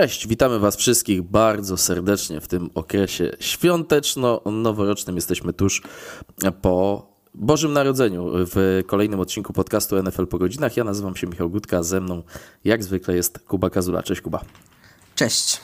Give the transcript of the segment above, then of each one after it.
Cześć, witamy Was wszystkich bardzo serdecznie w tym okresie świąteczno-noworocznym. Jesteśmy tuż po Bożym Narodzeniu w kolejnym odcinku podcastu NFL po godzinach. Ja nazywam się Michał Gutka, ze mną jak zwykle jest Kuba Kazula. Cześć Kuba. Cześć.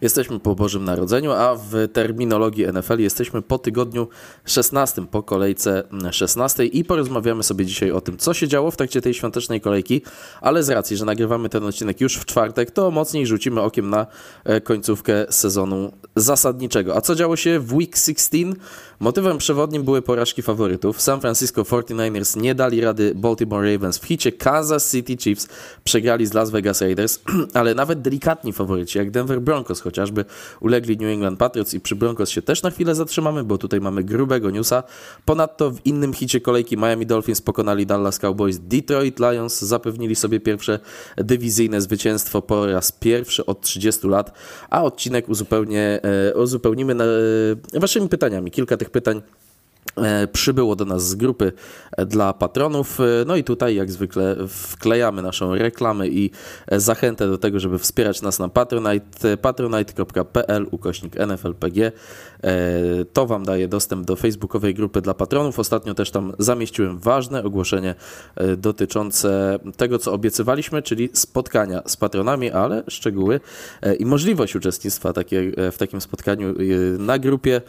Jesteśmy po Bożym Narodzeniu, a w terminologii NFL jesteśmy po tygodniu 16, po kolejce 16 i porozmawiamy sobie dzisiaj o tym, co się działo w trakcie tej świątecznej kolejki, ale z racji, że nagrywamy ten odcinek już w czwartek, to mocniej rzucimy okiem na e, końcówkę sezonu zasadniczego. A co działo się w Week 16? Motywem przewodnim były porażki faworytów. San Francisco 49ers nie dali rady Baltimore Ravens w hicie. Kansas City Chiefs przegrali z Las Vegas Raiders, ale nawet delikatni faworyci, jak Denver Broncos chociażby, ulegli New England Patriots i przy Broncos się też na chwilę zatrzymamy, bo tutaj mamy grubego newsa. Ponadto w innym hicie kolejki Miami Dolphins pokonali Dallas Cowboys. Detroit Lions zapewnili sobie pierwsze dywizyjne zwycięstwo po raz pierwszy od 30 lat, a odcinek uzupełnię, e, uzupełnimy na, e, waszymi pytaniami. Kilka tych pytań przybyło do nas z grupy e, dla patronów. E, no i tutaj, jak zwykle, wklejamy naszą reklamę i zachętę do tego, żeby wspierać nas na Patronite, patronite.pl ukośnik NFLPG. To Wam daje dostęp do facebookowej grupy dla patronów. Ostatnio też tam zamieściłem ważne ogłoszenie dotyczące tego, co obiecywaliśmy, czyli spotkania z patronami, ale szczegóły i możliwość uczestnictwa takie, w takim spotkaniu na grupie.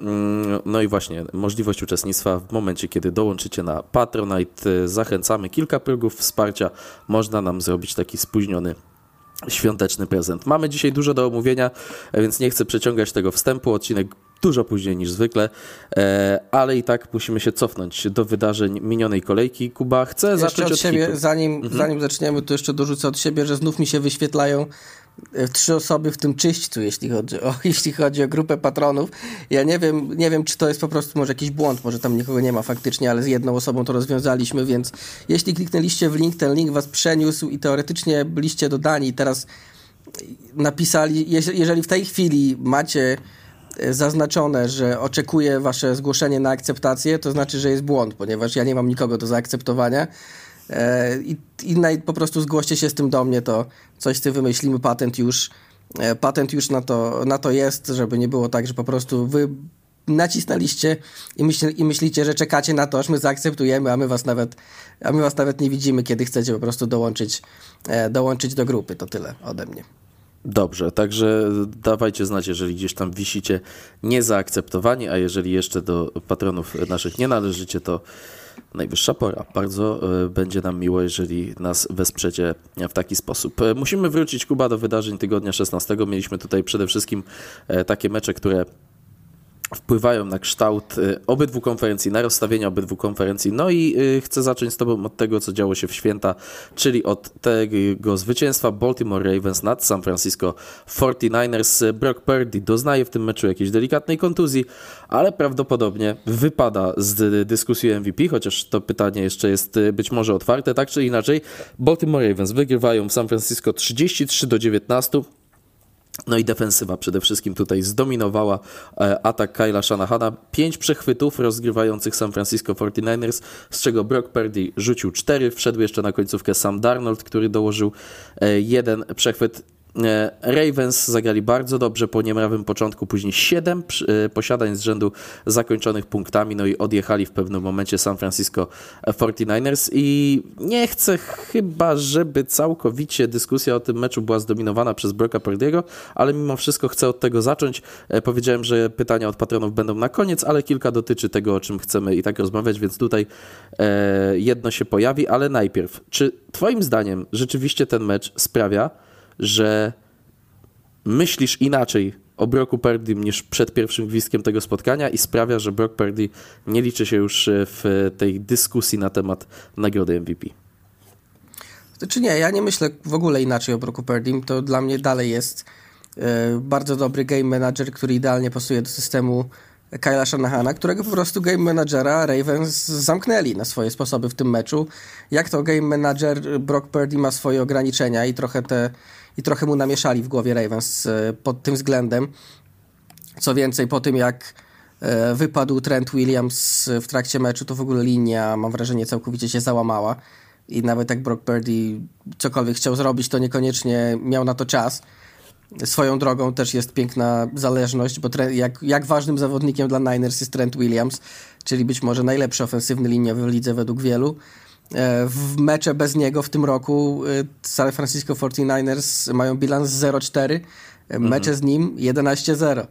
Mm, no i właśnie, możliwość uczestnictwa w momencie, kiedy dołączycie na Patronite. Zachęcamy, kilka progów wsparcia można nam zrobić taki spóźniony świąteczny prezent. Mamy dzisiaj dużo do omówienia, więc nie chcę przeciągać tego wstępu. Odcinek dużo później niż zwykle, e, ale i tak musimy się cofnąć do wydarzeń minionej kolejki. Kuba chce jeszcze zacząć od, od siebie, hitu. zanim, Mhm. zanim zaczniemy, to jeszcze dorzucę od siebie, że znów mi się wyświetlają trzy osoby w tym czyśćcu, jeśli chodzi o, jeśli chodzi o grupę patronów. Ja nie wiem, nie wiem, czy to jest po prostu może jakiś błąd, może tam nikogo nie ma faktycznie, ale z jedną osobą to rozwiązaliśmy, więc jeśli kliknęliście w link, ten link was przeniósł i teoretycznie byliście dodani, teraz napisali, jeż- jeżeli w tej chwili macie e, zaznaczone, że oczekuję wasze zgłoszenie na akceptację, to znaczy, że jest błąd, ponieważ ja nie mam nikogo do zaakceptowania. E, I, i naj, po prostu zgłoście się z tym do mnie, to coś z tym wymyślimy, patent już, e, patent już na to, na to jest, żeby nie było tak, że po prostu wy nacisnęliście i, myśl, i myślicie, że czekacie na to, aż my zaakceptujemy, a my was nawet, a my was nawet nie widzimy, kiedy chcecie po prostu dołączyć, e, dołączyć do grupy. To tyle ode mnie. Dobrze, także dawajcie znać, jeżeli gdzieś tam wisicie niezaakceptowani, a jeżeli jeszcze do patronów naszych nie należycie, to najwyższa pora. Bardzo e, będzie nam miło, jeżeli nas wesprzecie w taki sposób. E, Musimy wrócić, Kuba, do wydarzeń tygodnia 16. Mieliśmy tutaj przede wszystkim e, takie mecze, które wpływają na kształt y, obydwu konferencji, na rozstawienie obydwu konferencji. No i y, chcę zacząć z Tobą od tego, co działo się w święta, czyli od tego zwycięstwa Baltimore Ravens nad San Francisco 49ers. Brock Purdy doznaje w tym meczu jakiejś delikatnej kontuzji, ale prawdopodobnie wypada z dyskusji MVP, chociaż to pytanie jeszcze jest y, być może otwarte, tak czy inaczej. Baltimore Ravens wygrywają w San Francisco 33 do 19. No i defensywa przede wszystkim tutaj zdominowała e, atak Kyla Shanahana. Pięć przechwytów rozgrywających San Francisco 49ers, z czego Brock Purdy rzucił cztery. Wszedł jeszcze na końcówkę Sam Darnold, który dołożył e, jeden przechwyt. E, Ravens zagrali bardzo dobrze po niemrawym początku, później 7 posiadań z rzędu zakończonych punktami, no i odjechali w pewnym momencie San Francisco 49ers i nie chcę chyba, żeby całkowicie dyskusja o tym meczu była zdominowana przez Brocka Purdy'ego, ale mimo wszystko chcę od tego zacząć. E, Powiedziałem, że pytania od patronów będą na koniec, ale kilka dotyczy tego, o czym chcemy i tak rozmawiać, więc tutaj e, jedno się pojawi, ale najpierw, czy twoim zdaniem rzeczywiście ten mecz sprawia, że myślisz inaczej o Brocku Purdy niż przed pierwszym gwizdkiem tego spotkania i sprawia, że Brock Purdy nie liczy się już w tej dyskusji na temat nagrody MVP. Czy nie, ja nie myślę w ogóle inaczej o Brocku Purdym. To dla mnie dalej jest e, bardzo dobry game manager, który idealnie pasuje do systemu Kyla Shanahana, którego po prostu game managera Ravens zamknęli na swoje sposoby w tym meczu. Jak to game manager Brock Purdy ma swoje ograniczenia i trochę te i trochę mu namieszali w głowie Ravens e, pod tym względem. Co więcej, po tym jak e, wypadł Trent Williams w trakcie meczu, to w ogóle linia, mam wrażenie, całkowicie się załamała. I nawet jak Brock Purdy cokolwiek chciał zrobić, to niekoniecznie miał na to czas. Swoją drogą też jest piękna zależność, bo jak, jak ważnym zawodnikiem dla Niners jest Trent Williams, czyli być może najlepszy ofensywny liniowy w lidze według wielu. E, w mecze bez niego w tym roku e, San Francisco 49ers mają bilans 0-4, e, mhm. mecze z nim 11-0.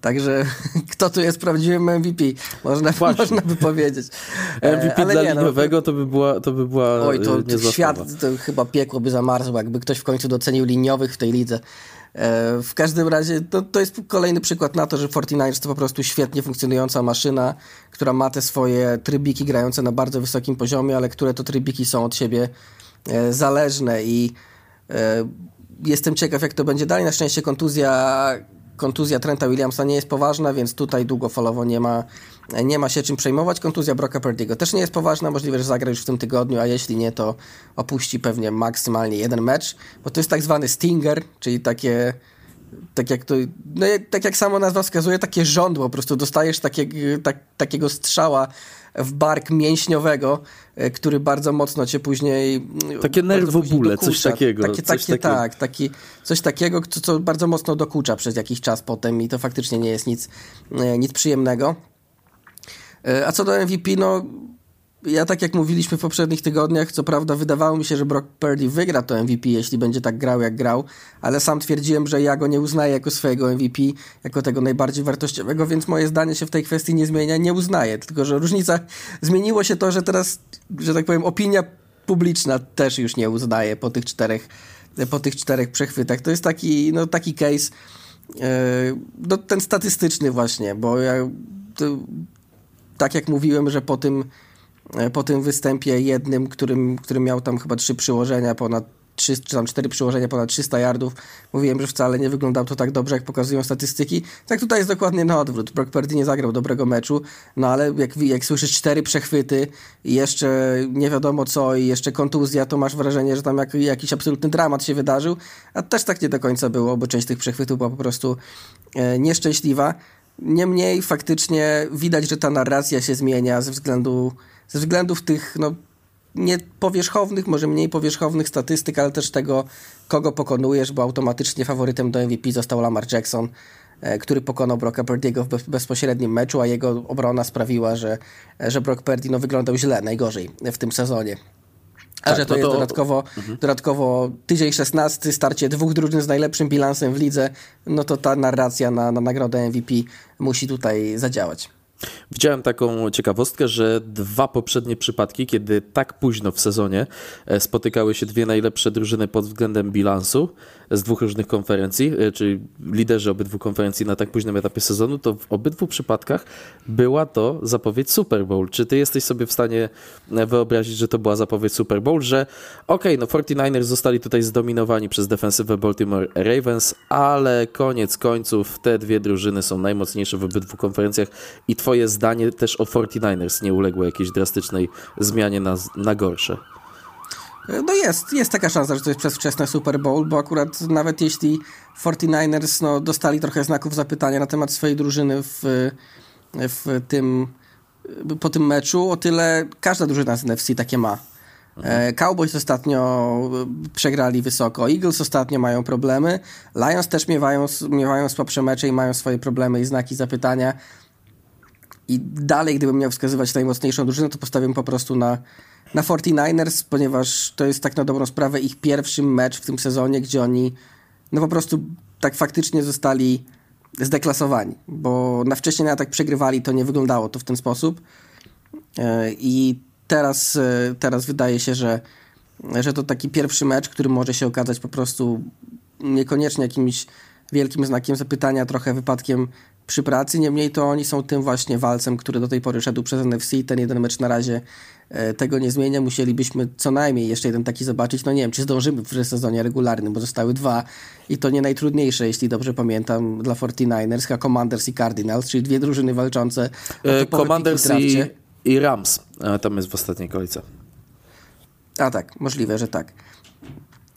Także kto tu jest prawdziwym MVP? Można, można by powiedzieć. MVP Ale dla nie, no, liniowego to by była to by była Oj, to, to świat to chyba piekło by zamarzło, jakby ktoś w końcu docenił liniowych w tej lidze. E, w każdym razie to, to jest kolejny przykład na to, że 49ers to po prostu świetnie funkcjonująca maszyna, która ma te swoje trybiki grające na bardzo wysokim poziomie, ale które to trybiki są od siebie e, zależne i e, jestem ciekaw jak to będzie dalej. Na szczęście kontuzja kontuzja Trenta Williamsa nie jest poważna, więc tutaj długofalowo nie ma, nie ma się czym przejmować. Kontuzja Broka Purdy'ego też nie jest poważna, możliwe, że zagra już w tym tygodniu, a jeśli nie, to opuści pewnie maksymalnie jeden mecz, bo to jest tak zwany stinger, czyli takie tak jak to, no, tak jak samo nazwa wskazuje, takie żądło, po prostu dostajesz takie, tak, takiego strzała w bark mięśniowego, e, który bardzo mocno cię później... Takie nerwobóle, coś takiego. Takie, coś takie, takiego. Tak, taki, coś takiego, co, co bardzo mocno dokucza przez jakiś czas potem i to faktycznie nie jest nic, e, nic przyjemnego. E, a co do MVP, no ja tak jak mówiliśmy w poprzednich tygodniach, co prawda wydawało mi się, że Brock Purdy wygra to MVP, jeśli będzie tak grał jak grał, ale sam twierdziłem, że ja go nie uznaję jako swojego MVP, jako tego najbardziej wartościowego, więc moje zdanie się w tej kwestii nie zmienia, nie uznaję, tylko że różnica, zmieniło się to, że teraz, że tak powiem, opinia publiczna też już nie uznaje po tych czterech, po tych czterech przechwytach. To jest taki, no taki case, yy, no ten statystyczny właśnie, bo ja, to, tak jak mówiłem, że po tym po tym występie jednym, którym, którym miał tam chyba trzy przyłożenia, ponad 3, czy tam cztery przyłożenia, ponad 300 yardów. Mówiłem, że wcale nie wyglądał to tak dobrze, jak pokazują statystyki. Tak tutaj jest dokładnie na odwrót. Brock Purdy nie zagrał dobrego meczu, no ale jak, jak słyszysz cztery przechwyty i jeszcze nie wiadomo co i jeszcze kontuzja, to masz wrażenie, że tam jak, jakiś absolutny dramat się wydarzył, a też tak nie do końca było, bo część tych przechwytów była po prostu e, nieszczęśliwa. Niemniej faktycznie widać, że ta narracja się zmienia ze względu ze względów tych no, nie powierzchownych, może mniej powierzchownych statystyk, ale też tego, kogo pokonujesz, bo automatycznie faworytem do MVP został Lamar Jackson, e, który pokonał Brocka Purdy'ego w bezpośrednim meczu, a jego obrona sprawiła, że, że Brock Purdy no, wyglądał źle, najgorzej w tym sezonie. A tak, że to, no to jest dodatkowo, mhm. dodatkowo tydzień 16, starcie dwóch drużyn z najlepszym bilansem w lidze, no to ta narracja na, na nagrodę MVP musi tutaj zadziałać. Widziałem taką ciekawostkę, że dwa poprzednie przypadki, kiedy tak późno w sezonie e, spotykały się dwie najlepsze drużyny pod względem bilansu z dwóch różnych konferencji, e, czyli liderzy obydwu konferencji na tak późnym etapie sezonu, to w obydwu przypadkach była to zapowiedź Super Bowl. Czy ty jesteś sobie w stanie e, wyobrazić, że to była zapowiedź Super Bowl, że okej, okay, no 49ers zostali tutaj zdominowani przez defensywę Baltimore Ravens, ale koniec końców te dwie drużyny są najmocniejsze w obydwu konferencjach i twoje zdanie też o 49ers nie uległo jakiejś drastycznej zmianie na, na gorsze. No jest, jest taka szansa, że to jest przedwczesny Super Bowl, bo akurat nawet jeśli 49ers no, dostali trochę znaków zapytania na temat swojej drużyny w, w tym, po tym meczu, o tyle każda drużyna z NFC takie ma. Mhm. Cowboys ostatnio przegrali wysoko, Eagles ostatnio mają problemy, Lions też miewają, miewają słabsze mecze i mają swoje problemy i znaki zapytania. I dalej, gdybym miał wskazywać najmocniejszą drużynę, to postawię po prostu na, na 49ers, ponieważ to jest tak na dobrą sprawę ich pierwszy mecz w tym sezonie, gdzie oni no po prostu tak faktycznie zostali zdeklasowani, bo na wcześniej na tak przegrywali, to nie wyglądało to w ten sposób. E, I teraz, e, teraz wydaje się, że, że to taki pierwszy mecz, który może się okazać po prostu niekoniecznie jakimś wielkim znakiem zapytania, trochę wypadkiem przy pracy. Niemniej to oni są tym właśnie walcem, który do tej pory szedł przez NFC. Ten jeden mecz na razie e, tego nie zmienia. Musielibyśmy co najmniej jeszcze jeden taki zobaczyć. No nie wiem, czy zdążymy w sezonie regularnym, bo zostały dwa i to nie najtrudniejsze, jeśli dobrze pamiętam, dla 49ers, a Commanders i Cardinals, czyli dwie drużyny walczące. E, Commanders i, i Rams. Tam jest w ostatniej kolejce. A tak, możliwe, że tak.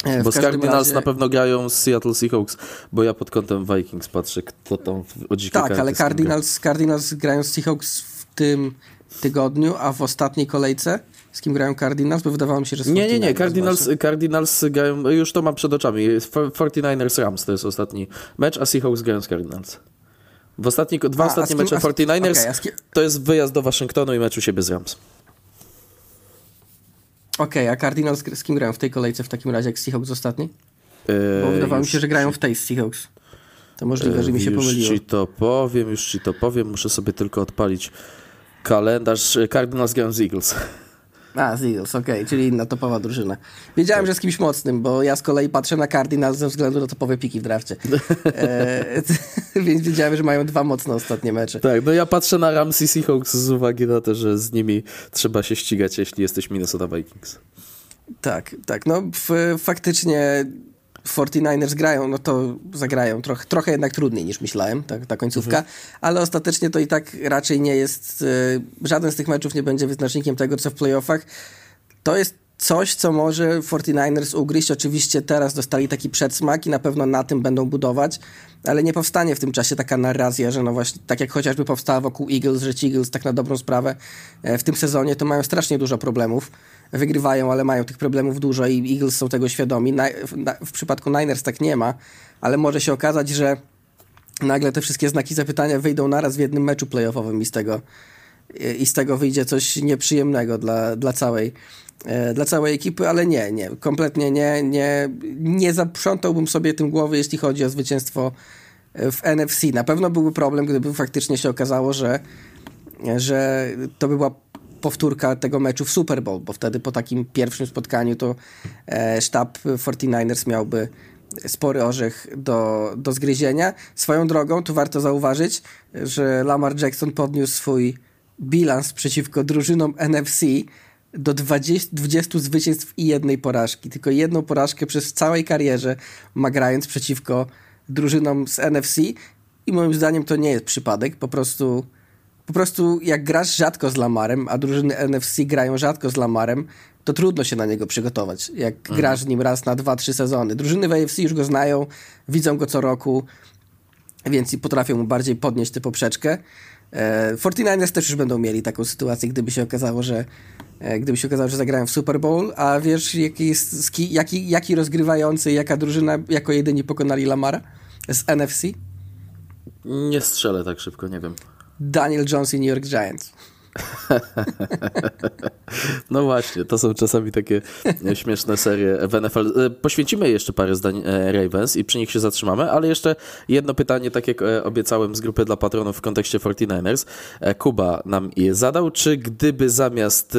E, bo z Cardinals razie... na pewno grają z Seattle Seahawks, bo ja pod kątem Vikings patrzę, kto tam od Tak, ale Cardinals, Cardinals grają z Seahawks w tym tygodniu, a w ostatniej kolejce Z kim grają Cardinals? Bo wydawało mi się, że Nie, nie, nie. 49ers Cardinals. Cardinals grają, już to mam przed oczami. 49ers Rams to jest ostatni mecz, a Seahawks grają z Cardinals. W ostatni, dwa A, a ostatnie z kim- mecze a z- 49ers okej, a z kim- to jest wyjazd do Waszyngtonu i mecz u siebie z Rams. Okej, a Cardinals z kim grają w tej kolejce w takim razie, jak Seahawks ostatni? Bo wydawało mi już się, że grają w tej Seahawks. To możliwe, że mi się już pomyliło. ci to powiem, już ci to powiem. Muszę sobie tylko odpalić kalendarz. Cardinals grają z Eagles. A, z Eagles, okej, czyli inna topowa drużyna. Wiedziałem, że z kimś mocnym, bo ja z kolei patrzę na Cardinals ze względu na topowe piki w drafcie. E, więc wiedziałem, że mają dwa mocne ostatnie mecze. Tak, no ja patrzę na Rams i Seahawks z uwagi na to, że z nimi trzeba się ścigać, jeśli jesteś Minnesota Vikings. Tak, tak, no faktycznie 49ers grają, no to zagrają trochę, trochę jednak trudniej niż myślałem, ta, ta końcówka, ale ostatecznie to i tak raczej nie jest, y, żaden z tych meczów nie będzie wyznacznikiem tego, co w playoffach. To jest coś, co może 49ers ugryźć. Oczywiście teraz dostali taki przedsmak i na pewno na tym będą budować, ale nie powstanie w tym czasie taka narracja, że no właśnie, tak jak chociażby powstała wokół Eagles, że ci Eagles tak na dobrą sprawę e, w tym sezonie to mają strasznie dużo problemów. Wygrywają, ale mają tych problemów dużo i Eagles są tego świadomi. Na, na, w przypadku Niners tak nie ma, ale może się okazać, że nagle te wszystkie znaki zapytania wyjdą naraz w jednym meczu playoffowym i z tego, i z tego wyjdzie coś nieprzyjemnego dla, dla całej e, dla całej ekipy, ale nie, nie, kompletnie nie, nie, nie zaprzątałbym sobie tym głowy, jeśli chodzi o zwycięstwo w NFC. Na pewno byłby problem, gdyby faktycznie się okazało, że, że to by była powtórka tego meczu w Super Bowl, bo wtedy po takim pierwszym spotkaniu to e, sztab 49ers miałby spory orzech do, do zgryzienia. Swoją drogą, tu warto zauważyć, że Lamar Jackson podniósł swój bilans przeciwko drużynom NFC do 20, 20 zwycięstw i jednej porażki. Tylko jedną porażkę przez całej karierze ma grając przeciwko drużynom z NFC i moim zdaniem to nie jest przypadek. Po prostu, po prostu jak grasz rzadko z Lamarem, a drużyny NFC grają rzadko z Lamarem, to trudno się na niego przygotować. Jak Mhm. grasz z nim raz na dwa, trzy sezony. Drużyny w AFC już go znają, widzą go co roku, więc i potrafią mu bardziej podnieść tę poprzeczkę. E, 49ers też już będą mieli taką sytuację, gdyby się okazało, że e, gdyby się okazało, że zagrają w Super Bowl, a wiesz, jaki, jest, jaki, jaki rozgrywający, jaka drużyna jako jedyni pokonali Lamara z NFC? Nie strzelę tak szybko, nie wiem. Daniel Jones i New York Giants. No właśnie, to są czasami takie e, śmieszne serie w NFL. E, Poświęcimy jeszcze parę zdań e, Ravens i przy nich się zatrzymamy, ale jeszcze jedno pytanie, tak jak obiecałem z grupy dla patronów w kontekście 49ers. E, Kuba nam je zadał, czy gdyby zamiast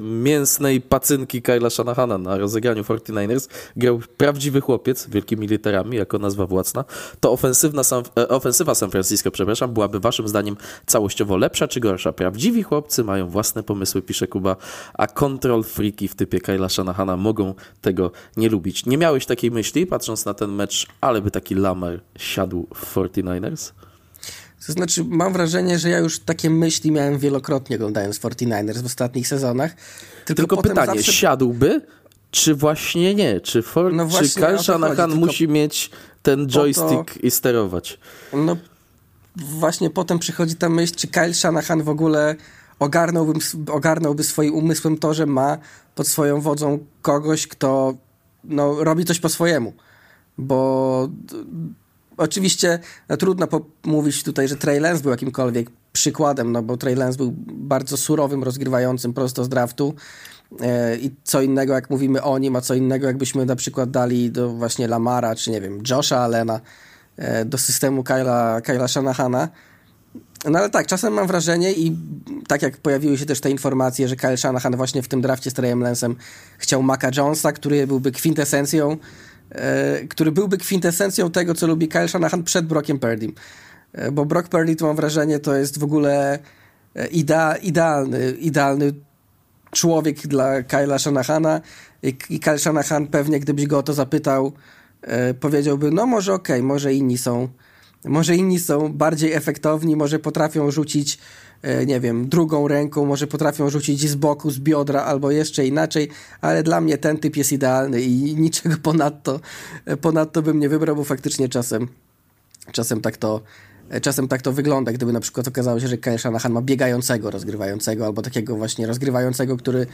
mięsnej pacynki Kyla Shanahana na rozegraniu 49ers grał prawdziwy chłopiec, wielkimi literami, jako nazwa własna, to ofensywna San, ofensywa San Francisco, przepraszam, byłaby waszym zdaniem całościowo lepsza czy gorsza? Prawdziwi chłopcy mają własne pomysły, pisze Kuba, a control freaki w typie Kyla Shanahana mogą tego nie lubić. Nie miałeś takiej myśli, patrząc na ten mecz, ale by taki Lamar siadł w 49ers? To znaczy, mam wrażenie, że ja już takie myśli miałem wielokrotnie oglądając 49ers w ostatnich sezonach. Tylko, Tylko pytanie, zawsze... siadłby, czy właśnie nie? Czy, for, No czy właśnie Kyle to Shanahan tylko musi mieć ten joystick i sterować? No właśnie potem przychodzi ta myśl, czy Kyle Shanahan w ogóle ogarnąłby, ogarnąłby swoim umysłem to, że ma pod swoją wodzą kogoś, kto no, robi coś po swojemu. Bo oczywiście no, trudno mówić tutaj, że Trey Lance był jakimkolwiek przykładem, no bo Trey Lance był bardzo surowym, rozgrywającym prosto z draftu. E, I co innego, jak mówimy o nim, a co innego, jakbyśmy na przykład dali do właśnie Lamara, czy nie wiem, Josha Allena, e, do systemu Kyla, Kyla Shanahana. No ale tak, czasem mam wrażenie i tak jak pojawiły się też te informacje, że Kyle Shanahan właśnie w tym drafcie z Treyem Lansem chciał Maca Jonesa, który byłby kwintesencją, e, który byłby kwintesencją tego, co lubi Kyle Shanahan przed Brockiem Purdym. E, bo Brock Purdy, to mam wrażenie, to jest w ogóle e, idea, idealny, idealny człowiek dla Kyla Shanahana i, i Kyle Shanahan pewnie, gdybyś go o to zapytał, e, powiedziałby, no może okej, może inni są może inni są bardziej efektowni, może potrafią rzucić, e, nie wiem, drugą ręką, może potrafią rzucić z boku, z biodra albo jeszcze inaczej, ale dla mnie ten typ jest idealny i niczego ponadto, e, ponadto bym nie wybrał, bo faktycznie czasem, czasem tak to e, Czasem tak to wygląda, gdyby na przykład okazało się, że Kyle Shanahan ma biegającego rozgrywającego, albo takiego właśnie rozgrywającego, który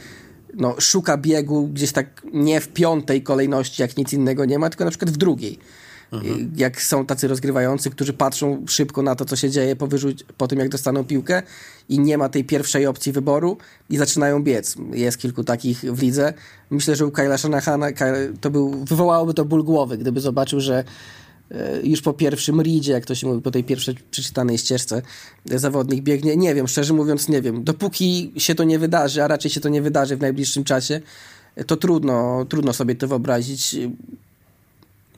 no, szuka biegu gdzieś tak nie w piątej kolejności, jak nic innego nie ma, tylko na przykład w drugiej. Mhm. Jak są tacy rozgrywający, którzy patrzą szybko na to, co się dzieje po, po tym, jak dostaną piłkę i nie ma tej pierwszej opcji wyboru i zaczynają biec. Jest kilku takich w lidze. Myślę, że u Kyla Shanahana to był, wywołałoby to ból głowy, gdyby zobaczył, że e, już po pierwszym ridzie, jak to się mówi, po tej pierwszej przeczytanej ścieżce zawodnik biegnie. Nie wiem, szczerze mówiąc nie wiem. Dopóki się to nie wydarzy, a raczej się to nie wydarzy w najbliższym czasie, to trudno, trudno sobie to wyobrazić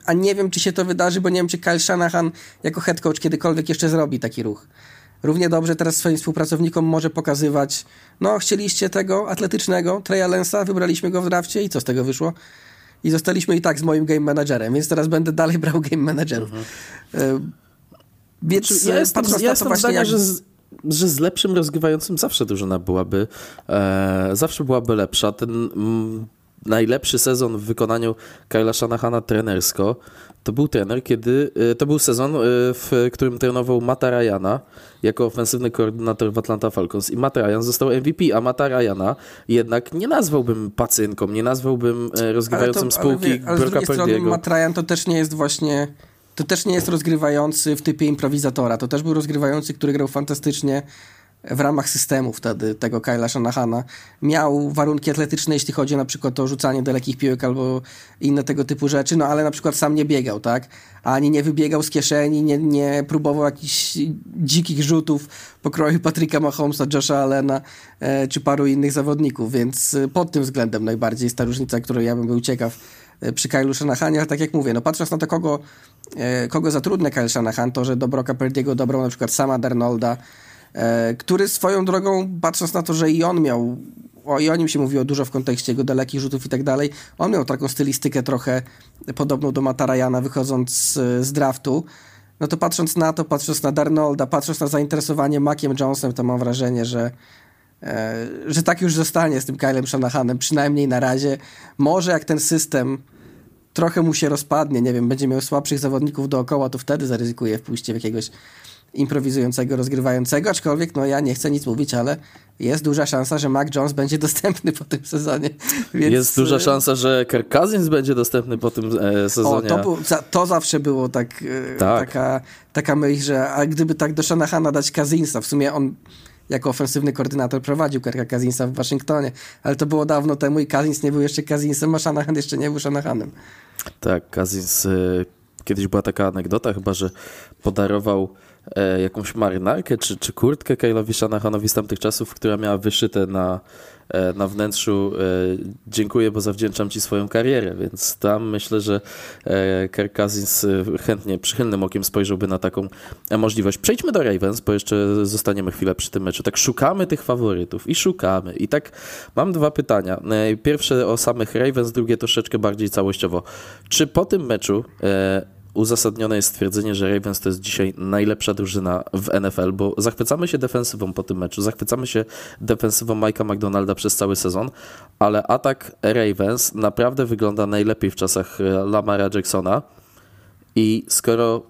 a nie wiem, czy się to wydarzy, bo nie wiem, czy Kyle Shanahan jako head coach kiedykolwiek jeszcze zrobi taki ruch. Równie dobrze teraz swoim współpracownikom może pokazywać, no chcieliście tego atletycznego Treya Lensa, wybraliśmy go w drafcie i co z tego wyszło? I zostaliśmy i tak z moim game managerem, więc teraz będę dalej brał game managerów. Mhm. Więc znaczy, ja jestem, ja jestem zdania, jak... że, z, że z lepszym rozgrywającym zawsze drużyna byłaby, e, zawsze byłaby lepsza. Ten mm, najlepszy sezon w wykonaniu Kyla Shanahana trenersko, to był trener, kiedy y, to był sezon, y, w którym trenował Mata Ryana jako ofensywny koordynator w Atlanta Falcons. I Matt Ryan został MVP, a Mata Ryana jednak nie nazwałbym pacynką, nie nazwałbym e, rozgrywającym to, spółki ale, ale Brocka Purdy'ego. Matt Ryan to też nie jest właśnie to też nie jest rozgrywający w typie improwizatora, to też był rozgrywający, który grał fantastycznie w ramach systemu wtedy tego Kyla Shanahana. Miał warunki atletyczne, jeśli chodzi na przykład o rzucanie dalekich piłek albo inne tego typu rzeczy, no ale na przykład sam nie biegał, tak? Ani nie wybiegał z kieszeni, nie, nie próbował jakichś dzikich rzutów pokroju Patryka Mahomesa, Josha Allena e, czy paru innych zawodników, więc e, pod tym względem najbardziej jest ta różnica, której ja bym był ciekaw e, przy Kylu Shanahanie, ale tak jak mówię, no patrząc na to, kogo, e, kogo zatrudnia Kyle Shanahan, to, że do Broka Perdiego dobrał na przykład sama Darnolda, który swoją drogą, patrząc na to, że i on miał, o, i o nim się mówiło dużo w kontekście jego dalekich rzutów i tak dalej, on miał taką stylistykę trochę podobną do Matarajana wychodząc z, z draftu, no to patrząc na to, patrząc na Darnolda, patrząc na zainteresowanie Maciem Jonesem, to mam wrażenie, że e, że tak już zostanie z tym Kylem Shanahanem, przynajmniej na razie. Może jak ten system trochę mu się rozpadnie, nie wiem, będzie miał słabszych zawodników dookoła, to wtedy zaryzykuje wpójście w jakiegoś improwizującego, rozgrywającego, aczkolwiek no ja nie chcę nic mówić, ale jest duża szansa, że Mac Jones będzie dostępny po tym sezonie. Więc... Jest duża szansa, że Kirk Cousins będzie dostępny po tym e, sezonie. O, to, był, to zawsze było tak, e, tak. Taka, taka myśl, że a gdyby tak do Shanahana dać Cousinsa, w sumie on jako ofensywny koordynator prowadził Kirka Cousinsa w Waszyngtonie, ale to było dawno temu i Cousins nie był jeszcze Cousinsem, a Shanahan jeszcze nie był Shanahanem. Tak, Cousins, e, kiedyś była taka anegdota chyba, że podarował e, jakąś marynarkę czy, czy kurtkę Kyle'owi Shanahanowi z tamtych czasów, która miała wyszyte na, e, na wnętrzu e, dziękuję, bo zawdzięczam ci swoją karierę, więc tam myślę, że e, Kirk Cousins e, chętnie, przychylnym okiem spojrzałby na taką e, możliwość. Przejdźmy do Ravens, bo jeszcze zostaniemy chwilę przy tym meczu. Tak szukamy tych faworytów i szukamy. I tak mam dwa pytania. E, pierwsze o samych Ravens, drugie troszeczkę bardziej całościowo. Czy po tym meczu uzasadnione jest stwierdzenie, że Ravens to jest dzisiaj najlepsza drużyna w NFL, bo zachwycamy się defensywą po tym meczu, zachwycamy się defensywą Mike'a McDonalda przez cały sezon, ale atak Ravens naprawdę wygląda najlepiej w czasach e, Lamara Jacksona. I skoro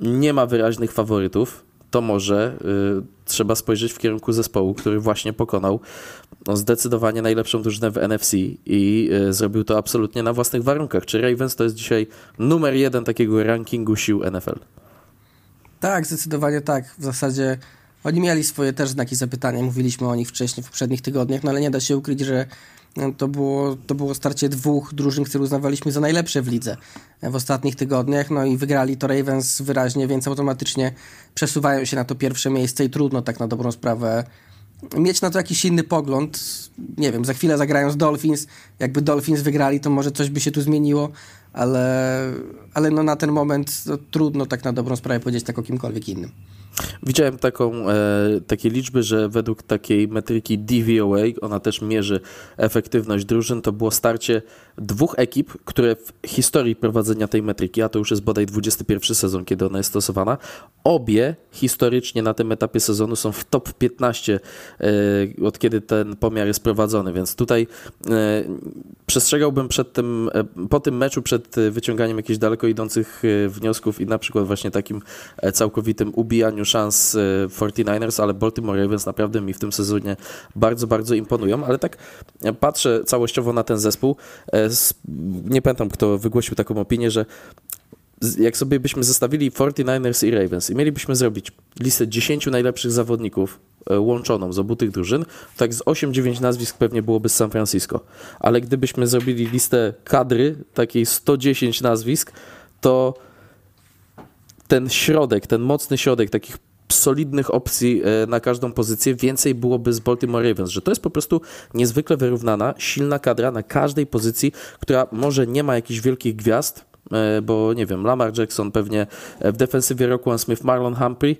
nie ma wyraźnych faworytów, to może y, trzeba spojrzeć w kierunku zespołu, który właśnie pokonał no, zdecydowanie najlepszą drużynę w NFC i y, zrobił to absolutnie na własnych warunkach. Czy Ravens to jest dzisiaj numer jeden takiego rankingu sił NFL? Tak, zdecydowanie tak. W zasadzie oni mieli swoje też znaki zapytania, mówiliśmy o nich wcześniej w poprzednich tygodniach, no ale nie da się ukryć, że no, to było, to było starcie dwóch drużyn, które uznawaliśmy za najlepsze w lidze w ostatnich tygodniach, no i wygrali to Ravens wyraźnie, więc automatycznie przesuwają się na to pierwsze miejsce i trudno tak na dobrą sprawę mieć na to jakiś inny pogląd. Nie wiem, za chwilę zagrają z Dolphins. Jakby Dolphins wygrali, to może coś by się tu zmieniło, ale, ale no na ten moment no, trudno tak na dobrą sprawę powiedzieć tak o kimkolwiek innym. Widziałem taką, e, takie liczby, że według takiej metryki DVOA, ona też mierzy efektywność drużyn, to było starcie dwóch ekip, które w historii prowadzenia tej metryki, a to już jest bodaj 21 sezon, kiedy ona jest stosowana, obie historycznie na tym etapie sezonu są w top 15 e, od kiedy ten pomiar jest prowadzony, więc tutaj e, przestrzegałbym przed tym, e, po tym meczu przed wyciąganiem jakichś daleko idących e, wniosków i na przykład właśnie takim e, całkowitym ubijaniu szans 49ers, ale Baltimore Ravens naprawdę mi w tym sezonie bardzo, bardzo imponują, ale tak patrzę całościowo na ten zespół. Nie pamiętam, kto wygłosił taką opinię, że jak sobie byśmy zestawili 49ers i Ravens i mielibyśmy zrobić listę 10 najlepszych zawodników e, łączoną z obu tych drużyn, tak z 8-9 nazwisk pewnie byłoby z San Francisco. Ale gdybyśmy zrobili listę kadry, takiej 110 nazwisk, to ten środek, ten mocny środek takich solidnych opcji e, na każdą pozycję, więcej byłoby z Baltimore Ravens, że to jest po prostu niezwykle wyrównana, silna kadra na każdej pozycji, która może nie ma jakichś wielkich gwiazd, E, bo nie wiem, Lamar Jackson pewnie w defensywie Roquan Smith, Marlon Humphrey,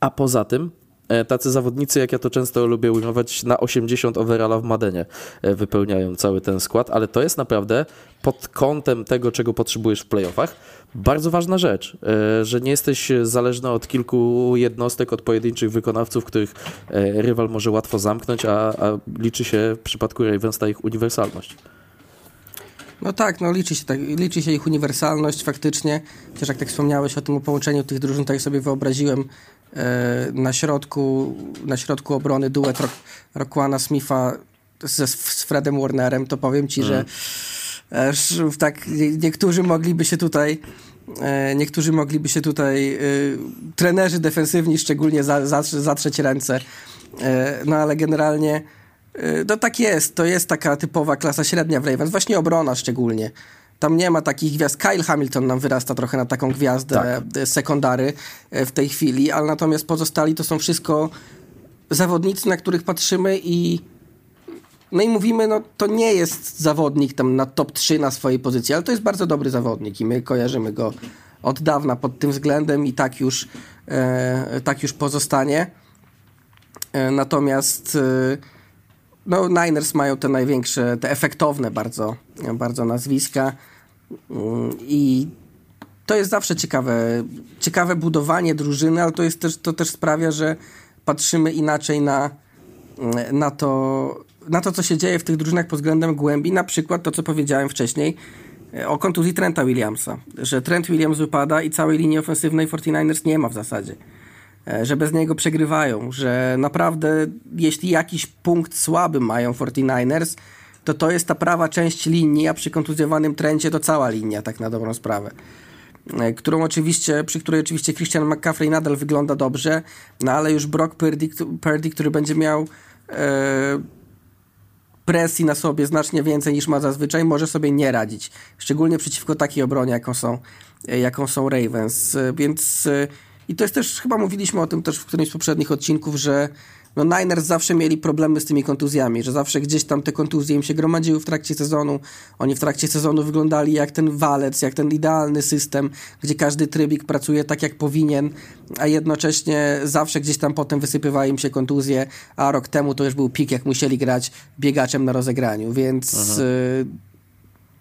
a poza tym e, tacy zawodnicy, jak ja to często lubię ujmować, na 80 overalla w Madenie e, wypełniają cały ten skład, ale to jest naprawdę pod kątem tego, czego potrzebujesz w playoffach, bardzo ważna rzecz, że nie jesteś zależny od kilku jednostek, od pojedynczych wykonawców, których rywal może łatwo zamknąć, a, a liczy się w przypadku Ravens ta ich uniwersalność. No tak, no liczy się, tak, liczy się ich uniwersalność faktycznie. Chociaż jak tak wspomniałeś o tym połączeniu tych drużyn, tak sobie wyobraziłem e, na, środku, na środku obrony duet Rock, Rockwana Smitha ze, z Fredem Warnerem, to powiem ci, mm. że e, tak niektórzy mogliby się tutaj e, niektórzy mogliby się tutaj e, trenerzy defensywni szczególnie za, zatrzeć ręce. E, no ale generalnie no tak jest, to jest taka typowa klasa średnia w Ravens, właśnie obrona szczególnie. Tam nie ma takich gwiazd. Kyle Hamilton nam wyrasta trochę na taką gwiazdę tak. Sekundary w tej chwili, ale natomiast pozostali to są wszystko zawodnicy, na których patrzymy i no i mówimy, no to nie jest zawodnik tam na top 3 na swojej pozycji, ale to jest bardzo dobry zawodnik i my kojarzymy go od dawna pod tym względem i tak już, e, tak już pozostanie. E, natomiast e, no, Niners mają te największe, te efektowne bardzo, bardzo nazwiska mm, i to jest zawsze ciekawe, ciekawe budowanie drużyny, ale to, jest też, to też sprawia, że patrzymy inaczej na, mm, na, to, na to, co się dzieje w tych drużynach pod względem głębi. Na przykład to, co powiedziałem wcześniej e, o kontuzji Trenta Williamsa, że Trent Williams wypada i całej linii ofensywnej 49ers nie ma w zasadzie. E, że bez niego przegrywają, że naprawdę jeśli jakiś punkt słaby mają 49ers, to to jest ta prawa część linii, a przy kontuzjowanym trencie to cała linia, tak na dobrą sprawę. E, którą oczywiście, przy której oczywiście Christian McCaffrey nadal wygląda dobrze, no ale już Brock Purdy, Purdy który będzie miał presji na sobie znacznie więcej niż ma zazwyczaj, może sobie nie radzić. Szczególnie przeciwko takiej obronie, jaką są, e, jaką są Ravens. Więc i to jest też, chyba mówiliśmy o tym też w którymś z poprzednich odcinków, że no Niners zawsze mieli problemy z tymi kontuzjami, że zawsze gdzieś tam te kontuzje im się gromadziły w trakcie sezonu. Oni w trakcie sezonu wyglądali jak ten walec, jak ten idealny system, gdzie każdy trybik pracuje tak jak powinien, a jednocześnie zawsze gdzieś tam potem wysypywały im się kontuzje, a rok temu to już był pik, jak musieli grać biegaczem na rozegraniu, więc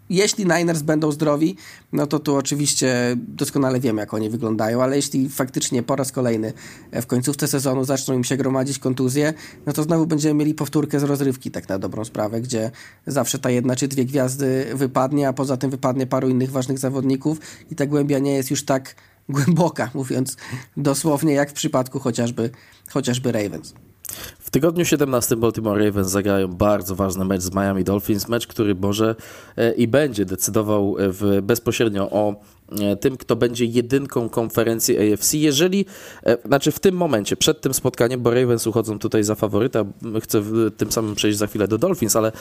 jeśli Niners będą zdrowi, no to tu oczywiście doskonale wiemy, jak oni wyglądają, ale jeśli faktycznie po raz kolejny w końcówce sezonu zaczną im się gromadzić kontuzje, no to znowu będziemy mieli powtórkę z rozrywki, tak na dobrą sprawę, gdzie zawsze ta jedna czy dwie gwiazdy wypadnie, a poza tym wypadnie paru innych ważnych zawodników i ta głębia nie jest już tak głęboka, mówiąc dosłownie, jak w przypadku chociażby, chociażby Ravens. Tygodniu 17 Baltimore Ravens zagrają bardzo ważny mecz z Miami Dolphins, mecz, który może e, i będzie decydował e, w, bezpośrednio o tym, kto będzie jedynką konferencji AFC, jeżeli, e, znaczy w tym momencie, przed tym spotkaniem, bo Ravens uchodzą tutaj za faworyta, chcę tym samym przejść za chwilę do Dolphins, ale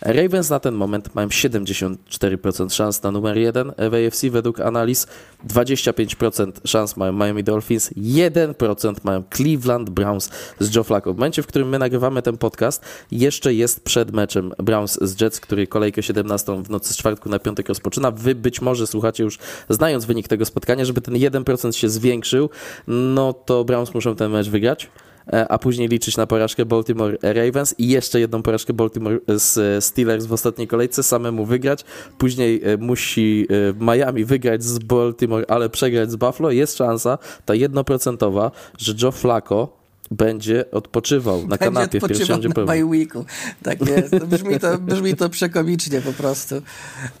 Ravens na ten moment mają 74% szans na numer 1 w AFC według analiz, 25% szans mają Miami Dolphins, 1% mają Cleveland Browns z Joe Flacco. W momencie, w którym my nagrywamy ten podcast, jeszcze jest przed meczem Browns z Jets, który kolejkę 17 w nocy z czwartku na piątek rozpoczyna. Wy być może słuchacie już znając wynik tego spotkania, żeby ten 1% się zwiększył, no to Browns muszą ten mecz wygrać e, a później liczyć na porażkę Baltimore Ravens i jeszcze jedną porażkę Baltimore z Steelers w ostatniej kolejce, samemu wygrać. Później e, musi e, Miami wygrać z Baltimore, ale przegrać z Buffalo. Jest szansa, ta jednoprocentowa, że Joe Flacco będzie odpoczywał na będzie kanapie odpoczywał w pierwszym na weeku. Tak jest. Brzmi to, brzmi to przekomicznie po prostu.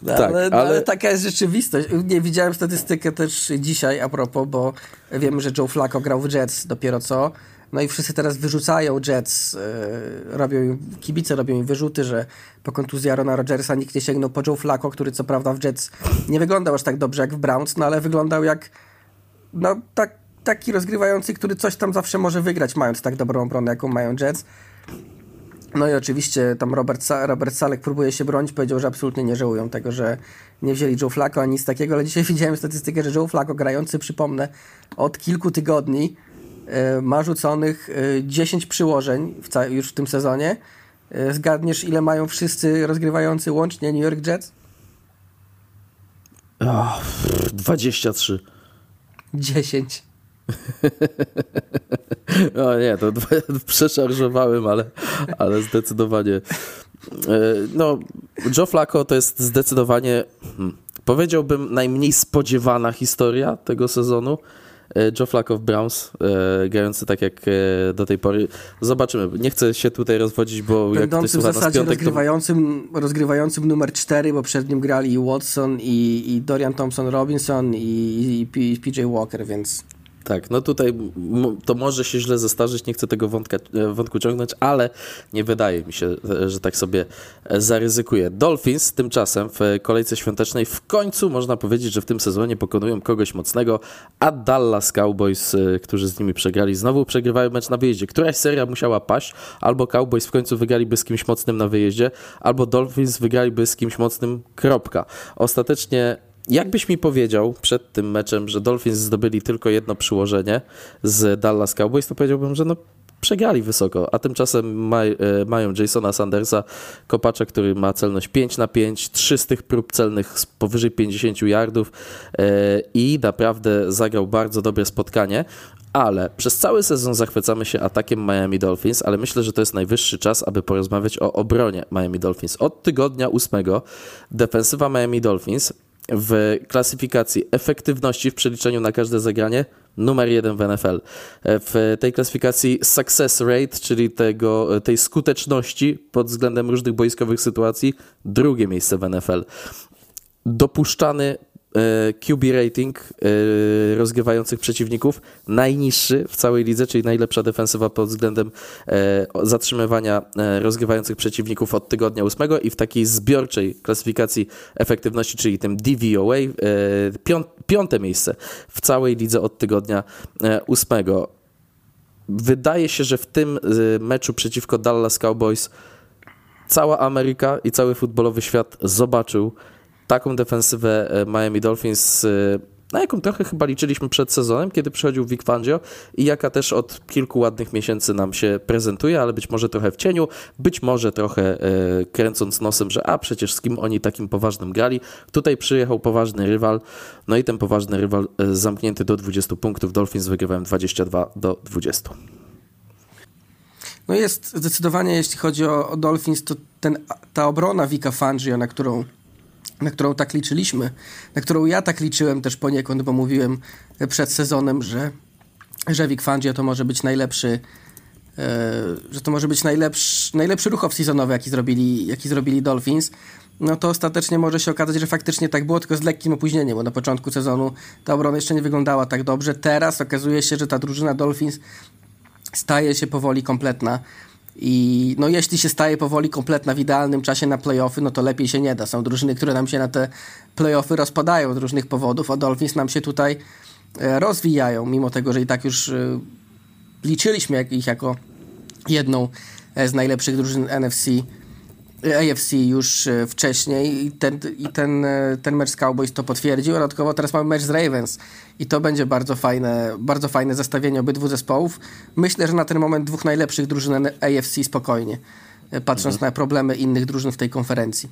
No, Tak, ale, no, ale- ale taka jest rzeczywistość. Nie widziałem statystykę też dzisiaj a propos, bo wiemy, że Joe Flacco grał w Jets dopiero co. No i wszyscy teraz wyrzucają Jets, e, robią im, kibice robią im wyrzuty, że po kontuzji Arona Rodgersa nikt nie sięgnął po Joe Flacco, który co prawda w Jets nie wyglądał aż tak dobrze jak w Browns, no ale wyglądał jak no tak, taki rozgrywający, który coś tam zawsze może wygrać, mając tak dobrą obronę, jaką mają Jets. No i oczywiście tam Robert, Robert Salek próbuje się bronić, powiedział, że absolutnie nie żałują tego, że nie wzięli Joe Flacco ani nic takiego, ale dzisiaj widziałem statystykę, że Joe Flacco grający, przypomnę, od kilku tygodni e, ma rzuconych e, 10 przyłożeń w już w tym sezonie. E, Zgadniesz, ile mają wszyscy rozgrywający łącznie New York Jets? O, pff, 23. 10. O nie, to dwa- przeszarżowałem, ale, ale zdecydowanie. E, No, Joe Flacco to jest zdecydowanie, hmm, powiedziałbym, najmniej spodziewana historia tego sezonu. E, Joe Flacco w Browns, e, grający tak jak do tej pory. Zobaczymy. Nie chcę się tutaj rozwodzić, bo jak ktoś Będący w zasadzie piątek, to rozgrywającym, rozgrywającym numer 4, bo przed nim grali i Watson, i, i Dorian Thompson-Robinson, i, i, i PJ Walker, więc Tak, no tutaj to może się źle zestarzyć, nie chcę tego wątka, e, wątku ciągnąć, ale nie wydaje mi się, e, że tak sobie e, zaryzykuję. Dolphins tymczasem w kolejce świątecznej w końcu można powiedzieć, że w tym sezonie pokonują kogoś mocnego, a Dallas Cowboys, którzy z nimi przegrali, znowu przegrywają mecz na wyjeździe. Któraś seria musiała paść, albo Cowboys w końcu wygraliby z kimś mocnym na wyjeździe, albo Dolphins wygraliby z kimś mocnym, kropka. Ostatecznie Jakbyś mi powiedział przed tym meczem, że Dolphins zdobyli tylko jedno przyłożenie z Dallas Cowboys, to powiedziałbym, że no przegrali wysoko, a tymczasem maj, e, mają Jasona Sandersa, kopacza, który ma celność 5 na 5, 3 z tych prób celnych z powyżej 50 yardów e, i naprawdę zagrał bardzo dobre spotkanie, ale przez cały sezon zachwycamy się atakiem Miami Dolphins, ale myślę, że to jest najwyższy czas, aby porozmawiać o obronie Miami Dolphins. Od tygodnia ósmego defensywa Miami Dolphins w klasyfikacji efektywności w przeliczeniu na każde zagranie numer jeden w NFL. W tej klasyfikacji success rate, czyli tego, tej skuteczności pod względem różnych boiskowych sytuacji, drugie miejsce w NFL. Dopuszczany e, QB rating e, rozgrywających przeciwników najniższy w całej lidze, czyli najlepsza defensywa pod względem e, zatrzymywania e, rozgrywających przeciwników od tygodnia ósmego i w takiej zbiorczej klasyfikacji efektywności, czyli tym DVOA, e, pią- piąte miejsce w całej lidze od tygodnia e, ósmego. Wydaje się, że w tym e, meczu przeciwko Dallas Cowboys cała Ameryka i cały futbolowy świat zobaczył taką defensywę e, Miami Dolphins, e, na jaką trochę chyba liczyliśmy przed sezonem, kiedy przychodził Vic Fangio i jaka też od kilku ładnych miesięcy nam się prezentuje, ale być może trochę w cieniu, być może trochę e, kręcąc nosem, że a przecież z kim oni takim poważnym grali. Tutaj przyjechał poważny rywal, no i ten poważny rywal zamknięty do 20 punktów. Dolphins wygrywają 22 do 20. No jest zdecydowanie, jeśli chodzi o, o Dolphins, to ten, ta obrona Vika Fangio, na którą, na którą tak liczyliśmy, na którą ja tak liczyłem też poniekąd, bo mówiłem przed sezonem, że, że Vic Fangio to może być najlepszy e, że to może być najlepszy, najlepszy ruch off-seasonowy, jaki zrobili, jaki zrobili Dolphins, no to ostatecznie może się okazać, że faktycznie tak było, tylko z lekkim opóźnieniem, bo na początku sezonu ta obrona jeszcze nie wyglądała tak dobrze. Teraz okazuje się, że ta drużyna Dolphins staje się powoli kompletna. I no jeśli się staje powoli kompletna w idealnym czasie na playoffy, no to lepiej się nie da. Są drużyny, które nam się na te playoffy rozpadają z różnych powodów, a Dolphins nam się tutaj e, rozwijają, mimo tego, że i tak już e, liczyliśmy ich jako jedną e, z najlepszych drużyn NFC, AFC już e, wcześniej i ten, i ten, e, ten mecz z Cowboys to potwierdził. Dodatkowo teraz mamy mecz z Ravens i to będzie bardzo fajne, bardzo fajne zestawienie obydwu zespołów. Myślę, że na ten moment dwóch najlepszych drużyn AFC spokojnie, e, patrząc na problemy innych drużyn w tej konferencji.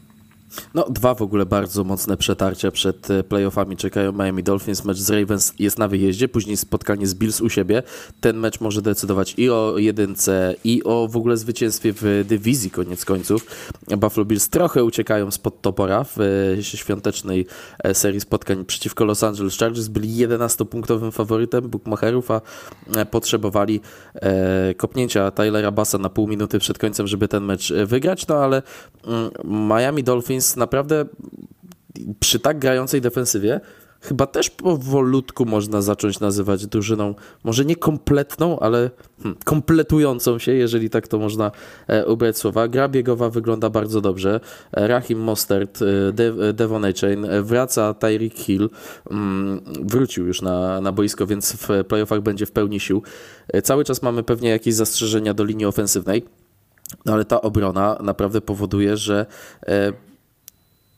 No, dwa w ogóle bardzo mocne przetarcia przed e, playoffami czekają Miami Dolphins. Mecz z Ravens jest na wyjeździe, później spotkanie z Bills u siebie. Ten mecz może decydować i o jedynce, i o w ogóle zwycięstwie w dywizji koniec końców. Buffalo Bills trochę uciekają spod topora w e, świątecznej e, serii spotkań przeciwko Los Angeles Chargers. Byli 11-punktowym faworytem bookmacherów, a potrzebowali kopnięcia Tylera Bassa na pół minuty przed końcem, żeby ten mecz wygrać, no ale mm, Miami Dolphins naprawdę przy tak grającej defensywie chyba też powolutku można zacząć nazywać drużyną, może nie kompletną, ale hmm, kompletującą się, jeżeli tak to można e, ubrać słowa. Gra biegowa wygląda bardzo dobrze. E, Rahim Mostert, e, De Devon Chain, e, wraca Tyreek Hill, mm, wrócił już na, na boisko, więc w playoffach będzie w pełni sił. E, cały czas mamy pewnie jakieś zastrzeżenia do linii ofensywnej, no ale ta obrona naprawdę powoduje, że e,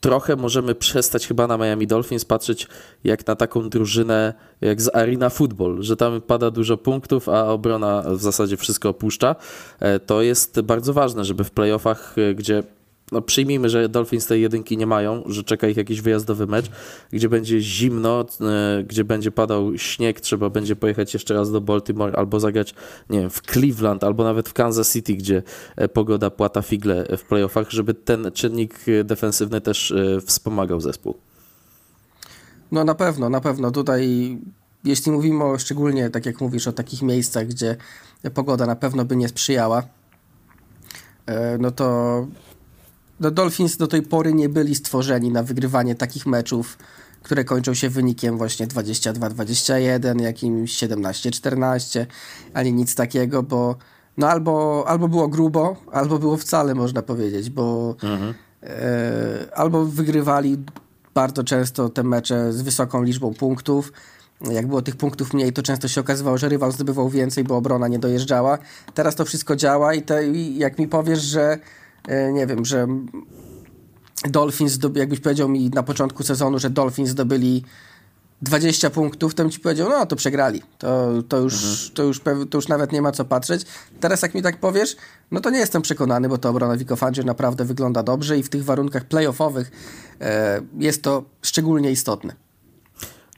trochę możemy przestać chyba na Miami Dolphins patrzeć jak na taką drużynę jak z Arena Football, że tam pada dużo punktów, a obrona w zasadzie wszystko opuszcza. E, to jest bardzo ważne, żeby w playoffach, e, gdzie no przyjmijmy, że Dolphins tej jedynki nie mają, że czeka ich jakiś wyjazdowy mecz, gdzie będzie zimno, e, gdzie będzie padał śnieg, trzeba będzie pojechać jeszcze raz do Baltimore albo zagrać, nie wiem, w Cleveland albo nawet w Kansas City, gdzie e, pogoda płata figle w playoffach, żeby ten czynnik defensywny też e, wspomagał zespół. No na pewno, na pewno. Tutaj jeśli mówimy o szczególnie, tak jak mówisz, o takich miejscach, gdzie pogoda na pewno by nie sprzyjała, no to no Dolphins do tej pory nie byli stworzeni na wygrywanie takich meczów, które kończą się wynikiem właśnie 22-21, jakimś 17-14, ani nic takiego, bo no albo, albo było grubo, albo było wcale, można powiedzieć, bo mhm. e, albo wygrywali bardzo często te mecze z wysoką liczbą punktów. Jak było tych punktów mniej, to często się okazywało, że rywal zdobywał więcej, bo obrona nie dojeżdżała. Teraz to wszystko działa i, te, i jak mi powiesz, że nie wiem, że Dolphins, jakbyś powiedział mi na początku sezonu, że Dolphins zdobyli 20 punktów, to bym ci powiedział, no to przegrali. To, to, już, mhm. to, już, to już nawet nie ma co patrzeć. Teraz jak mi tak powiesz, no to nie jestem przekonany, bo to obrona Vico naprawdę wygląda dobrze i w tych warunkach playoffowych e, jest to szczególnie istotne.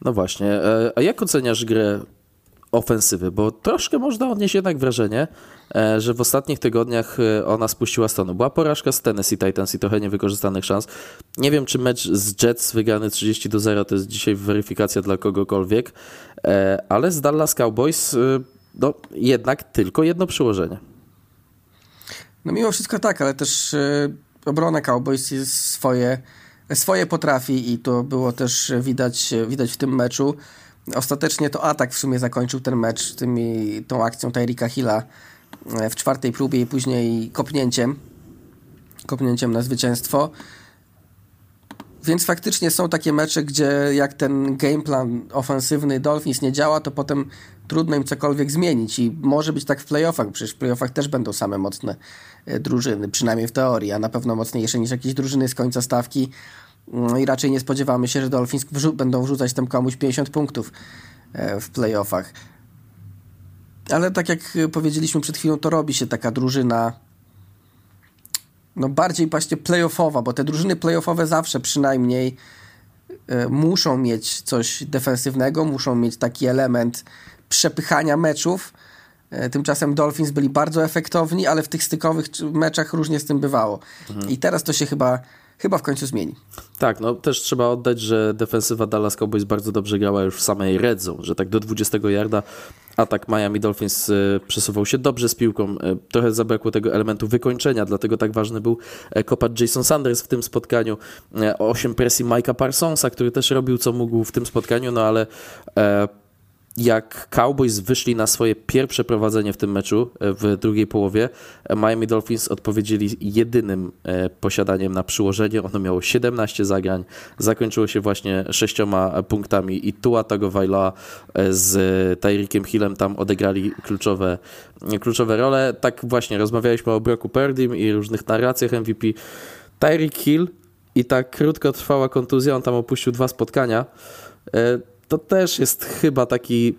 No właśnie. E, a jak oceniasz grę ofensywy, bo troszkę można odnieść jednak wrażenie, e, że w ostatnich tygodniach e, ona spuściła stonu. Była porażka z Tennessee Titans i trochę niewykorzystanych szans. Nie wiem, czy mecz z Jets wygrany 30 do 0 to jest dzisiaj weryfikacja dla kogokolwiek, e, ale z Dallas Cowboys no, jednak tylko jedno przyłożenie. No mimo wszystko tak, ale też obrona Cowboys jest swoje, swoje potrafi i to było też widać, widać w tym meczu. Ostatecznie to atak w sumie zakończył ten mecz tymi, tą akcją Tyrika Hilla e, w czwartej próbie i później kopnięciem. Kopnięciem na zwycięstwo. Więc faktycznie są takie mecze, gdzie jak ten gameplan ofensywny Dolphins nie działa, to potem trudno im cokolwiek zmienić i może być tak w playoffach, przecież w playoffach też będą same mocne e, drużyny, przynajmniej w teorii, a na pewno mocniejsze niż jakieś drużyny z końca stawki no i raczej nie spodziewamy się, że Dolphins wrzu będą wrzucać tam komuś 50 punktów e, w playoffach. Ale tak jak powiedzieliśmy przed chwilą, to robi się taka drużyna no bardziej właśnie playoffowa, bo te drużyny playoffowe zawsze przynajmniej e, muszą mieć coś defensywnego, muszą mieć taki element przepychania meczów. E, tymczasem Dolphins byli bardzo efektowni, ale w tych stykowych meczach różnie z tym bywało. Mhm. I teraz to się chyba chyba w końcu zmieni. Tak, no też trzeba oddać, że defensywa Dallas Cowboys bardzo dobrze grała już w samej red że tak do 20 yarda atak Miami Dolphins e, przesuwał się dobrze z piłką. E, trochę zabrakło tego elementu wykończenia, dlatego tak ważny był e, kopacz Jason Sanders w tym spotkaniu. 8 presji Mike'a Parsonsa, który też robił co mógł w tym spotkaniu, no ale jak Cowboys wyszli na swoje pierwsze prowadzenie w tym meczu e, w drugiej połowie, e, Miami Dolphins odpowiedzieli jedynym e, posiadaniem na przyłożenie. Ono miało 17 zagrań, zakończyło się właśnie sześcioma punktami i Tua Tagovailoa z Tyreekiem Hillem tam odegrali kluczowe, kluczowe role. Tak właśnie, rozmawialiśmy o Broku Purdym i różnych narracjach MVP. Tyreek Hill i ta krótkotrwała kontuzja, on tam opuścił dwa spotkania to też jest chyba taki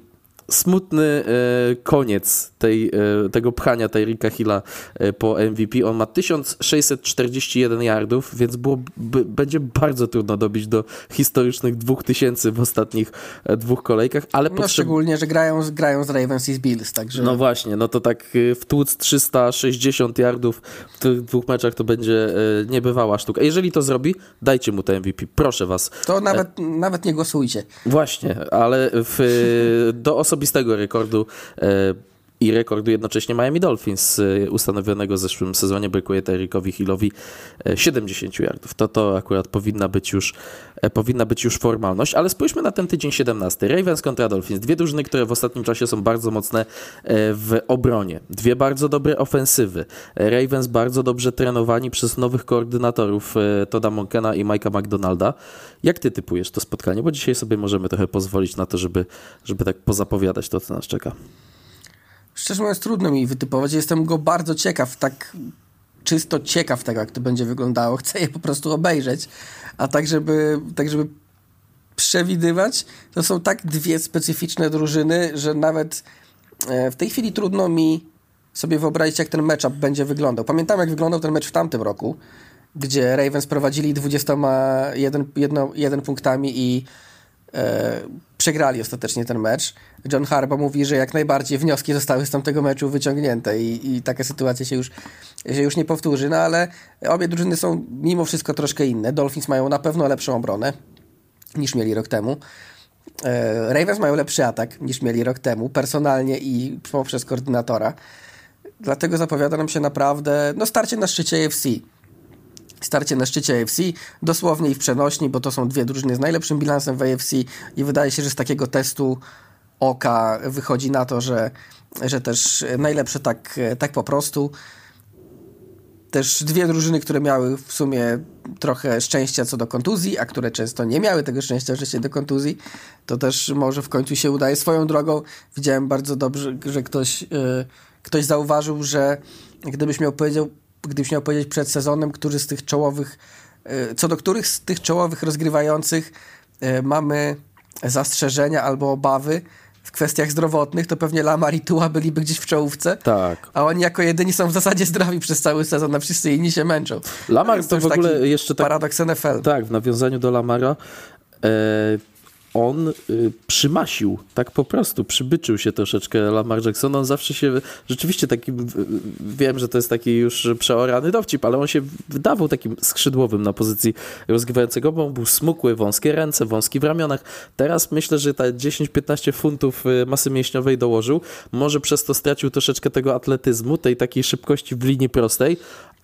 smutny e, koniec tej, e, tego pchania Tyrika Hilla e, po MVP. On ma 1641 yardów, więc było, będzie bardzo trudno dobić do historycznych 2000 w ostatnich e, dwóch kolejkach, ale No, potrzeb... szczególnie, że grają, z- grają z Ravens i z Bills, także... No właśnie, no to tak y, wtłuc 360 yardów w tych dwóch meczach to będzie niebywała sztuka. Jeżeli to zrobi, dajcie mu to MVP, proszę was. To nawet, nawet nie głosujcie. Właśnie, ale w, do osobistego rekordu y, i rekordu jednocześnie Miami Dolphins y, ustanowionego w zeszłym sezonie brakuje Tyrikowi Hillowi y, 70 yardów. To to akurat powinna być już e, powinna być już formalność, ale spójrzmy na ten tydzień 17. Ravens kontra Dolphins. Dwie drużyny, które w ostatnim czasie są bardzo mocne e, w obronie. Dwie bardzo dobre ofensywy. Ravens bardzo dobrze trenowani przez nowych koordynatorów e, Toda Monkena i Mike'a McDonalda. Jak ty typujesz to spotkanie? Bo dzisiaj sobie możemy trochę pozwolić na to, żeby, żeby tak pozapowiadać to, co nas czeka. Szczerze mówiąc, trudno mi wytypować. Jestem go bardzo ciekaw, tak czysto ciekaw tego, jak to będzie wyglądało. Chcę je po prostu obejrzeć. A tak, żeby, tak, żeby przewidywać, to są tak dwie specyficzne drużyny, że nawet e, w tej chwili trudno mi sobie wyobrazić, jak ten matchup będzie wyglądał. Pamiętam, jak wyglądał ten mecz w tamtym roku, gdzie Ravens prowadzili 21 jedno, jeden punktami i e, przegrali ostatecznie ten mecz. John Harbaugh mówi, że jak najbardziej wnioski zostały z tamtego meczu wyciągnięte i, i taka sytuacja się już, się już nie powtórzy. No ale obie drużyny są mimo wszystko troszkę inne. Dolphins mają na pewno lepszą obronę niż mieli rok temu. E, Ravens mają lepszy atak niż mieli rok temu, personalnie i poprzez koordynatora. Dlatego zapowiada nam się naprawdę no, starcie na szczycie AFC. Starcie na szczycie AFC, dosłownie i w przenośni, bo to są dwie drużyny z najlepszym bilansem w AFC i wydaje się, że z takiego testu oka wychodzi na to, że, że też najlepsze tak, tak po prostu. Też dwie drużyny, które miały w sumie trochę szczęścia co do kontuzji, a które często nie miały tego szczęścia, że się do kontuzji, to też może w końcu się udaje. Swoją drogą widziałem bardzo dobrze, że ktoś, yy, ktoś zauważył, że gdybyś miał powiedział, gdybyś miał powiedzieć przed sezonem, który z tych czołowych, yy, co do których z tych czołowych rozgrywających yy, mamy zastrzeżenia albo obawy w kwestiach zdrowotnych, to pewnie Lamar i Tua byliby gdzieś w czołówce. Tak. A oni jako jedyni są w zasadzie zdrowi przez cały sezon, a wszyscy inni się męczą. Lamar to, już w ogóle jeszcze tak... Paradoks NFL. Tak, w nawiązaniu do Lamara e, on y, przymasił, tak po prostu, przybyczył się troszeczkę Lamar Jackson. On zawsze się, rzeczywiście takim, wiem, że to jest taki już przeorany dowcip, ale on się wydawał takim skrzydłowym na pozycji rozgrywającego, bo on był smukły, wąskie ręce, wąski w ramionach. Teraz myślę, że ta 10-15 funtów y, masy mięśniowej dołożył. Może przez to stracił troszeczkę tego atletyzmu, tej takiej szybkości w linii prostej,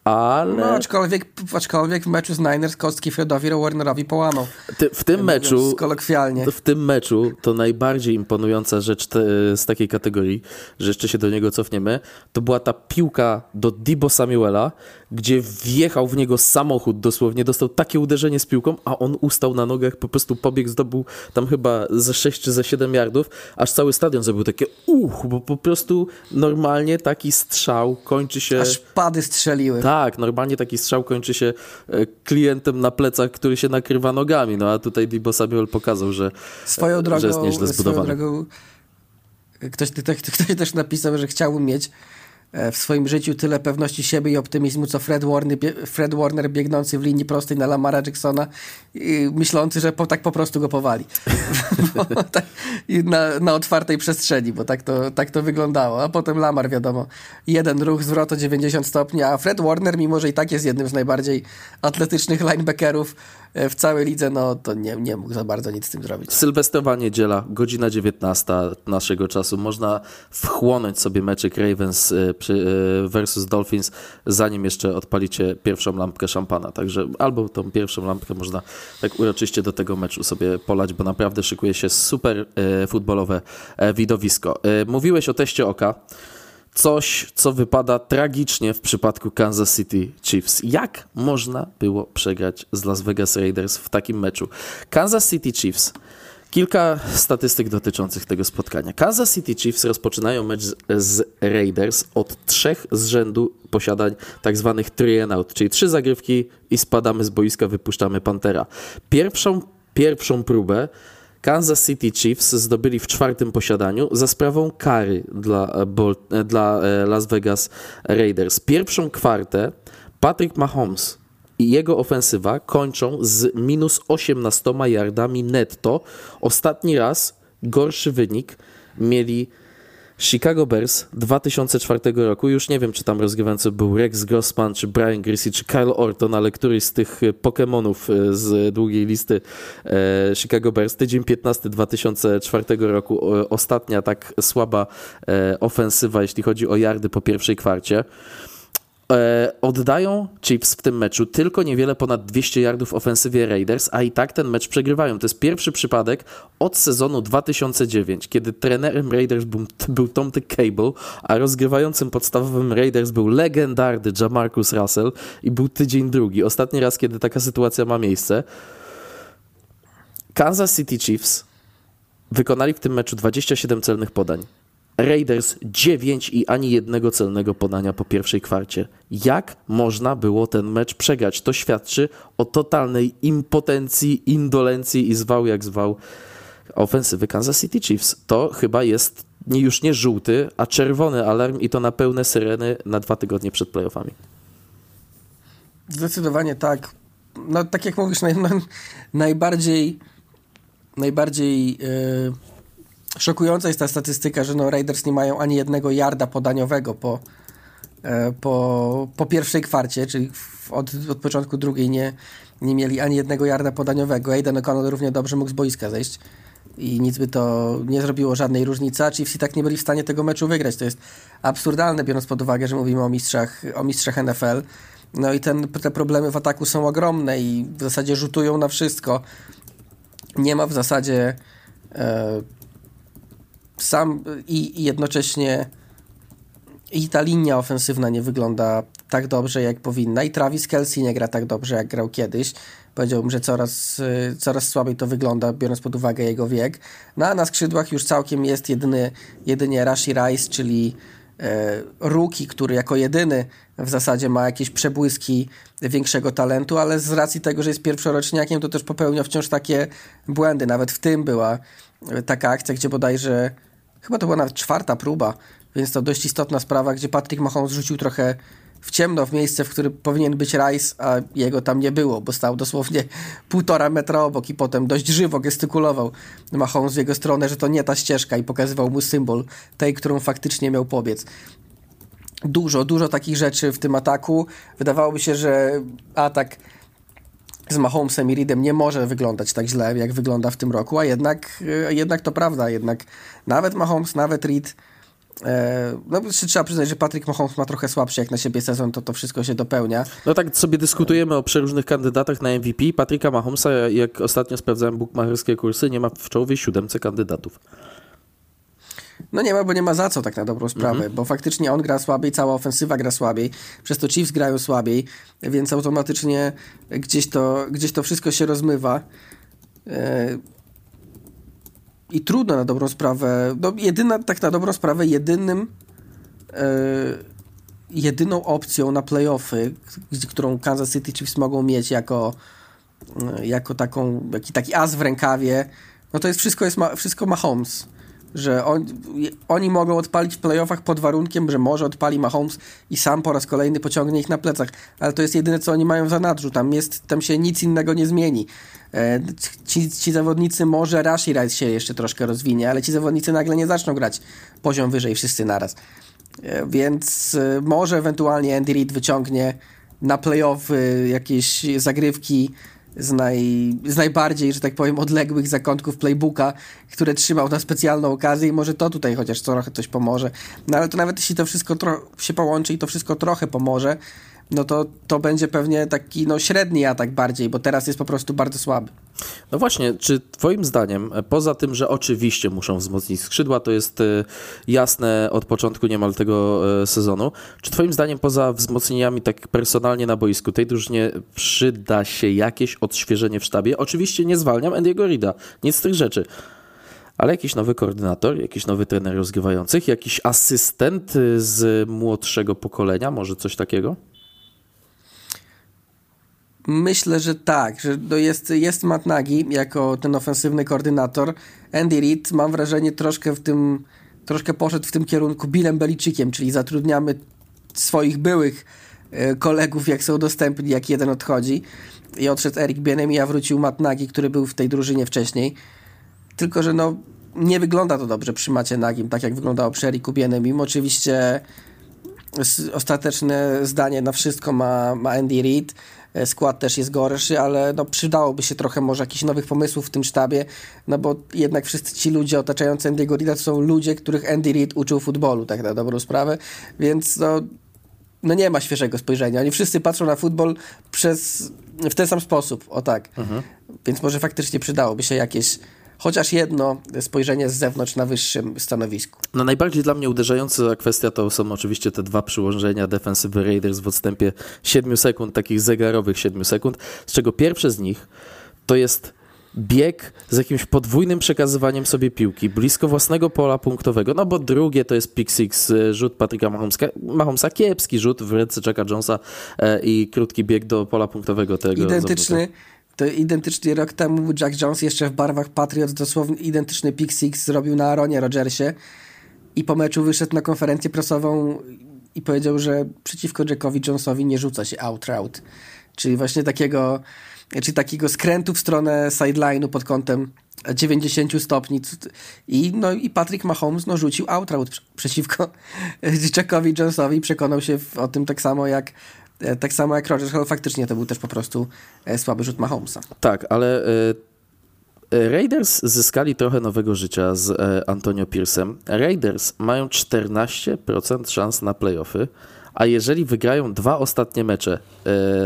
ale... No, aczkolwiek, aczkolwiek w meczu z Niners kostki Fredowi Warnerowi połamał. Ty, w tym meczu kolokwialnie. w tym meczu to najbardziej imponująca rzecz te, z takiej kategorii, że jeszcze się do niego cofniemy, to była ta piłka do Dibo Samuela, gdzie wjechał w niego samochód dosłownie, dostał takie uderzenie z piłką, a on ustał na nogach, po prostu pobiegł, zdobył tam chyba ze 6 czy ze 7 yardów, aż cały stadion zrobił takie uch, bo po prostu normalnie taki strzał kończy się... Aż pady strzeliły. Tak, normalnie taki strzał kończy się e, klientem na plecach, który się nakrywa nogami, no a tutaj Dibo Samuel pokazał, że, Swoją drogą, że jest nieźle swoją zbudowany. drogą ktoś, ktoś, ktoś też napisał, że chciałbym mieć e, w swoim życiu tyle pewności siebie i optymizmu, co Fred Warner, Fred Warner biegnący w linii prostej na Lamara Jacksona myślący, że po, tak po prostu go powali. Tak, na, na otwartej przestrzeni, bo tak to, tak to wyglądało. A potem Lamar, wiadomo, jeden ruch, zwrot o 90 stopni, a Fred Warner, mimo że i tak jest jednym z najbardziej atletycznych linebackerów e, w całej lidze, no to nie, nie mógł za bardzo nic z tym zrobić. Sylwestrowa niedziela, godzina 19 naszego czasu. Można wchłonąć sobie meczyk Ravens e, e, versus Dolphins, zanim jeszcze odpalicie pierwszą lampkę szampana. Także albo tą pierwszą lampkę można tak uroczyście do tego meczu sobie polać, bo naprawdę szykuje się super e, futbolowe e, widowisko. E, mówiłeś o teście oka. Coś, co wypada tragicznie w przypadku Kansas City Chiefs. Jak można było przegrać z Las Vegas Raiders w takim meczu? Kansas City Chiefs. Kilka statystyk dotyczących tego spotkania. Kansas City Chiefs rozpoczynają mecz z, Raiders od trzech z rzędu posiadań tak zwanych three and out, czyli trzy zagrywki i spadamy z boiska, wypuszczamy Pantera. Pierwszą, pierwszą próbę Kansas City Chiefs zdobyli w czwartym posiadaniu za sprawą kary dla, dla Las Vegas Raiders. Pierwszą kwartę Patrick Mahomes i jego ofensywa kończą z minus 18 yardami netto. Ostatni raz gorszy wynik mieli Chicago Bears 2004 roku. Już nie wiem, czy tam rozgrywający był Rex Grossman, czy Brian Greasy, czy Kyle Orton, ale któryś z tych Pokémonów e, z długiej listy e, Chicago Bears. Tydzień 15 2004 roku. Ostatnia tak słaba e, ofensywa, jeśli chodzi o yardy po pierwszej kwarcie. E, oddają Chiefs w tym meczu tylko niewiele ponad 200 yardów ofensywie Raiders, a i tak ten mecz przegrywają. To jest pierwszy przypadek od sezonu 2009, kiedy trenerem Raiders był, był Tom Cable, a rozgrywającym podstawowym Raiders był legendarny Jamarcus Russell i był tydzień drugi. Ostatni raz, kiedy taka sytuacja ma miejsce. Kansas City Chiefs wykonali w tym meczu 27 celnych podań. Raiders 9 i ani jednego celnego podania po pierwszej kwarcie. Jak można było ten mecz przegrać? To świadczy o totalnej impotencji, indolencji i zwał jak zwał ofensywy Kansas City Chiefs. To chyba jest już nie żółty, a czerwony alarm i to na pełne syreny na dwa tygodnie przed playoffami. Zdecydowanie tak. No tak jak mówisz, naj, najbardziej najbardziej yy szokująca jest ta statystyka, że no Raiders nie mają ani jednego yarda podaniowego po, e, po, po pierwszej kwarcie, czyli od, od początku drugiej nie, nie mieli ani jednego yarda podaniowego. Aiden O'Connell równie dobrze mógł z boiska zejść i nic by to nie zrobiło żadnej różnicy, a Chiefs i tak nie byli w stanie tego meczu wygrać. To jest absurdalne, biorąc pod uwagę, że mówimy o mistrzach, o mistrzach NFL. No i ten, te problemy w ataku są ogromne i w zasadzie rzutują na wszystko. Nie ma w zasadzie e, sam i, jednocześnie i ta linia ofensywna nie wygląda tak dobrze, jak powinna. I Travis Kelsey nie gra tak dobrze, jak grał kiedyś. Powiedziałbym, że coraz, coraz słabiej to wygląda, biorąc pod uwagę jego wiek. No a na skrzydłach już całkiem jest jedyny, jedynie Rashi Rice, czyli e, Ruki, który jako jedyny w zasadzie ma jakieś przebłyski większego talentu, ale z racji tego, że jest pierwszoroczniakiem, to też popełnia wciąż takie błędy. Nawet w tym była taka akcja, gdzie bodajże chyba to była nawet czwarta próba, więc to dość istotna sprawa, gdzie Patrick Mahomes rzucił trochę w ciemno w miejsce, w którym powinien być Rice, a jego tam nie było, bo stał dosłownie półtora metra obok i potem dość żywo gestykulował Mahomes w jego stronę, że to nie ta ścieżka i pokazywał mu symbol tej, którą faktycznie miał pobiec. Dużo, dużo takich rzeczy w tym ataku. Wydawałoby się, że atak z Mahomesem i Reedem nie może wyglądać tak źle, jak wygląda w tym roku, a jednak, e, jednak to prawda, jednak nawet Mahomes, nawet Reed e, no, trzeba przyznać, że Patrick Mahomes ma trochę słabszy jak na siebie sezon, to to wszystko się dopełnia. No tak sobie dyskutujemy o przeróżnych kandydatach na MVP. Patricka Mahomesa, jak ostatnio sprawdzałem bukmacherskie kursy, nie ma w czołowej siódemce kandydatów. No nie ma, bo nie ma za co tak na dobrą sprawę, mhm. bo faktycznie on gra słabiej, cała ofensywa gra słabiej, przez to Chiefs grają słabiej, więc automatycznie gdzieś to, gdzieś to wszystko się rozmywa. E, I trudno na dobrą sprawę, no jedyna, tak na dobrą sprawę, jedynym e, jedyną opcją na playoffy, którą Kansas City Chiefs mogą mieć jako, e, jako taką, taki, taki as w rękawie, no to jest wszystko, jest ma, wszystko Mahomes że on, oni mogą odpalić w playoffach pod warunkiem, że może odpali Mahomes i sam po raz kolejny pociągnie ich na plecach, ale to jest jedyne, co oni mają za nadrzu, tam, jest, tam się nic innego nie zmieni. E, ci, ci zawodnicy, może Rashi Rice się jeszcze troszkę rozwinie, ale ci zawodnicy nagle nie zaczną grać poziom wyżej wszyscy naraz. E, więc e, może ewentualnie Andy Reid wyciągnie na playoffy jakieś zagrywki z, naj, z najbardziej, że tak powiem, odległych zakątków playbooka, które trzymał na specjalną okazję i może to tutaj chociaż trochę coś pomoże. No ale to nawet jeśli to wszystko się połączy i to wszystko trochę pomoże, no to to będzie pewnie taki no, średni atak bardziej, bo teraz jest po prostu bardzo słaby. No właśnie, czy twoim zdaniem, poza tym, że oczywiście muszą wzmocnić skrzydła, to jest e, jasne od początku niemal tego e, sezonu, czy twoim zdaniem poza wzmocnieniami tak personalnie na boisku tej drużynie przyda się jakieś odświeżenie w sztabie? Oczywiście nie zwalniam Andy'ego Rida, nic z tych rzeczy. Ale jakiś nowy koordynator, jakiś nowy trener rozgrywających, jakiś asystent z młodszego pokolenia, może coś takiego? Myślę, że tak, że jest, jest Matt Nagy jako ten ofensywny koordynator. Andy Reid mam wrażenie troszkę w tym, troszkę poszedł w tym kierunku Billem Beliciciem, czyli zatrudniamy swoich byłych e, kolegów, jak są dostępni, jak jeden odchodzi. I odszedł Eric Bienemi, a wrócił Matt Nagy, który był w tej drużynie wcześniej. Tylko, że no nie wygląda to dobrze przy Macie Nagim, tak jak wyglądało przy Eriku Bienemim. Oczywiście ostateczne zdanie na wszystko ma, ma Andy Reid. E, skład też jest gorszy, ale no przydałoby się trochę może jakichś nowych pomysłów w tym sztabie, no bo jednak wszyscy ci ludzie otaczający Andy'ego Reida to są ludzie, których Andy Reid uczył futbolu, tak na dobrą sprawę, więc no, no nie ma świeżego spojrzenia. Oni wszyscy patrzą na futbol przez, w ten sam sposób, o tak. Mhm. Więc może faktycznie przydałoby się jakieś chociaż jedno spojrzenie z zewnątrz na wyższym stanowisku. No najbardziej dla mnie uderzająca kwestia to są oczywiście te dwa przyłożenia defensywy Raiders w odstępie 7 sekund, takich zegarowych 7 sekund, z czego pierwsze z nich to jest bieg z jakimś podwójnym przekazywaniem sobie piłki blisko własnego pola punktowego, no bo drugie to jest pick six, e, rzut Patryka Mahomesa, Mahomesa kiepski rzut w ręce Jacka Jonesa e, i krótki bieg do pola punktowego tego Identyczny, zawodnika. To identyczny rok temu Jack Jones jeszcze w barwach Patriots dosłownie identyczny pick six zrobił na Aaronie Rodgersie i po meczu wyszedł na konferencję prasową i powiedział, że przeciwko Jackowi Jonesowi nie rzuca się out route. Czyli właśnie takiego, czyli takiego skrętu w stronę sideline'u pod kątem 90 stopni i, no, i Patrick Mahomes no, rzucił out route przeciwko Jackowi Jonesowi przekonał się o tym tak samo jak tak samo jak Rodgers, ale faktycznie to był też po prostu e, słaby rzut Mahomesa. Tak, ale e, Raiders zyskali trochę nowego życia z Antonio Pierce'em. Raiders mają 14% szans na playoffy, a jeżeli wygrają dwa ostatnie mecze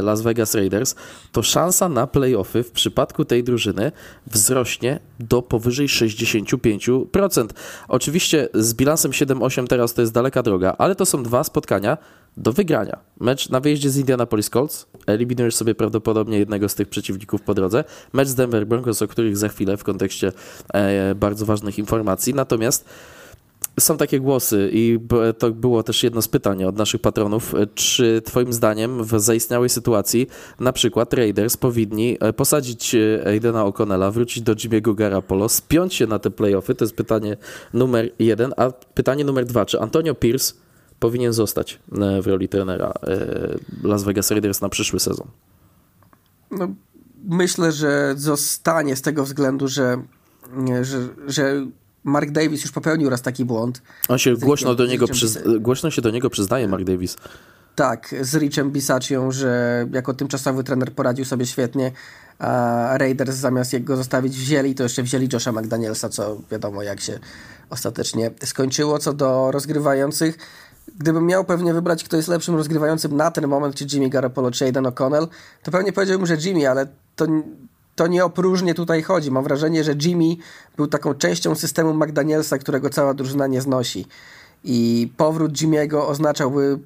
Las Vegas Raiders, to szansa na playoffy w przypadku tej drużyny wzrośnie do powyżej 65%. Oczywiście z bilansem 7-8 teraz to jest daleka droga, ale to są dwa spotkania, do wygrania. Mecz na wyjeździe z Indianapolis Colts. Eliminujesz sobie prawdopodobnie jednego z tych przeciwników po drodze. Mecz z Denver Broncos, o których za chwilę w kontekście e, bardzo ważnych informacji. Natomiast są takie głosy i to było też jedno z pytań od naszych patronów. Czy twoim zdaniem w zaistniałej sytuacji na przykład Raiders powinni e, posadzić e, Aidena O'Connella, wrócić do Jimmy'ego Garapolo, spiąć się na te playoffy? To jest pytanie numer jeden. A pytanie numer dwa, czy Antonio Pierce powinien zostać e, w roli trenera e, Las Vegas Raiders na przyszły sezon? No, myślę, że zostanie z tego względu, że, że, że Mark Davis już popełnił raz taki błąd. On się głośno, do niego przyz... głośno się do niego przyznaje, Mark Davis. Tak, z Richem Bisaccią, że jako tymczasowy trener poradził sobie świetnie, a Raiders zamiast jego zostawić wzięli, to jeszcze wzięli Josha McDanielsa, co wiadomo jak się ostatecznie skończyło. Co do rozgrywających, gdybym miał pewnie wybrać, kto jest lepszym rozgrywającym na ten moment, czy Jimmy Garoppolo, czy Aiden O'Connell, to pewnie powiedziałbym, że Jimmy, ale to, to nie o próżnię tutaj chodzi. Mam wrażenie, że Jimmy był taką częścią systemu McDanielsa, którego cała drużyna nie znosi. I powrót Jimmy'ego oznaczałby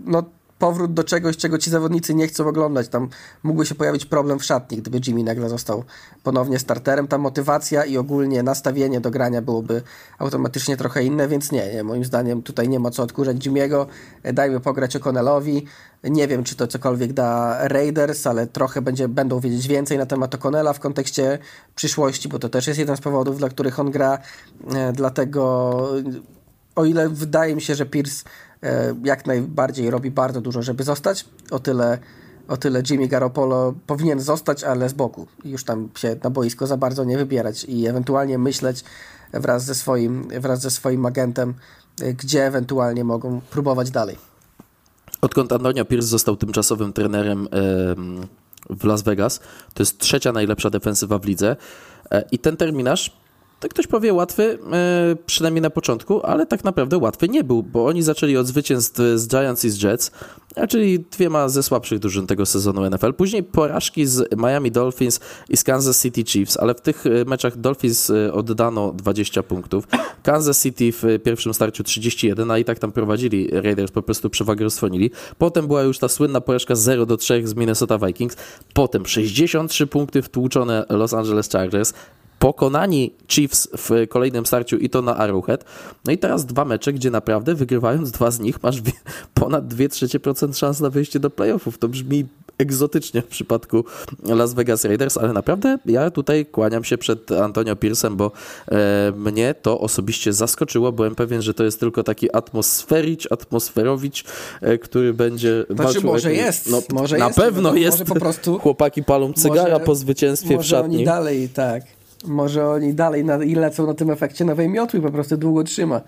no, powrót do czegoś, czego ci zawodnicy nie chcą oglądać. Tam mógłby się pojawić problem w szatni, gdyby Jimmy nagle został ponownie starterem. Ta motywacja i ogólnie nastawienie do grania byłoby automatycznie trochę inne, więc nie, nie moim zdaniem tutaj nie ma co odkurzać Jimmy'ego. Dajmy pograć O'Connellowi. Nie wiem, czy to cokolwiek da Raiders, ale trochę będzie, będą wiedzieć więcej na temat O'Connella w kontekście przyszłości, bo to też jest jeden z powodów, dla których on gra. E, dlatego o ile wydaje mi się, że Pierce jak najbardziej robi bardzo dużo, żeby zostać. O tyle, o tyle Jimmy Garoppolo powinien zostać, ale z boku. Już tam się na boisko za bardzo nie wybierać i ewentualnie myśleć wraz ze swoim, wraz ze swoim agentem, e, gdzie ewentualnie mogą próbować dalej. Odkąd Antonio Pierce został tymczasowym trenerem w Las Vegas, to jest trzecia najlepsza defensywa w lidze e, i ten terminarz ktoś powie łatwy, e, przynajmniej na początku, ale tak naprawdę łatwy nie był, bo oni zaczęli od zwycięstw z Giants i z Jets, czyli dwiema ze słabszych drużyn tego sezonu NFL. Później porażki z Miami Dolphins i z Kansas City Chiefs, ale w tych e, meczach Dolphins e, oddano 20 punktów. Kansas City w pierwszym starciu 31, a i tak tam prowadzili Raiders, po prostu przewagę rozsłonili. Potem była już ta słynna porażka 0 do 3 z Minnesota Vikings. Potem 63 punkty wtłuczone Los Angeles Chargers pokonani Chiefs w kolejnym starciu i to na Arrowhead. No i teraz dwa mecze, gdzie naprawdę wygrywając dwa z nich masz ponad 2 trzecie procent szans na wyjście do playoffów. To brzmi egzotycznie w przypadku Las Vegas Raiders, ale naprawdę ja tutaj kłaniam się przed Antonio Piersem, bo e, mnie to osobiście zaskoczyło. Byłem pewien, że to jest tylko taki atmosfericz, atmosferowicz, e, który będzie Znaczy, walczył... może jest, No, może na jest, pewno może jest. po prostu- Chłopaki palą cygara Może- po zwycięstwie w Może oni szatni. dalej, tak. Może oni dalej na, i lecą na tym efekcie nowej miotły, po prostu długo trzyma.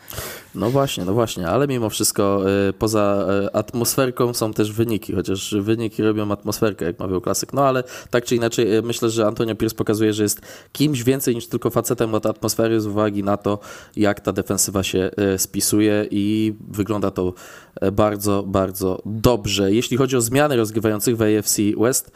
No właśnie, no właśnie, ale mimo wszystko y, poza y, atmosferką są też wyniki, chociaż wyniki robią atmosferkę, jak mawiał klasyk. No ale tak czy inaczej, y, myślę, że Antonio Pierce pokazuje, że jest kimś więcej niż tylko facetem od atmosfery z uwagi na to, jak ta defensywa się y, spisuje i wygląda to y, bardzo, bardzo dobrze. Jeśli chodzi o zmiany rozgrywających w AFC West,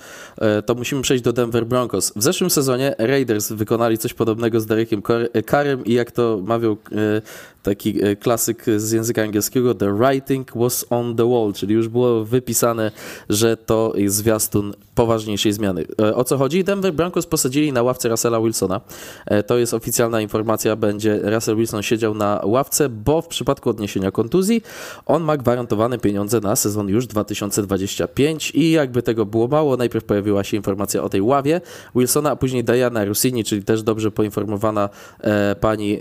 y, to musimy przejść do Denver Broncos. W zeszłym sezonie Raiders wykonali coś podobnego z Derekiem Karem i jak to mawiał y, taki e, klasyk z języka angielskiego, the writing was on the wall, czyli już było wypisane, że to jest zwiastun poważniejszej zmiany. E, O co chodzi? Denver Broncos posadzili na ławce Russella Wilsona. E, To jest oficjalna informacja, będzie Russell Wilson siedział na ławce, bo w przypadku odniesienia kontuzji on ma gwarantowane pieniądze na sezon już 2025 i jakby tego było mało, najpierw pojawiła się informacja o tej ławie Wilsona, a później Diana Rossini, czyli też dobrze poinformowana e, pani e,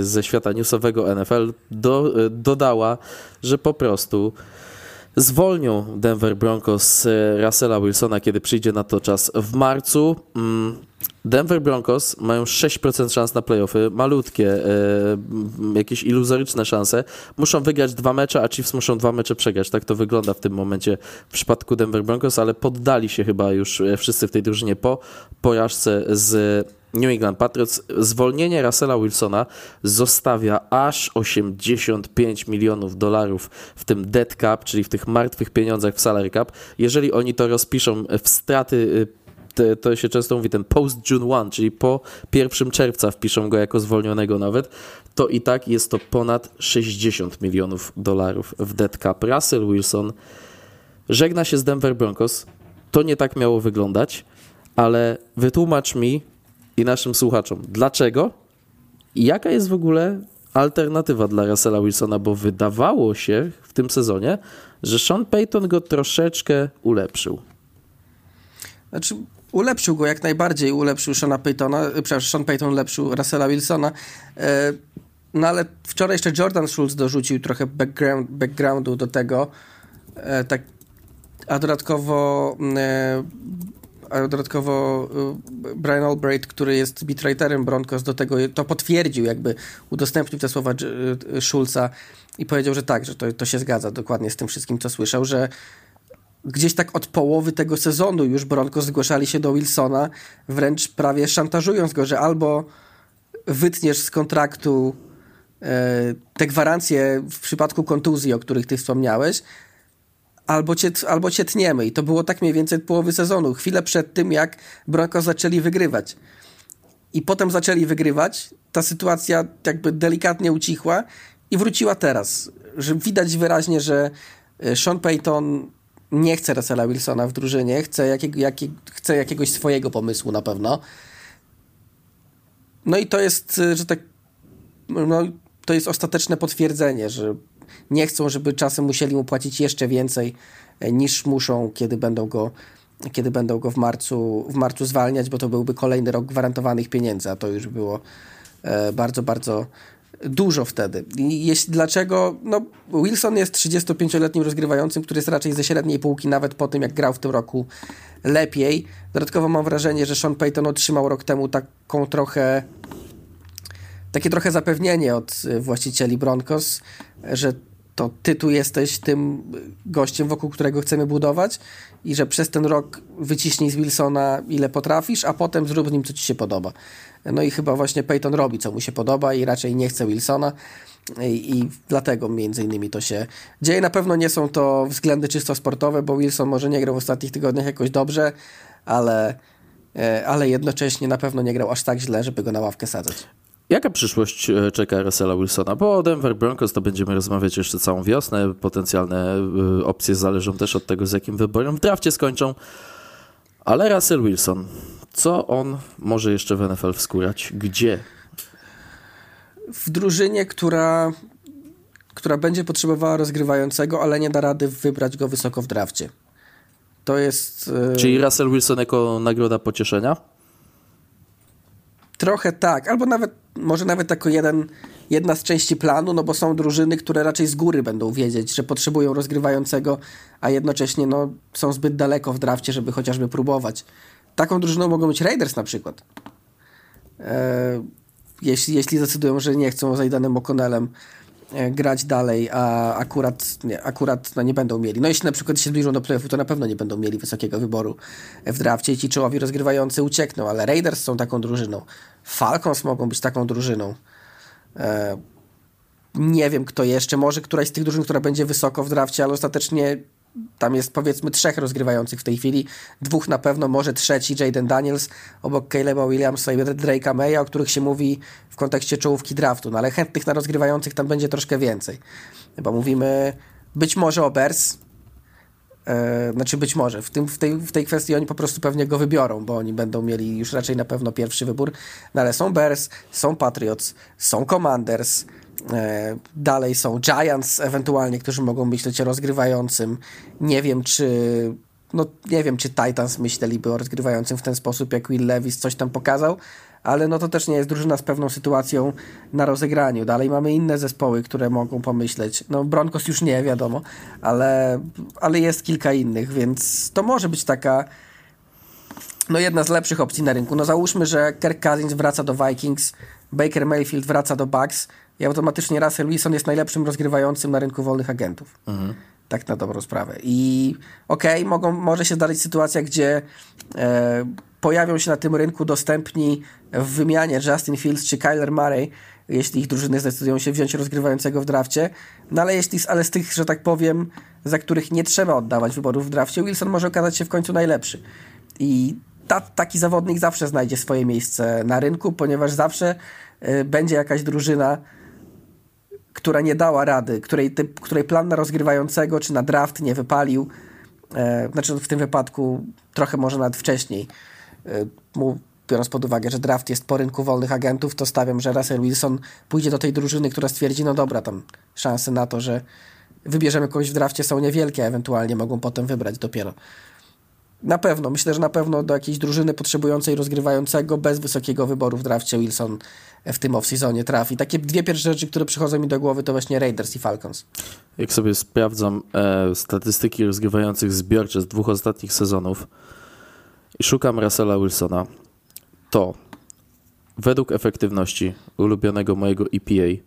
ze świata newsowego NFL, do, e, dodała, że po prostu zwolnią Denver Broncos Russella Wilsona, kiedy przyjdzie na to czas w marcu. Mm, Denver Broncos mają 6% szans na playoffy, malutkie, jakieś iluzoryczne szanse. Muszą wygrać dwa mecze, a Chiefs muszą dwa mecze przegrać. Tak to wygląda w tym momencie w przypadku Denver Broncos, ale poddali się chyba już wszyscy w tej drużynie po porażce z New England Patriots. Zwolnienie Russella Wilsona zostawia aż 85 milionów dolarów w tym dead cap, czyli w tych martwych pieniądzach w salary cap. Jeżeli oni to rozpiszą w straty y, to się często mówi ten post June 1, czyli po 1 czerwca wpiszą go jako zwolnionego nawet, to i tak jest to ponad 60 milionów dolarów w dead cap. Russell Wilson żegna się z Denver Broncos. To nie tak miało wyglądać, ale wytłumacz mi i naszym słuchaczom, dlaczego? I jaka jest w ogóle alternatywa dla Russella Wilsona, bo wydawało się w tym sezonie, że Sean Payton go troszeczkę ulepszył. Znaczy, ulepszył go jak najbardziej, ulepszył Shona Paytona, e, przepraszam, Sean Payton ulepszył Russella Wilsona, e, no ale wczoraj jeszcze Jordan Schultz dorzucił trochę background, backgroundu do tego, e, tak, a dodatkowo e, a dodatkowo e, Brian Albright, który jest beatwriterem Broncos, do tego to potwierdził, jakby udostępnił te słowa e, Schulza i powiedział, że tak, że to, to się zgadza dokładnie z tym wszystkim, co słyszał, że gdzieś tak od połowy tego sezonu już Broncos zgłaszali się do Wilsona, wręcz prawie szantażując go, że albo wytniesz z kontraktu e, te gwarancje w przypadku kontuzji, o których ty wspomniałeś, albo cię, albo cię tniemy. I to było tak mniej więcej połowy sezonu, chwilę przed tym, jak Broncos zaczęli wygrywać. I potem zaczęli wygrywać, ta sytuacja jakby delikatnie ucichła i wróciła teraz. Że widać wyraźnie, że e, Sean Payton nie chce Russella Wilsona w drużynie, chce, jakiego, jakie, chce jakiegoś swojego pomysłu na pewno. No i to jest, y, że tak, no, to jest ostateczne potwierdzenie, że nie chcą, żeby czasem musieli mu płacić jeszcze więcej e, niż muszą, kiedy będą go, kiedy będą go w marcu, w marcu zwalniać, bo to byłby kolejny rok gwarantowanych pieniędzy, a to już było e, bardzo, bardzo dużo wtedy. Jeśli, dlaczego? No, Wilson jest 35-letnim rozgrywającym, który jest raczej ze średniej półki, nawet po tym, jak grał w tym roku lepiej. Dodatkowo mam wrażenie, że Sean Payton otrzymał rok temu taką trochę takie trochę zapewnienie od y, właścicieli Broncos, że to ty tu jesteś tym gościem, wokół którego chcemy budować i że przez ten rok wyciśnij z Wilsona ile potrafisz, a potem zrób z nim co ci się podoba. No i chyba właśnie Peyton robi co mu się podoba i raczej nie chce Wilsona i, i dlatego między innymi to się dzieje. Na pewno nie są to względy czysto sportowe, bo Wilson może nie grał w ostatnich tygodniach jakoś dobrze, ale, e, ale jednocześnie na pewno nie grał aż tak źle, żeby go na ławkę sadzać. Jaka przyszłość e, czeka Russella Wilsona? Bo o Denver Broncos to będziemy rozmawiać jeszcze całą wiosnę. Potencjalne e, opcje zależą też od tego, z jakim wyborem w drafcie skończą. Ale Russell Wilson, co on może jeszcze w NFL wskórać? Gdzie? W drużynie, która, która będzie potrzebowała rozgrywającego, ale nie da rady wybrać go wysoko w drafcie. To jest... E, Czyli Russell Wilson jako nagroda pocieszenia? Trochę tak, albo nawet, może nawet jako jeden, jedna z części planu, no bo są drużyny, które raczej z góry będą wiedzieć, że potrzebują rozgrywającego, a jednocześnie no, są zbyt daleko w drafcie, żeby chociażby próbować. Taką drużyną mogą być Raiders na przykład. E, jeśli, jeśli decydują, że nie chcą z Aidanem O'Connellem grać dalej, a akurat, nie, akurat no nie będą mieli. No jeśli na przykład się zbliżą do playoffu, to na pewno nie będą mieli wysokiego wyboru w drafcie i ci czołowi rozgrywający uciekną, ale Raiders są taką drużyną. Falcons mogą być taką drużyną. E, nie wiem kto jeszcze, może któraś z tych drużyn, która będzie wysoko w drafcie, ale ostatecznie tam jest powiedzmy trzech rozgrywających w tej chwili. Dwóch na pewno, może trzeci, Jaden Daniels, obok Caleba Williamsa i Drake'a Maya, o których się mówi w kontekście czołówki draftu. No ale chętnych na rozgrywających tam będzie troszkę więcej. Bo mówimy być może o Bears, e, znaczy być może, w, tym, w, tej, w tej kwestii oni po prostu pewnie go wybiorą, bo oni będą mieli już raczej na pewno pierwszy wybór. No ale są Bears, są Patriots, są Commanders, dalej są Giants ewentualnie, którzy mogą myśleć o rozgrywającym. Nie wiem, czy no nie wiem, czy Titans myśleliby o rozgrywającym w ten sposób, jak Will Levis coś tam pokazał, ale no to też nie jest drużyna z pewną sytuacją na rozegraniu. Dalej mamy inne zespoły, które mogą pomyśleć. No Broncos już nie, wiadomo, ale, ale jest kilka innych, więc to może być taka no jedna z lepszych opcji na rynku. No załóżmy, że Kirk Cousins wraca do Vikings, Baker Mayfield wraca do Bucks, i automatycznie Russell Wilson jest najlepszym rozgrywającym na rynku wolnych agentów. Mhm. Tak na dobrą sprawę. I okej, okay, może się zdarzyć sytuacja, gdzie e, pojawią się na tym rynku dostępni w wymianie Justin Fields czy Kyler Murray, jeśli ich drużyny zdecydują się wziąć rozgrywającego w drafcie. No ale jeśli, ale z tych, że tak powiem, za których nie trzeba oddawać wyborów w drafcie, Wilson może okazać się w końcu najlepszy. I ta, taki zawodnik zawsze znajdzie swoje miejsce na rynku, ponieważ zawsze y, będzie jakaś drużyna, która nie dała rady, której, której plan na rozgrywającego czy na draft nie wypalił, e, znaczy w tym wypadku trochę może nawet wcześniej, e, mu, biorąc pod uwagę, że draft jest po rynku wolnych agentów, to stawiam, że Russell Wilson pójdzie do tej drużyny, która stwierdzi, no dobra, tam szanse na to, że wybierzemy kogoś w drafcie są niewielkie, ewentualnie mogą potem wybrać dopiero. Na pewno, myślę, że na pewno do jakiejś drużyny potrzebującej rozgrywającego bez wysokiego wyboru w drafcie Wilson w tym off-seasonie trafi. Takie dwie pierwsze rzeczy, które przychodzą mi do głowy to właśnie Raiders i Falcons. Jak sobie sprawdzam e, statystyki rozgrywających zbiorcze z dwóch ostatnich sezonów i szukam Russella Wilsona, to według efektywności ulubionego mojego EPA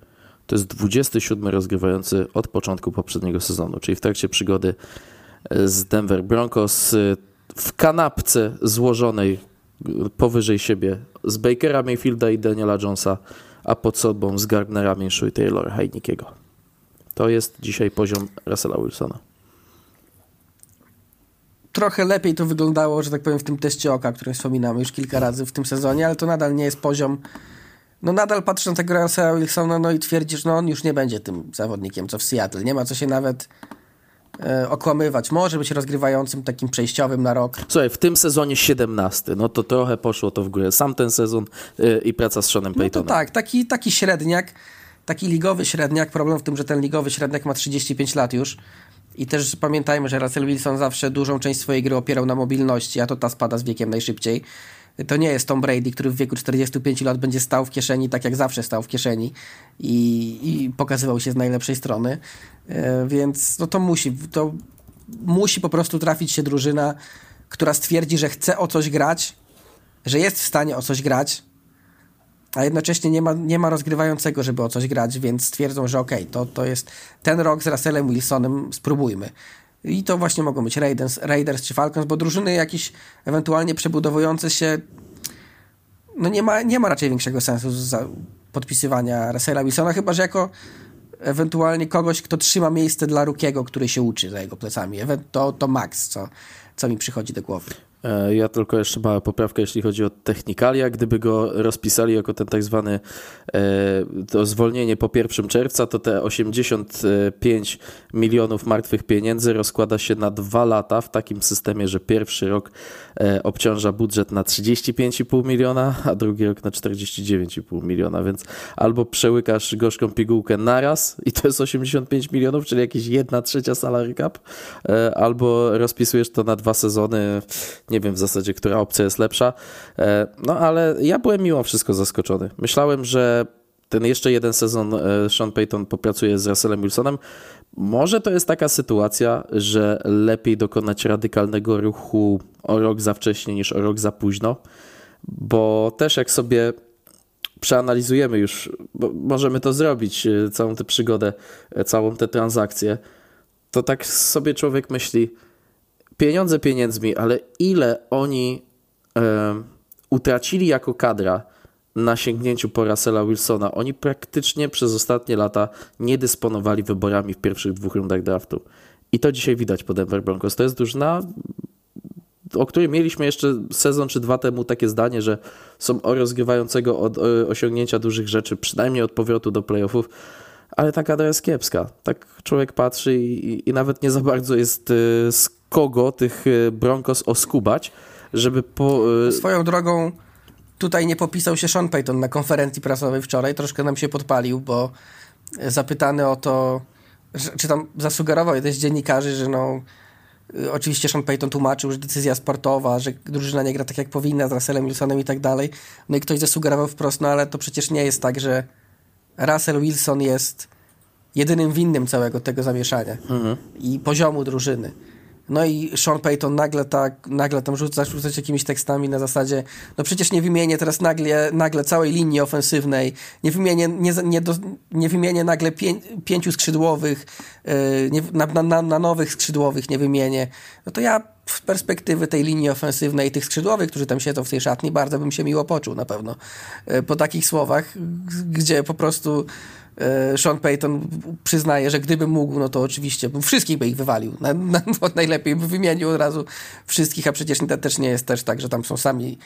to jest 27 rozgrywający od początku poprzedniego sezonu, czyli w trakcie przygody z Denver Broncos w kanapce złożonej powyżej siebie z Bakera Mayfielda i Daniela Jonesa, a pod sobą z Gardnera Minshew i Taylora Heinickiego. To jest dzisiaj poziom Russella Wilsona. Trochę lepiej to wyglądało, że tak powiem, w tym teście oka, który wspominamy już kilka razy w tym sezonie, ale to nadal nie jest poziom. No nadal patrzysz na tego Russella Wilsona no i twierdzisz, no on już nie będzie tym zawodnikiem, co w Seattle. Nie ma co się nawet okłamywać. Może być rozgrywającym takim przejściowym na rok. Słuchaj, w tym sezonie 17, no to trochę poszło to w górę. Sam ten sezon e, i praca z Seanem Paytonem. No to tak, taki, taki średniak, taki ligowy średniak. Problem w tym, że ten ligowy średniak ma 35 lat już. I też pamiętajmy, że Russell Wilson zawsze dużą część swojej gry opierał na mobilności, a to ta spada z wiekiem najszybciej. To nie jest Tom Brady, który w wieku 45 lat będzie stał w kieszeni, tak jak zawsze stał w kieszeni i, i pokazywał się z najlepszej strony. E, więc no to musi, to musi po prostu trafić się drużyna, która stwierdzi, że chce o coś grać, że jest w stanie o coś grać, a jednocześnie nie ma, nie ma rozgrywającego, żeby o coś grać, więc stwierdzą, że okej, okay, to, to jest ten rok z Russellem Wilsonem, spróbujmy. I to właśnie mogą być Raiders, Raiders czy Falcons, bo drużyny jakieś ewentualnie przebudowujące się, no nie ma, nie ma raczej większego sensu podpisywania Russella Wilsona, chyba że jako ewentualnie kogoś, kto trzyma miejsce dla Rukiego, który się uczy za jego plecami. To, to Max, co, co mi przychodzi do głowy. E, ja tylko jeszcze mała poprawka, jeśli chodzi o technikalia. Gdyby go rozpisali jako ten tak zwany e, to zwolnienie po 1 czerwca, to te 85 milionów martwych pieniędzy rozkłada się na dwa lata w takim systemie, że pierwszy rok e, obciąża budżet na 35,5 miliona, a drugi rok na 49,5 miliona, więc albo przełykasz gorzką pigułkę naraz i to jest 85 milionów, czyli jakieś 1 trzecia salary cap, albo rozpisujesz to na dwa sezony nie wiem w zasadzie, która opcja jest lepsza. E, no ale ja byłem mimo wszystko zaskoczony. Myślałem, że ten jeszcze jeden sezon e, Sean Payton popracuje z Russellem Wilsonem. Może to jest taka sytuacja, że lepiej dokonać radykalnego ruchu o rok za wcześnie niż o rok za późno, bo też jak sobie przeanalizujemy już, możemy to zrobić, e, całą tę przygodę, całą tę transakcję, to tak sobie człowiek myśli, pieniądze pieniędzmi, ale ile oni e, utracili jako kadra na sięgnięciu po Russella Wilsona. Oni praktycznie przez ostatnie lata nie dysponowali wyborami w pierwszych dwóch rundach draftu. I to dzisiaj widać po Denver Broncos. To jest drużyna, o której mieliśmy jeszcze sezon czy dwa temu takie zdanie, że są o rozgrywającego od osiągnięcia dużych rzeczy, przynajmniej od powrotu do playoffów, ale ta kadra jest kiepska. Tak człowiek patrzy i, i nawet nie za bardzo jest y, kogo tych e, Broncos oskubać, żeby po... E, Swoją drogą tutaj nie popisał się Sean Payton na konferencji prasowej wczoraj, troszkę nam się podpalił, bo zapytany o to, czy tam zasugerował jeden z dziennikarzy, że no e, oczywiście Sean Payton tłumaczył, że decyzja sportowa, że drużyna nie gra tak jak powinna z Russellem Wilsonem i tak dalej. No i ktoś zasugerował wprost, no ale to przecież nie jest tak, że Russell Wilson jest jedynym winnym całego tego zamieszania mhm. i poziomu drużyny. No i Sean Payton nagle tak, nagle tam rzuca, rzucać jakimiś tekstami na zasadzie, no przecież nie wymienię teraz nagle, nagle całej linii ofensywnej, nie wymienię, nie, nie, do, nie wymienię nagle pię, pięciu skrzydłowych, yy, nie, na, na, na, nowych skrzydłowych nie wymienię. No to ja z perspektywy tej linii ofensywnej tych skrzydłowych, którzy tam siedzą w tej szatni, bardzo bym się miło poczuł na pewno. Yy, po takich słowach, gdzie po prostu Sean Payton przyznaje, że gdyby mógł, no to oczywiście wszystkich by ich wywalił. Na, na, najlepiej by wymienił od razu wszystkich, a przecież to też nie jest też tak, że tam są sami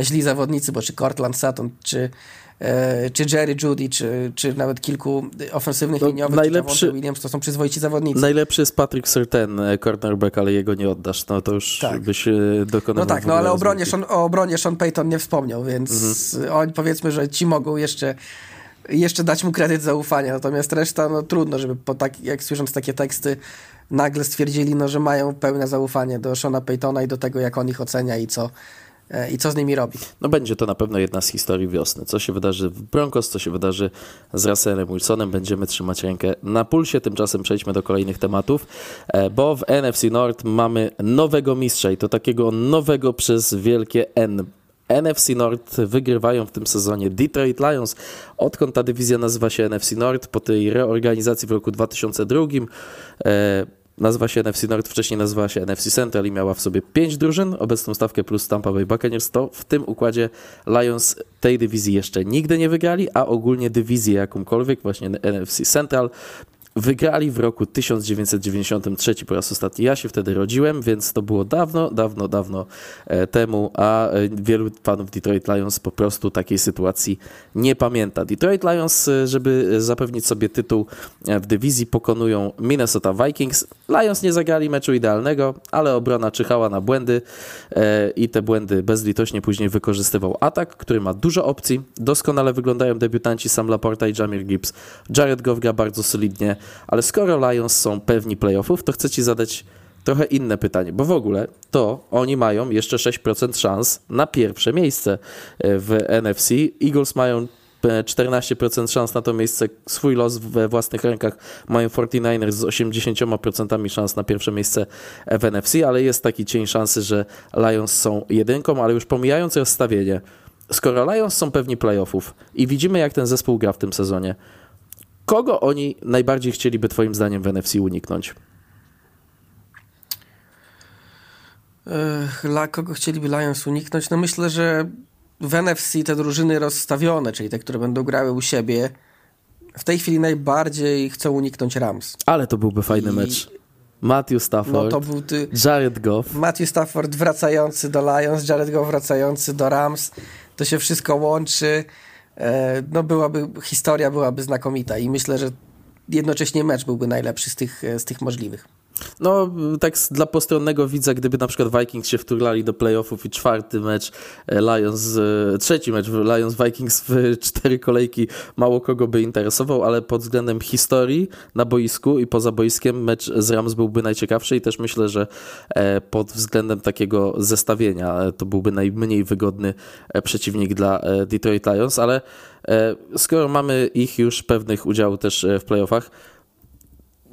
źli zawodnicy, bo czy Cortland Sutton, czy, e, czy Jerry Judy, czy, czy nawet kilku ofensywnych no, liniowych, najlepszy, Williams, to są przyzwoici zawodnicy. Najlepszy jest Patrick Surtain, e, cornerback, ale jego nie oddasz, no to już tak. byś dokonał. No tak, no ale o obronie, Sean, o obronie Sean Payton nie wspomniał, więc mhm. oni powiedzmy, że ci mogą jeszcze jeszcze dać mu kredyt zaufania. Natomiast reszta, no trudno, żeby po tak, jak słysząc takie teksty, nagle stwierdzili, no, że mają pełne zaufanie do Shona Paytona i do tego, jak on ich ocenia i co, e, i co z nimi robi. No będzie to na pewno jedna z historii wiosny. Co się wydarzy w Broncos, co się wydarzy z Russellem Wilsonem, będziemy trzymać rękę na pulsie. Tymczasem przejdźmy do kolejnych tematów, e, bo w NFC North mamy nowego mistrza i to takiego nowego przez wielkie N NFC North wygrywają w tym sezonie Detroit Lions. Odkąd ta dywizja nazywa się NFC North? Po tej reorganizacji w roku 2002 e, nazywa się NFC North, wcześniej nazywała się NFC Central i miała w sobie pięć drużyn, obecną stawkę plus Tampa Bay Buccaneers, to w tym układzie Lions tej dywizji jeszcze nigdy nie wygrali, a ogólnie dywizję jakąkolwiek, właśnie NFC Central, Wygrali w roku 1993 po raz ostatni. Ja się wtedy rodziłem, więc to było dawno, dawno, dawno e, temu, a e, wielu fanów Detroit Lions po prostu takiej sytuacji nie pamięta. Detroit Lions, e, żeby zapewnić sobie tytuł w dywizji, pokonują Minnesota Vikings. Lions nie zagrali meczu idealnego, ale obrona czyhała na błędy i te błędy bezlitośnie później wykorzystywał atak, który ma dużo opcji. Doskonale wyglądają debiutanci Sam Laporta i Jamir Gibbs. Jared Goff gra bardzo solidnie ale skoro Lions są pewni playoffów, to chcę Ci zadać trochę inne pytanie, bo w ogóle to oni mają jeszcze 6% szans na pierwsze miejsce e, w NFC. Eagles mają 14% szans na to miejsce, swój los we własnych rękach mają 49ers z 80% szans na pierwsze miejsce w NFC, ale jest taki cień szansy, że Lions są jedynką, ale już pomijając rozstawienie, skoro Lions są pewni playoffów i widzimy jak ten zespół gra w tym sezonie, Kogo oni najbardziej chcieliby Twoim zdaniem w NFC uniknąć? Dla kogo chcieliby Lions uniknąć? No myślę, że w NFC te drużyny rozstawione, czyli te, które będą grały u siebie, w tej chwili najbardziej chcą uniknąć Rams. Ale to byłby fajny I... mecz. Matthew Stafford, No był ty... Jared Goff. Matthew Stafford wracający do Lions, Jared Goff wracający do Rams. To się wszystko łączy. E, no byłaby, historia byłaby znakomita i myślę, że jednocześnie mecz byłby najlepszy z tych, z tych możliwych. No, tak dla postronnego widza, gdyby na przykład Vikings się wturlali do playoffów i czwarty mecz e, Lions, e, trzeci mecz Lions-Vikings w cztery kolejki, mało kogo by interesował, ale pod względem historii na boisku i poza boiskiem mecz z Rams byłby najciekawszy i też myślę, że e, pod względem takiego zestawienia to byłby najmniej wygodny przeciwnik dla Detroit Lions, ale skoro mamy ich już pewnych udziału też w playoffach,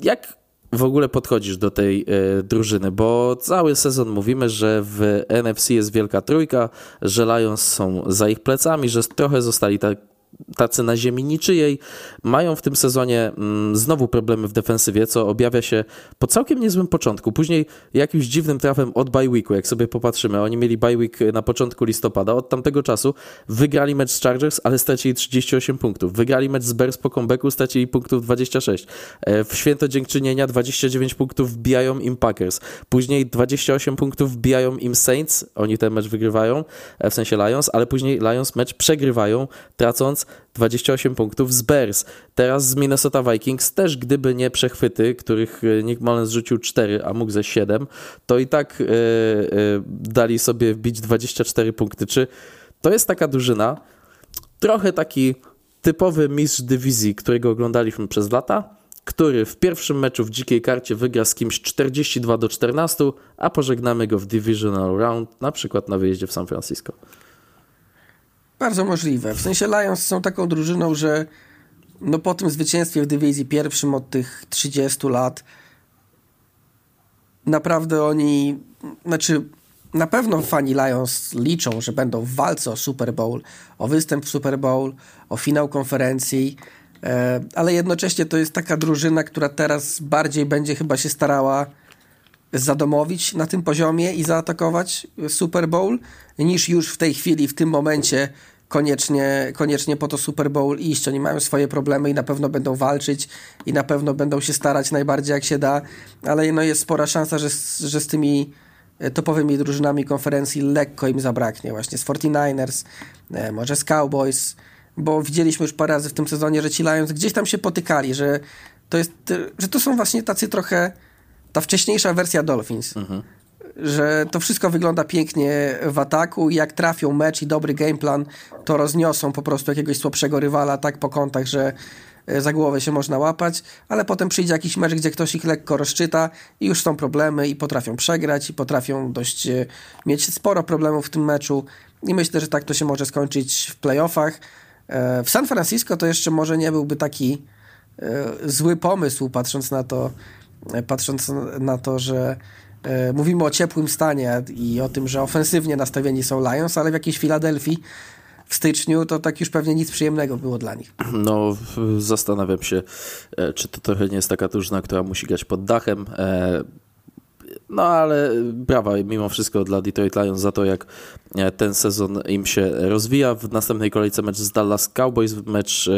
jak w ogóle podchodzisz do tej e, drużyny? Bo cały sezon mówimy, że w NFC jest wielka trójka, że Lions są za ich plecami, że trochę zostali tak tacy na ziemi niczyjej, mają w tym sezonie mm, znowu problemy w defensywie, co objawia się po całkiem niezłym początku. Później jakimś dziwnym trafem od bye weeku, jak sobie popatrzymy, oni mieli bye week na początku listopada, od tamtego czasu wygrali mecz z Chargers, ale stracili 38 punktów. Wygrali mecz z Bears po comebacku, stracili punktów 26. E, w święto dziękczynienia 29 punktów wbijają im Packers. Później 28 punktów wbijają im Saints, oni ten mecz wygrywają, e, w sensie Lions, ale później Lions mecz przegrywają, tracąc 28 punktów z Bears. Teraz z Minnesota Vikings też gdyby nie przechwyty, których e, Nick Mullens rzucił 4, a mógł ze 7, to i tak yy, yy, dali sobie wbić 24 punkty. Czy to jest taka drużyna, trochę taki typowy mistrz dywizji, którego oglądaliśmy przez lata, który w pierwszym meczu w dzikiej karcie wygra z kimś 42 do 14, a pożegnamy go w Divisional Round, na przykład na wyjeździe w San Francisco. Bardzo możliwe. W sensie Lions są taką drużyną, że no po tym zwycięstwie w dywizji pierwszym od tych 30 lat naprawdę oni, znaczy na pewno fani Lions liczą, że będą w walce o Super Bowl, o występ w Super Bowl, o finał konferencji, e, ale jednocześnie to jest taka drużyna, która teraz bardziej będzie chyba się starała zadomowić na tym poziomie i zaatakować Super Bowl, niż już w tej chwili, w tym momencie koniecznie, koniecznie po to Super Bowl iść. Oni mają swoje problemy i na pewno będą walczyć i na pewno będą się starać najbardziej jak się da, ale no jest spora szansa, że, że z tymi e, topowymi drużynami konferencji lekko im zabraknie. Właśnie z 49ers, e, może z Cowboys, bo widzieliśmy już parę razy w tym sezonie, że ci Lions gdzieś tam się potykali, że to, jest, że to są właśnie tacy trochę ta wcześniejsza wersja Dolphins. Mhm że to wszystko wygląda pięknie w ataku i jak trafią mecz i dobry gameplan, to rozniosą po prostu jakiegoś słabszego rywala tak po kątach, że e, za głowę się można łapać, ale potem przyjdzie jakiś mecz, gdzie ktoś ich lekko rozczyta i już są problemy i potrafią przegrać i potrafią dość e, mieć sporo problemów w tym meczu i myślę, że tak to się może skończyć w playoffach. E, w San Francisco to jeszcze może nie byłby taki zły pomysł, patrząc na to, patrząc na to, że E, mówimy o ciepłym stanie i o tym, że ofensywnie nastawieni są Lions, ale w jakiejś Filadelfii w styczniu to tak już pewnie nic przyjemnego było dla nich. No, zastanawiam się, e, czy to trochę nie jest taka drużyna, która musi grać pod dachem. E, no ale brawa mimo wszystko dla Detroit Lions za to, jak ten sezon im się rozwija. W następnej kolejce mecz z Dallas Cowboys, mecz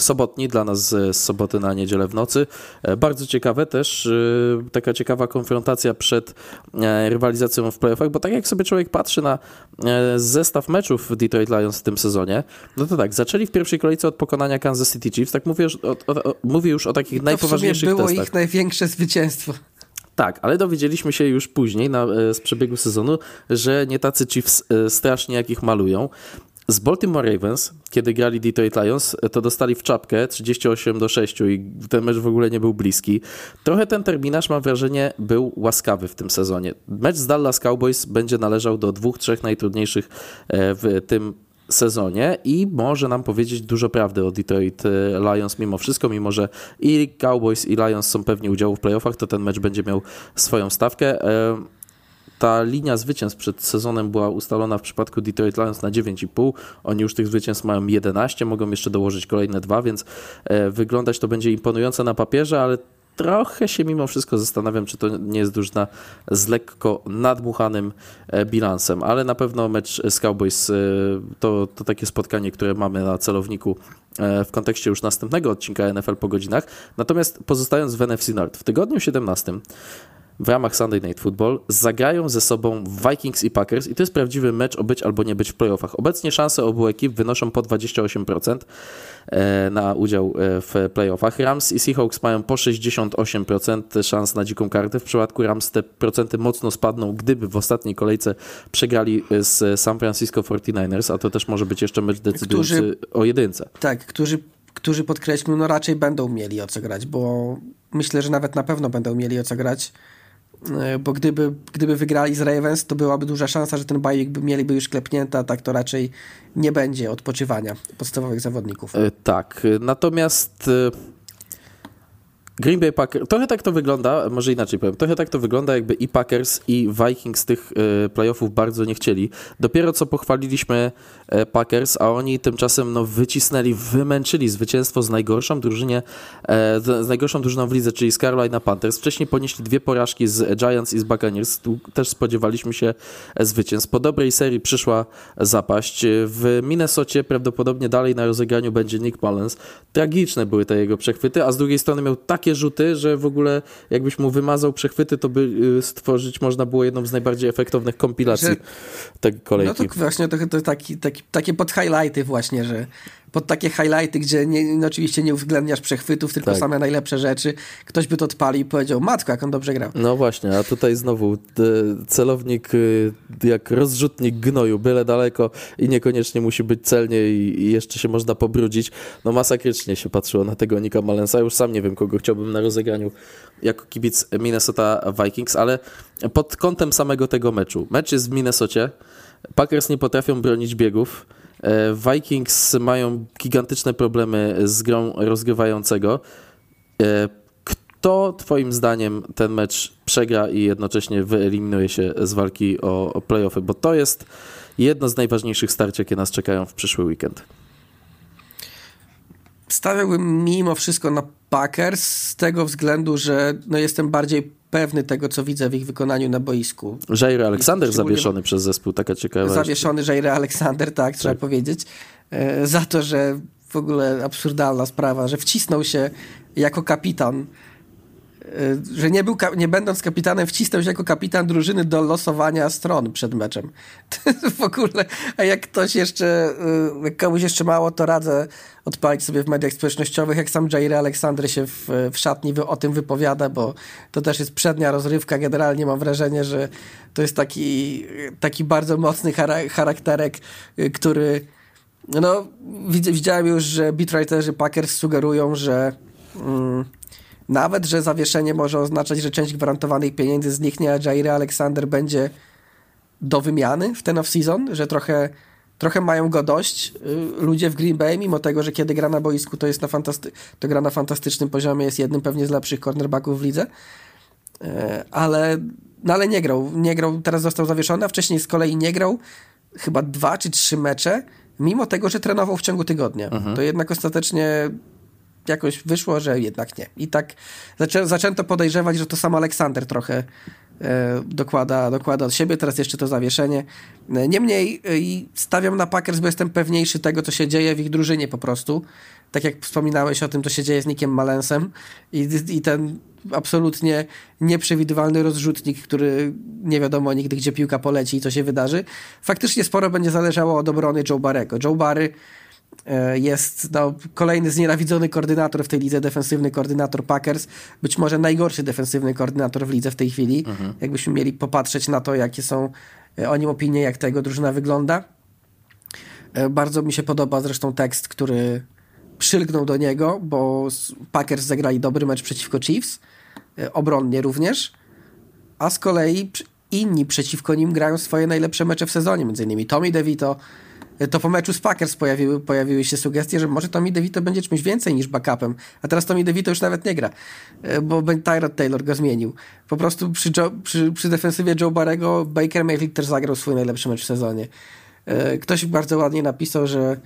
sobotni, dla nas z soboty na niedzielę w nocy. E, bardzo ciekawe też, e, taka ciekawa konfrontacja przed e, rywalizacją w playoffach, bo tak jak sobie człowiek patrzy na zestaw meczów Detroit Lions w tym sezonie, no to tak, zaczęli w pierwszej kolejce od pokonania Kansas City Chiefs, tak mówię już o, o, mówię już o takich to najpoważniejszych było testach. ich największe zwycięstwo. Tak, ale dowiedzieliśmy się już później na, z przebiegu sezonu, że nie tacy Chiefs strasznie jak ich malują. Z Baltimore Ravens, kiedy grali Detroit Lions, to dostali w czapkę 38 do 6 i ten mecz w ogóle nie był bliski. Trochę ten terminarz, mam wrażenie, był łaskawy w tym sezonie. Mecz z Dallas Cowboys będzie należał do dwóch, trzech najtrudniejszych e, w tym sezonie i może nam powiedzieć dużo prawdy o Detroit e, Lions mimo wszystko, mimo że i Cowboys i Lions są pewni udziału w playoffach, to ten mecz będzie miał swoją stawkę. Ta linia zwycięstw przed sezonem była ustalona w przypadku Detroit Lions na 9,5. Oni już tych zwycięstw mają 11, mogą jeszcze dołożyć kolejne dwa, więc e, wyglądać to będzie imponujące na papierze, ale trochę się mimo wszystko zastanawiam, czy to nie jest drużyna z lekko nadmuchanym e, bilansem, ale na pewno mecz z Cowboys e, to, to takie spotkanie, które mamy na celowniku w kontekście już następnego odcinka NFL po godzinach. Natomiast pozostając w NFC North, w tygodniu 17 w ramach Sunday Night Football zagrają ze sobą Vikings i Packers i to jest prawdziwy mecz o być albo nie być w playoffach. Obecnie szanse obu ekip wynoszą po 28% e, na udział e, w playoffach. Rams i Seahawks mają po 68% szans na dziką kartę. W przypadku Rams te procenty mocno spadną, gdyby w ostatniej kolejce przegrali z San Francisco 49ers, a to też może być jeszcze mecz decydujący którzy, o jedynce. Tak, którzy którzy podkreślmy, no raczej będą mieli o co grać, bo myślę, że nawet na pewno będą mieli o co grać. E, bo gdyby, gdyby wygrali z Ravens, to byłaby duża szansa, że ten bajek by mieliby już klepnięty, a tak to raczej nie będzie odpoczywania podstawowych zawodników. E, tak, natomiast e, Green Bay Packers, trochę tak to wygląda, może inaczej powiem, trochę tak to wygląda, jakby i Packers, i Vikings tych playoffów bardzo nie chcieli. Dopiero co pochwaliliśmy Packers, a oni tymczasem no, wycisnęli, wymęczyli zwycięstwo z najgorszą drużynie, e, z najgorszą drużyną w lidze, czyli z Carolina Panthers. Wcześniej ponieśli dwie porażki z Giants i z Buccaneers. Tu też spodziewaliśmy się zwycięstw. Po dobrej serii przyszła zapaść. W Minnesocie prawdopodobnie dalej na rozegraniu będzie Nick Mullens. Tragiczne były te jego przechwyty, a z drugiej strony miał tak takie rzuty, że w ogóle jakbyś mu wymazał przechwyty, to by y, stworzyć można było jedną z najbardziej efektownych kompilacji że, tej kolejki. No to właśnie to, to taki, taki, takie pod highlighty właśnie, że pod takie highlighty, gdzie nie, no oczywiście nie uwzględniasz przechwytów, tylko tak. same najlepsze rzeczy. Ktoś by to odpalił i powiedział, matko, jak on dobrze grał. No właśnie, a tutaj znowu celownik y, jak rozrzutnik gnoju, byle daleko i niekoniecznie musi być celnie i, i jeszcze się można pobrudzić. No masakrycznie się patrzyło na tego Nika Malensa. Już sam nie wiem, kogo chciałbym na rozegraniu jako kibic Minnesota Vikings, ale pod kątem samego tego meczu. Mecz jest w Minnesocie. Packers nie potrafią bronić biegów. E, Vikings mają gigantyczne problemy z grą rozgrywającego. E, kto Twoim zdaniem ten mecz przegra i jednocześnie wyeliminuje się z walki o, playoffy? Bo to jest jedno z najważniejszych starć, jakie nas czekają w przyszły weekend. Stawiałbym mimo wszystko na Packers z tego względu, że no jestem bardziej pewny tego, co widzę w ich wykonaniu na boisku. Jair Aleksander zawieszony przez zespół, taka ciekawa. Zawieszony Jair Aleksander, tak, tak, trzeba powiedzieć. E, za to, że w ogóle absurdalna sprawa, że wcisnął się jako kapitan że nie, był, nie będąc kapitanem, wcisnął się jako kapitan drużyny do losowania stron przed meczem. w ogóle, a jak ktoś jeszcze, y, jak komuś jeszcze mało, to radzę odpalić sobie w mediach społecznościowych, jak sam Jair Aleksander się w, w szatni o tym wypowiada, bo to też jest przednia rozrywka. Generalnie mam wrażenie, że to jest taki, taki bardzo mocny charakterek, y, który no, widziałem już, że beatwriterzy Packers sugerują, że mm, nawet, że zawieszenie może oznaczać, że część gwarantowanych pieniędzy zniknie, a Jair Alexander będzie do wymiany w ten off-season, że trochę, trochę mają go dość y, ludzie w Green Bay, mimo tego, że kiedy gra na boisku, to jest na fantasty- to gra na fantastycznym poziomie, jest jednym pewnie z lepszych cornerbacków w lidze, e, ale, no ale nie grał, nie grał, teraz został zawieszony, a wcześniej z kolei nie grał chyba dwa czy trzy mecze, mimo tego, że trenował w ciągu tygodnia. Mhm. To jednak ostatecznie jakoś wyszło, że jednak nie. I tak zaczę, zaczęto podejrzewać, że to sam Aleksander trochę e, dokłada, dokłada od siebie, teraz jeszcze to zawieszenie. E, niemniej e, stawiam na Packers, bo jestem pewniejszy tego, co się dzieje w ich drużynie po prostu. Tak jak wspominałeś o tym, co się dzieje z Nikiem Malensem i, i ten absolutnie nieprzewidywalny rozrzutnik, który nie wiadomo nigdy, gdzie piłka poleci i co się wydarzy. Faktycznie sporo będzie zależało od obrony Joe Barrego. Joe Barry jest no, kolejny znienawidzony koordynator w tej lidze, defensywny koordynator Packers, być może najgorszy defensywny koordynator w lidze w tej chwili. Mhm. Jakbyśmy mieli popatrzeć na to, jakie są e, o nim opinie, jak ta jego drużyna wygląda. E, bardzo mi się podoba zresztą tekst, który przylgnął do niego, bo Packers zagrali dobry mecz przeciwko Chiefs, obronnie również, a z kolei inni przeciwko nim grają swoje najlepsze mecze w sezonie, między innymi Tommy DeVito, to po meczu z Packers pojawiły, pojawiły się sugestie, że może Tommy DeVito będzie czymś więcej niż backupem, a teraz Tommy DeVito już nawet nie gra, e, bo Tyrod Taylor go zmienił. Po prostu przy, Joe, przy, przy defensywie Joe Barrego Baker Mayfield też zagrał swój najlepszy mecz w sezonie. E, ktoś bardzo ładnie napisał, że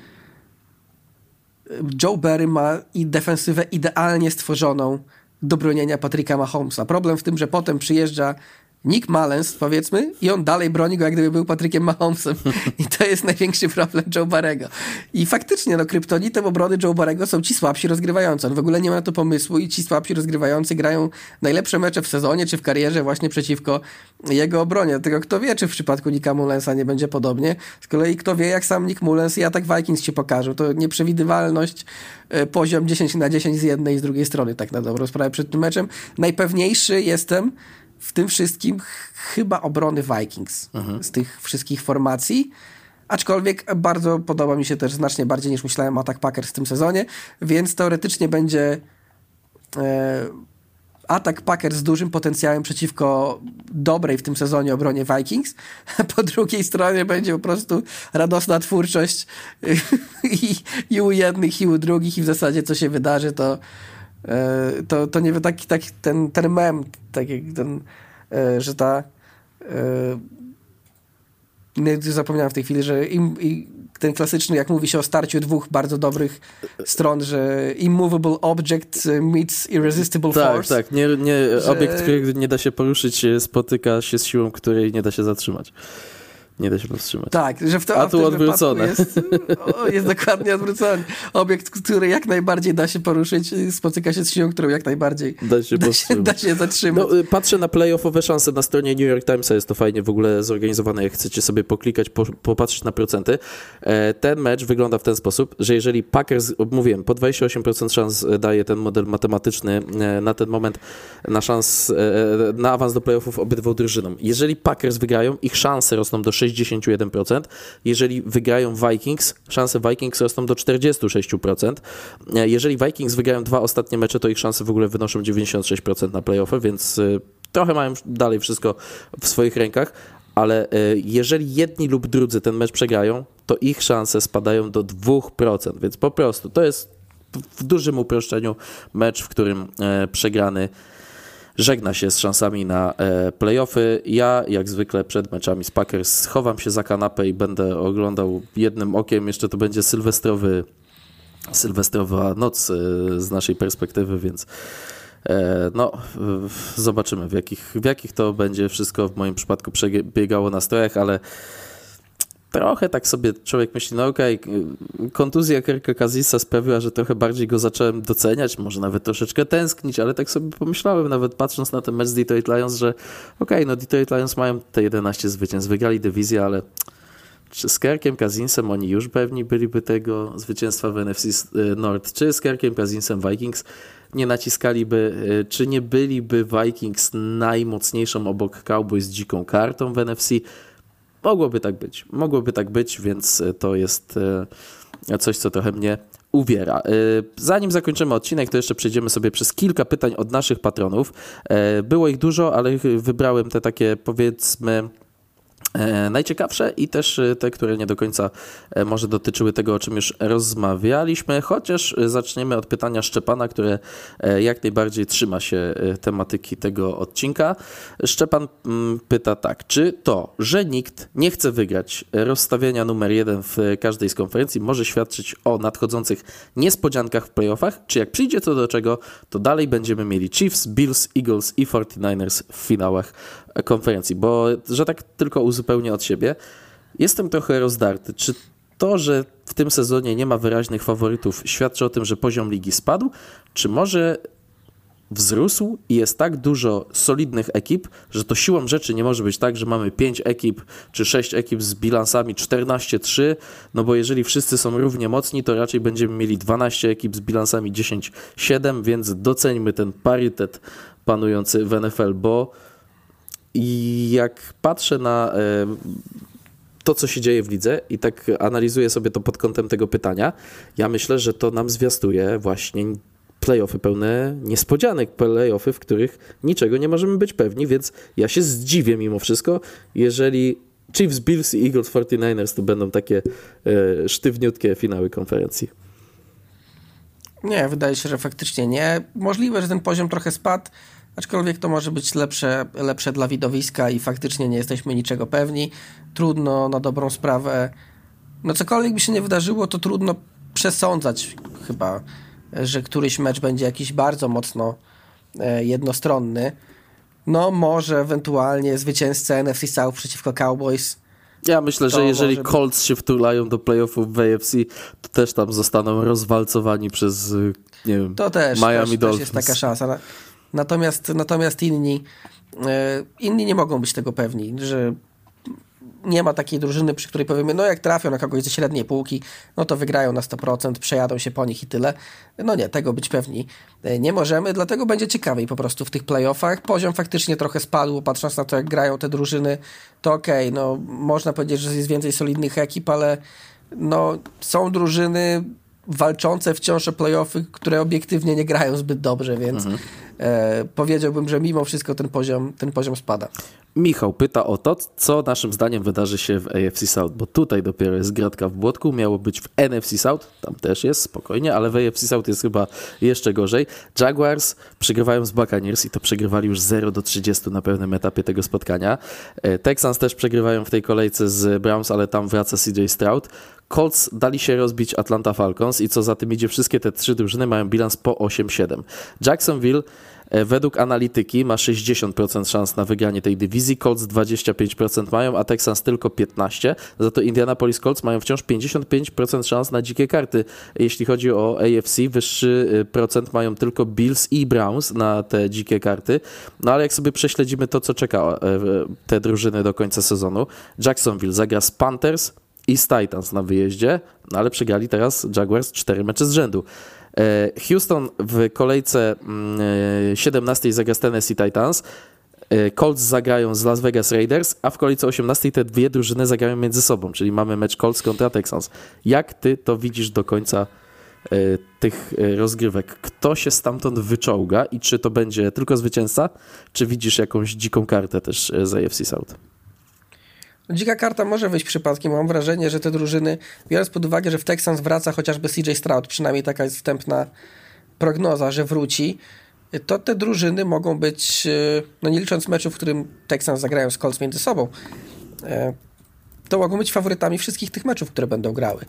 Joe Barry ma i defensywę idealnie stworzoną do bronienia Patryka Mahomesa. Problem w tym, że potem przyjeżdża Nick Mullens, powiedzmy, i on dalej broni go, jak gdyby był Patrykiem Mahomesem. I to jest największy problem Joe Barego. I faktycznie, no, kryptonitem obrony Joe Barego są ci słabsi rozgrywający. On w ogóle nie ma na to pomysłu i ci słabsi rozgrywający grają najlepsze mecze w sezonie czy w karierze właśnie przeciwko jego obronie. Tego kto wie, czy w przypadku Nicka Mullensa nie będzie podobnie. Z kolei kto wie, jak sam Nick Mullens i atak Vikings się pokażą. To nieprzewidywalność, e, poziom 10 na 10 z jednej i z drugiej strony, tak na dobrą sprawę przed tym meczem. Najpewniejszy jestem, w tym wszystkim chyba obrony Vikings mhm. z tych wszystkich formacji. Aczkolwiek bardzo podoba mi się też znacznie bardziej niż myślałem atak Packers w tym sezonie, więc teoretycznie będzie e, atak Packers z dużym potencjałem przeciwko dobrej w tym sezonie obronie Vikings. Po drugiej stronie będzie po prostu radosna twórczość i, i u jednych, i u drugich, i w zasadzie co się wydarzy, to to, to nie wiem, taki, taki ten, ten mem, tak jak ten, e, że ta e, nie zapomniałem w tej chwili, że im, ten klasyczny, jak mówi się o starciu dwóch bardzo dobrych stron, że immovable object meets irresistible tak, force. Tak, tak. Nie, nie, że... Obiekt, którego nie da się poruszyć, spotyka się z siłą, której nie da się zatrzymać nie da się powstrzymać. Tak, że w to, A tu odwrócone. Jest, o, jest dokładnie odwrócony. Obiekt, który jak najbardziej da się poruszyć, spotyka się z siłą, którą jak najbardziej da się, da się, da się zatrzymać. No, y, patrzę na playoffowe szanse na stronie New York Timesa, jest to fajnie w ogóle zorganizowane, jak chcecie sobie poklikać, po, popatrzeć na procenty. E, ten mecz wygląda w ten sposób, że jeżeli Packers, mówiłem, po 28% szans daje ten model matematyczny e, na ten moment na szans, e, na awans do playoffów obydwu drużynom. Jeżeli Packers wygrają, ich szanse rosną do 60 61%. Jeżeli wygrają Vikings, szanse Vikings rosną do 46%. Jeżeli Vikings wygrają dwa ostatnie mecze, to ich szanse w ogóle wynoszą 96% na playoffy, więc y, trochę mają dalej wszystko w swoich rękach, ale y, jeżeli jedni lub drudzy ten mecz przegrają, to ich szanse spadają do 2%, więc po prostu to jest w dużym uproszczeniu mecz, w którym e, przegrany żegna się z szansami na e, playoffy. Ja, jak zwykle przed meczami z Packers, schowam się za kanapę i będę oglądał jednym okiem. Jeszcze to będzie sylwestrowy, sylwestrowa noc e, z naszej perspektywy, więc e, no, zobaczymy w jakich, w jakich to będzie wszystko w moim przypadku przebiegało nastrojach, ale trochę tak sobie człowiek myśli, no okej, okay, kontuzja Kirka Kazisa sprawiła, że trochę bardziej go zacząłem doceniać, może nawet troszeczkę tęsknić, ale tak sobie pomyślałem, nawet patrząc na ten mecz z Detroit Lions, że okej, okay, no Detroit Lions mają te 11 zwycięstw, wygrali dywizję, ale czy z Kirkiem Kazinsem oni już pewni byliby tego zwycięstwa w NFC North, czy z Kirkiem Kazinsem Vikings nie naciskaliby, e, czy nie byliby Vikings najmocniejszą obok Cowboys dziką kartą w NFC, Mogłoby tak być, mogłoby tak być, więc e, to jest e, coś, co trochę mnie uwiera. E, zanim zakończymy odcinek, to jeszcze przejdziemy sobie przez kilka pytań od naszych patronów. Było ich dużo, ale wybrałem te takie powiedzmy najciekawsze i też e, te, które nie do końca e, może dotyczyły tego, o czym już rozmawialiśmy, chociaż zaczniemy od pytania Szczepana, które jak najbardziej trzyma się tematyki tego odcinka. Szczepan mm, pyta tak, czy to, że nikt nie chce wygrać rozstawienia numer jeden w każdej z konferencji może świadczyć o nadchodzących niespodziankach w playoffach, czy jak przyjdzie to do czego, to dalej będziemy mieli Chiefs, Bills, Eagles i 49ers w finałach konferencji, bo że tak tylko uzupełnię od siebie, jestem trochę rozdarty. Czy to, że w tym sezonie nie ma wyraźnych faworytów, świadczy o tym, że poziom ligi spadł, czy może wzrósł i jest tak dużo solidnych ekip, że to siłą rzeczy nie może być tak, że mamy 5 ekip czy 6 ekip z bilansami 14-3, no bo jeżeli wszyscy są równie mocni, to raczej będziemy mieli 12 ekip z bilansami 10-7, więc doceńmy ten parytet panujący w NFL, bo i jak patrzę na e, to, co się dzieje w lidze i tak analizuję sobie to pod kątem tego pytania, ja myślę, że to nam zwiastuje właśnie playoffy pełne niespodzianek, playoffy, w których niczego nie możemy być pewni, więc ja się zdziwię mimo wszystko, jeżeli Chiefs, Bills i Eagles 49ers to będą takie e, sztywniutkie finały konferencji. Nie, wydaje się, że faktycznie nie. Możliwe, że ten poziom trochę spadł. Aczkolwiek to może być lepsze, lepsze dla widowiska i faktycznie nie jesteśmy niczego pewni. Trudno na dobrą sprawę. No cokolwiek by się nie wydarzyło, to trudno przesądzać chyba, że któryś mecz będzie jakiś bardzo mocno e, jednostronny. No może ewentualnie zwycięzca NFC South przeciwko Cowboys. Ja myślę, że jeżeli może... Colts się wtulają do playoffów w AFC, to też tam zostaną rozwalcowani przez nie wiem, to też, Miami też, Dolphins. Też jest taka szansa. Natomiast, natomiast inni, e, inni nie mogą być tego pewni, że nie ma takiej drużyny, przy której powiemy, no jak trafią na kogoś ze średniej półki, no to wygrają na 100%, przejadą się po nich i tyle. No nie, tego być pewni e, nie możemy, dlatego będzie ciekawiej po prostu w tych playoffach. Poziom faktycznie trochę spadł, patrząc na to, jak grają te drużyny, to okej, okay, no można powiedzieć, że jest więcej solidnych ekip, ale no są drużyny walczące wciąż o playoffy, które obiektywnie nie grają zbyt dobrze, więc mhm. E, powiedziałbym, że mimo wszystko ten poziom, ten poziom spada. Michał pyta o to, co naszym zdaniem wydarzy się w AFC South, bo tutaj dopiero jest gratka w błotku, miało być w NFC South, tam też jest spokojnie, ale w AFC South jest chyba jeszcze gorzej. Jaguars przegrywają z Buccaneers i to przegrywali już 0 do 30 na pewnym etapie tego spotkania. E, Texans też przegrywają w tej kolejce z Browns, ale tam wraca CJ Stroud. Colts dali się rozbić Atlanta Falcons i co za tym idzie, wszystkie te trzy drużyny mają bilans po 8-7. Jacksonville e, według analityki ma 60% szans na wygranie tej dywizji, Colts 25% mają, a Texans tylko 15%. Za to Indianapolis Colts mają wciąż 55% szans na dzikie karty. Jeśli chodzi o AFC, wyższy e, procent mają tylko Bills i Browns na te dzikie karty. No ale jak sobie prześledzimy to, co czeka e, te drużyny do końca sezonu, Jacksonville zagra z Panthers, i z Titans na wyjeździe, no ale przegrali teraz Jaguars cztery mecze z rzędu. E, Houston w kolejce 17 mm, e, zagra z Tennessee Titans, e, Colts zagrają z Las Vegas Raiders, a w kolejce 18 te dwie drużyny zagrają między sobą, czyli mamy mecz Colts kontra Texans. Jak ty to widzisz do końca tych rozgrywek? Kto się stamtąd wyczołga i czy to będzie tylko zwycięzca, czy widzisz jakąś dziką kartę też z AFC South? Dzika karta może wyjść przypadkiem. Mam wrażenie, że te drużyny, biorąc pod uwagę, że w Texans wraca chociażby CJ Stroud, przynajmniej taka jest wstępna prognoza, że wróci, to te drużyny mogą być, e, no nie licząc meczu, w którym Texans zagrają z Colts między sobą, e, to mogą być faworytami wszystkich tych meczów, które będą grały.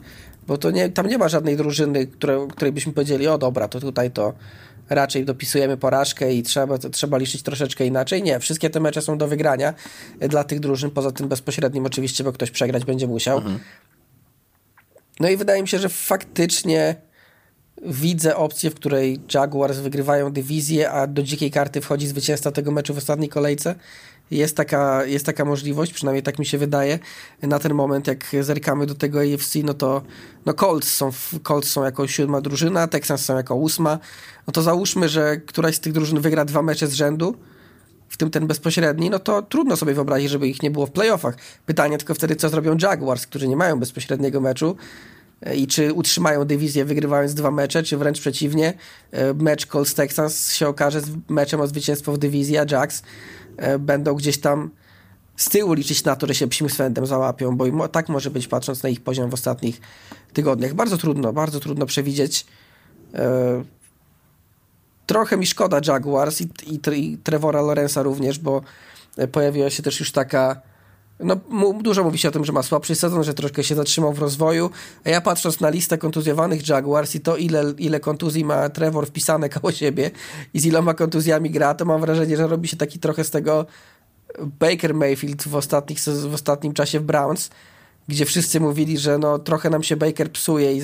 Bo to nie, tam nie ma żadnej drużyny, które, której byśmy powiedzieli, o dobra, to tutaj to raczej dopisujemy porażkę i trzeba, trzeba liczyć troszeczkę inaczej. Nie, wszystkie te mecze są do wygrania dla tych drużyn, poza tym bezpośrednim oczywiście, bo ktoś przegrać będzie musiał. Mhm. No i wydaje mi się, że faktycznie widzę opcję, w której Jaguars wygrywają dywizję, a do dzikiej karty wchodzi zwycięzca tego meczu w ostatniej kolejce. Jest taka, jest taka możliwość, przynajmniej tak mi się wydaje. Na ten moment, jak zerkamy do tego AFC, no to no Colts, są, Colts są jako siódma drużyna, Texans są jako ósma. No to załóżmy, że któraś z tych drużyn wygra dwa mecze z rzędu, w tym ten bezpośredni, no to trudno sobie wyobrazić, żeby ich nie było w playoffach. Pytanie tylko wtedy, co zrobią Jaguars, którzy nie mają bezpośredniego meczu i czy utrzymają dywizję wygrywając dwa mecze, czy wręcz przeciwnie, e, mecz Colts Texans się okaże meczem o zwycięstwo w dywizji, a Jacks e, będą gdzieś tam z tyłu liczyć na to, że się psim swędem załapią, bo tak może być patrząc na ich poziom w ostatnich tygodniach. Bardzo trudno, bardzo trudno przewidzieć. E, trochę mi szkoda Jaguars i, i, i Trevora Lorenza również, bo pojawiła się też już taka no, dużo mówi się o tym, że ma słabszy sezon, że troszkę się zatrzymał w rozwoju. A ja patrząc na listę kontuzjowanych Jaguars i to, ile, ile kontuzji ma Trevor wpisane koło siebie i z iloma kontuzjami gra, to mam wrażenie, że robi się taki trochę z tego Baker Mayfield w, ostatnich, w ostatnim czasie w Browns, gdzie wszyscy mówili, że no, trochę nam się Baker psuje i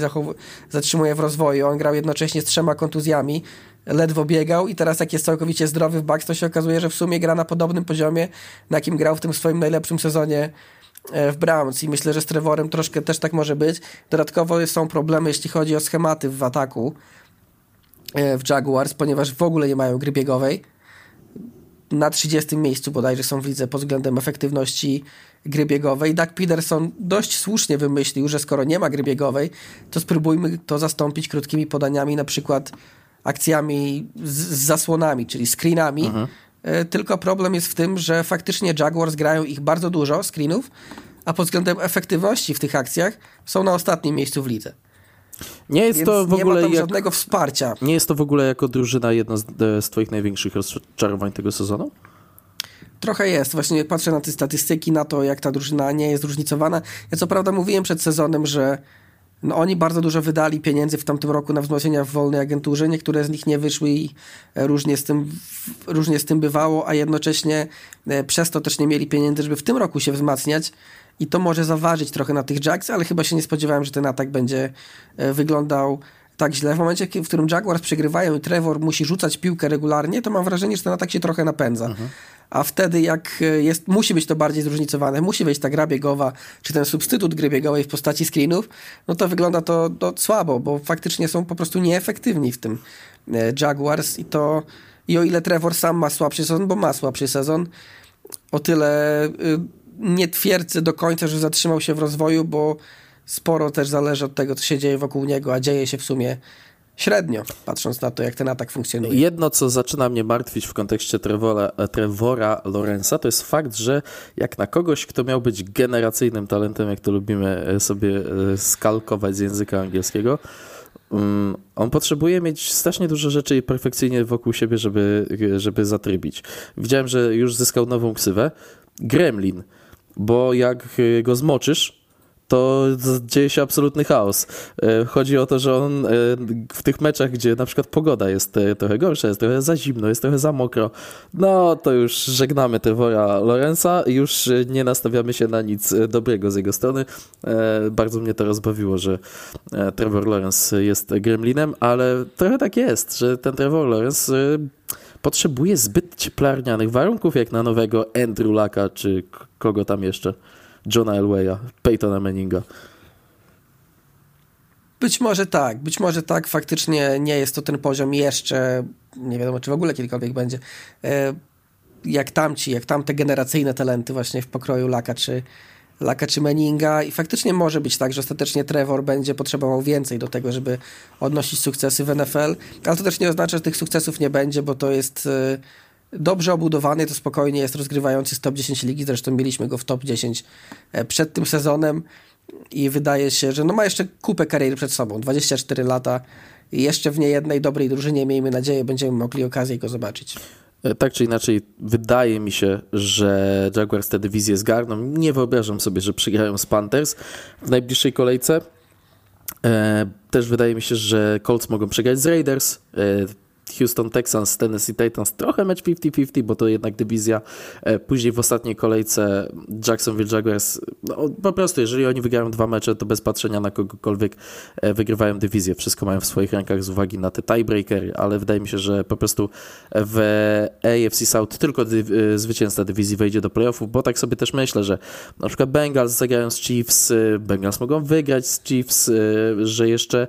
zatrzymuje w rozwoju. On grał jednocześnie z trzema kontuzjami, ledwo biegał i teraz jak jest całkowicie zdrowy w Bucks, to się okazuje, że w sumie gra na podobnym poziomie, na jakim grał w tym swoim najlepszym sezonie e, w Browns i myślę, że z Trevorem troszkę też tak może być. Dodatkowo są problemy, jeśli chodzi o schematy w ataku e, w Jaguars, ponieważ w ogóle nie mają gry biegowej. Na 30 miejscu bodajże są w lidze pod względem efektywności gry biegowej. Doug Peterson dość słusznie wymyślił, że skoro nie ma gry biegowej, to spróbujmy to zastąpić krótkimi podaniami, na przykład akcjami z, z zasłonami, czyli screenami. Mhm. E, tylko problem jest w tym, że faktycznie Jaguars grają ich bardzo dużo, screenów, a pod względem efektywności w tych akcjach są na ostatnim miejscu w lidze. Nie jest Więc to w ogóle. Nie ma jak... żadnego wsparcia. Nie jest to w ogóle jako drużyna jedna z, z Twoich największych rozczarowań tego sezonu? Trochę jest. Właśnie patrzę na te statystyki, na to, jak ta drużyna nie jest zróżnicowana. Ja co prawda mówiłem przed sezonem, że no oni bardzo dużo wydali pieniędzy w tamtym roku na wzmocnienia w wolnej agenturze. Niektóre z nich nie wyszły i różnie z tym, różnie z tym bywało, a jednocześnie e, przez to też nie mieli pieniędzy, żeby w tym roku się wzmacniać. I to może zaważyć trochę na tych Jacks, ale chyba się nie spodziewałem, że ten atak będzie e, wyglądał tak źle. W momencie, w którym Jaguars przegrywają i Trevor musi rzucać piłkę regularnie, to mam wrażenie, że ten atak się trochę napędza. Mhm. A wtedy, jak e, jest, musi być to bardziej zróżnicowane, musi być ta gra biegowa, czy ten substytut gry biegowej w postaci screenów, no to wygląda to, to słabo, bo faktycznie są po prostu nieefektywni w tym e, Jaguars i to i o ile Trevor sam ma słabszy sezon, bo ma słabszy sezon, o tyle y, nie twierdzę do końca, że zatrzymał się w rozwoju, bo sporo też zależy od tego, co się dzieje wokół niego, a dzieje się w sumie średnio, patrząc na to, jak ten atak funkcjonuje. Jedno, co zaczyna mnie martwić w kontekście Trevora, Trevora Lorenza, to jest fakt, że jak na kogoś, kto miał być generacyjnym talentem, jak to lubimy e, sobie e, skalkować z języka angielskiego, mm, on potrzebuje mieć strasznie dużo rzeczy perfekcyjnie wokół siebie, żeby, żeby zatrybić. Widziałem, że już zyskał nową ksywę. Gremlin, bo jak go zmoczysz, to dzieje się absolutny chaos. E, chodzi o to, że on e, w tych meczach, gdzie na przykład pogoda jest e, trochę gorsza, jest trochę za zimno, jest trochę za mokro, no to już żegnamy Trevora Lorenza, już nie nastawiamy się na nic dobrego z jego strony. Bardzo mnie to rozbawiło, że Trevor Lawrence jest gremlinem, ale trochę tak jest, że ten Trevor Lawrence potrzebuje zbyt cieplarnianych warunków, jak na nowego Andrew Laka, czy kogo tam jeszcze. Johna Elwaya, Peytona Manninga. Być może tak, być może tak, faktycznie nie jest to ten poziom jeszcze, nie wiadomo czy w ogóle kiedykolwiek będzie, e, jak tamci, jak tamte generacyjne talenty właśnie w pokroju Laka czy, Laka czy Manninga i faktycznie może być tak, że ostatecznie Trevor będzie potrzebował więcej do tego, żeby odnosić sukcesy w NFL, ale to też nie oznacza, że tych sukcesów nie będzie, bo to jest e, dobrze obudowany, to spokojnie jest rozgrywający z top 10 ligi, zresztą mieliśmy go w top 10 e, przed tym sezonem i wydaje się, że no ma jeszcze kupę kariery przed sobą, 24 lata i jeszcze w niejednej dobrej drużynie, miejmy nadzieję, będziemy mogli okazję go zobaczyć. E, tak czy inaczej, wydaje mi się, że Jaguars tę dywizję zgarną. Nie wyobrażam sobie, że przegrają z Panthers w najbliższej kolejce. E, też wydaje mi się, że Colts mogą przegrać z Raiders. Houston Texans, Tennessee Titans, trochę mecz 50-50, bo to jednak dywizja. E, później w ostatniej kolejce Jacksonville Jaguars, no, po prostu jeżeli oni wygrają dwa mecze, to bez patrzenia na kogokolwiek e, wygrywają dywizję. Wszystko mają w swoich rękach z uwagi na te tiebreakery, ale wydaje mi się, że po prostu w AFC South tylko e, zwycięzca dywizji wejdzie do playoffów, bo tak sobie też myślę, że na przykład Bengals zagrają z Chiefs, Bengals mogą wygrać z Chiefs, że jeszcze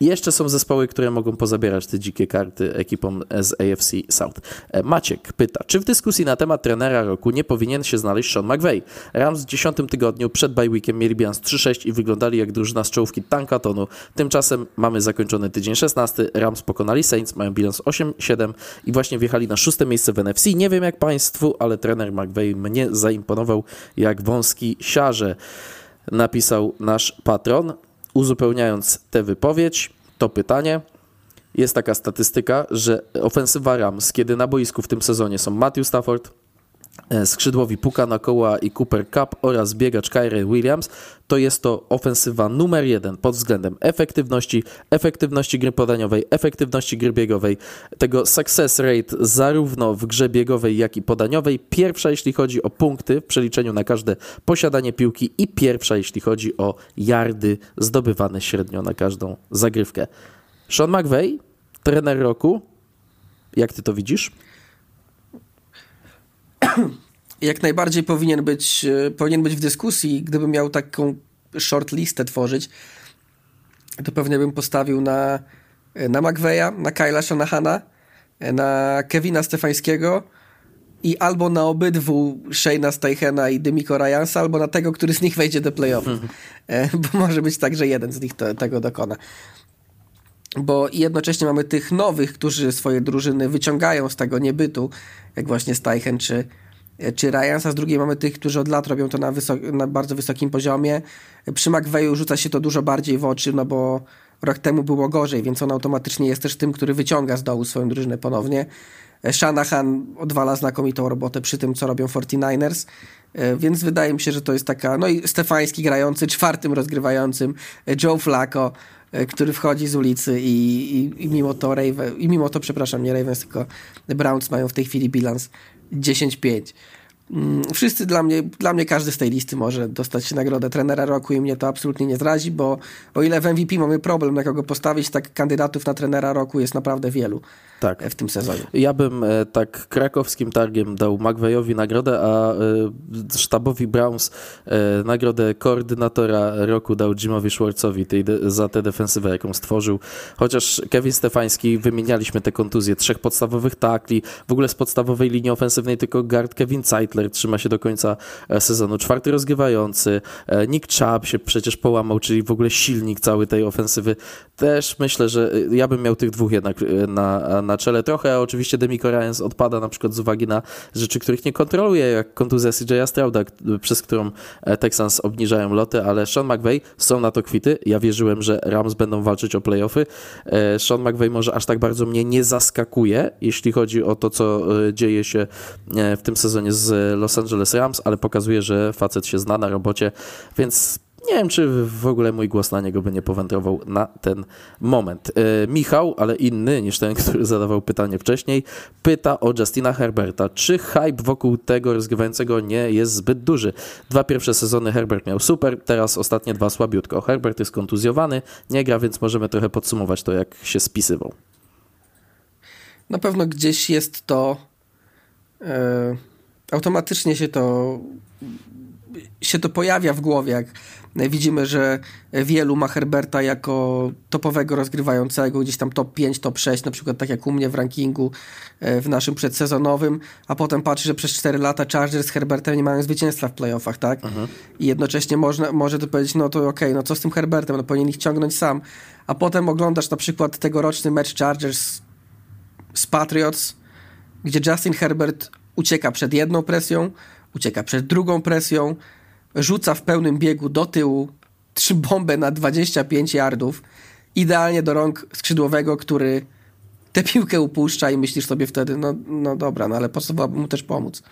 jeszcze są zespoły, które mogą pozabierać te dzikie karty ekipom z AFC South. E, Maciek pyta, czy w dyskusji na temat trenera roku nie powinien się znaleźć Sean McVay? Rams w dziesiątym tygodniu przed bye weekiem mieli bilans 3-6 i wyglądali jak drużyna z czołówki Tankatonu. Tymczasem mamy zakończony tydzień 16. Rams pokonali Saints, mają bilans 8-7 i właśnie wjechali na szóste miejsce w NFC. Nie wiem jak Państwu, ale trener McVay mnie zaimponował jak wąski siarze napisał nasz patron. Uzupełniając tę wypowiedź, to pytanie. Jest taka statystyka, że ofensywa Rams, kiedy na boisku w tym sezonie są Matthew Stafford, skrzydłowi Puka na koła i Cooper Cup oraz biegacz Kyrie Williams, to jest to ofensywa numer jeden pod względem efektywności, efektywności gry podaniowej, efektywności gry biegowej, tego success rate zarówno w grze biegowej, jak i podaniowej. Pierwsza, jeśli chodzi o punkty w przeliczeniu na każde posiadanie piłki i pierwsza, jeśli chodzi o yardy zdobywane średnio na każdą zagrywkę. Sean McVay, trener roku, jak ty to widzisz? jak najbardziej powinien być, e, powinien być w dyskusji. Gdybym miał taką short listę tworzyć, to pewnie bym postawił na, e, na McVeya, na Kyla Shanahana, e, na Kevina Stefańskiego i albo na obydwu Shane'a Steichena i Dymiko Ryansa, albo na tego, który z nich wejdzie do playoffów. Bo może być tak, że jeden z nich to, tego dokona. Bo jednocześnie mamy tych nowych, którzy swoje drużyny wyciągają z tego niebytu, jak właśnie Steichen czy, czy Ryans, a z drugiej mamy tych, którzy od lat robią to na, na bardzo wysokim poziomie. Przy McVeyu rzuca się to dużo bardziej w oczy, no bo rok temu było gorzej, więc on automatycznie jest też tym, który wyciąga z dołu swoją drużynę ponownie. Shanahan odwala znakomitą robotę przy tym, co robią 49ers. E, więc wydaje mi się, że to jest taka, no i Stefański grający, czwartym rozgrywającym, e, Joe Flacco, który wchodzi z ulicy i, i, i mimo to Raven, i mimo to, przepraszam, nie Ravens, tylko Browns mają w tej chwili bilans 10-5. Mm, wszyscy dla mnie, dla mnie każdy z tej listy może dostać nagrodę trenera roku i mnie to absolutnie nie zrazi, bo o ile w MVP mamy problem na kogo postawić, tak kandydatów na trenera roku jest naprawdę wielu tak. w tym sezonie. Ja bym e, tak krakowskim targiem dał McVeyowi nagrodę, a e, sztabowi Browns e, nagrodę koordynatora roku dał Jimowi Schwartzowi za tę defensywę, jaką stworzył. Chociaż Kevin Stefański, wymienialiśmy te kontuzje trzech podstawowych takli, w ogóle z podstawowej linii ofensywnej tylko guard Kevin Zeitler trzyma się do końca sezonu. Czwarty rozgrywający, Nick Chubb się przecież połamał, czyli w ogóle silnik całej tej ofensywy. Też myślę, że ja bym miał tych dwóch jednak na, na czele. Trochę oczywiście Demi Ryans odpada na przykład z uwagi na rzeczy, których nie kontroluje, jak kontuzja CJ'a Strauda, przez którą e, Texans obniżają loty, ale Sean McVay są na to kwity. Ja wierzyłem, że Rams będą walczyć o playoffy. E, Sean McVay może aż tak bardzo mnie nie zaskakuje, jeśli chodzi o to, co e, dzieje się w tym sezonie z Los Angeles Rams, ale pokazuje, że facet się zna na robocie, więc nie wiem, czy w ogóle mój głos na niego by nie powędrował na ten moment. E, Michał, ale inny niż ten, który zadawał pytanie wcześniej, pyta o Justina Herberta. Czy hype wokół tego rozgrywającego nie jest zbyt duży? Dwa pierwsze sezony Herbert miał super, teraz ostatnie dwa słabiutko. Herbert jest kontuzjowany, nie gra, więc możemy trochę podsumować to, jak się spisywał. Na pewno gdzieś jest to. Yy, automatycznie się to się to pojawia w głowie, jak widzimy, że wielu ma Herberta jako topowego rozgrywającego, gdzieś tam top 5, top 6, na przykład tak jak u mnie w rankingu e, w naszym przedsezonowym, a potem patrzy, że przez 4 lata Chargers z Herbertem nie mają zwycięstwa w playoffach, tak? Mhm. I jednocześnie można, może to powiedzieć, no to okej, okay, no co z tym Herbertem, no powinien ich ciągnąć sam, a potem oglądasz na przykład tegoroczny mecz Chargers z Patriots, gdzie Justin Herbert ucieka przed jedną presją, ucieka przed drugą presją, rzuca w pełnym biegu do tyłu trzy bombę na 25 yardów, idealnie do rąk skrzydłowego, który tę piłkę upuszcza i myślisz sobie wtedy, no, no dobra, no ale potrzebowałoby mu też pomóc.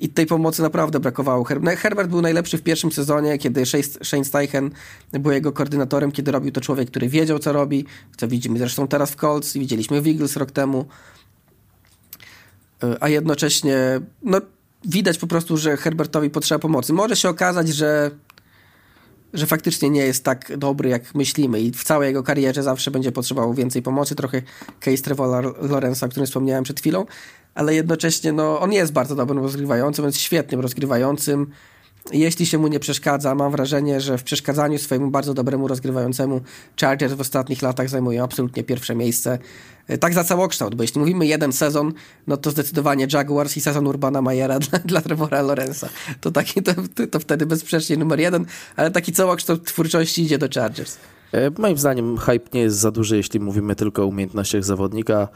I tej pomocy naprawdę brakowało. No, Herbert był najlepszy w pierwszym sezonie, kiedy Shane Steichen był jego koordynatorem, kiedy robił to człowiek, który wiedział, co robi, co widzimy zresztą teraz w Colts widzieliśmy w Eagles rok temu. E, a jednocześnie, no widać po prostu, że Herbertowi potrzeba pomocy. Może się okazać, że, że faktycznie nie jest tak dobry, jak myślimy i w całej jego karierze zawsze będzie potrzebował więcej pomocy. Trochę case Trevora Lorenza, o którym wspomniałem przed chwilą, ale jednocześnie no, on jest bardzo dobrym rozgrywającym, jest świetnym rozgrywającym. Jeśli się mu nie przeszkadza, mam wrażenie, że w przeszkadzaniu swojemu bardzo dobremu rozgrywającemu Chargers w ostatnich latach zajmują absolutnie pierwsze miejsce. E, tak za całokształt, bo jeśli mówimy jeden sezon, no to zdecydowanie Jaguars i sezon Urbana Majera dla, dla Trevora Lorenza. To, taki, to, to wtedy bezsprzecznie numer jeden, ale taki całokształt twórczości idzie do Chargers. E, moim zdaniem hype nie jest za duży, jeśli mówimy tylko o umiejętnościach zawodnika.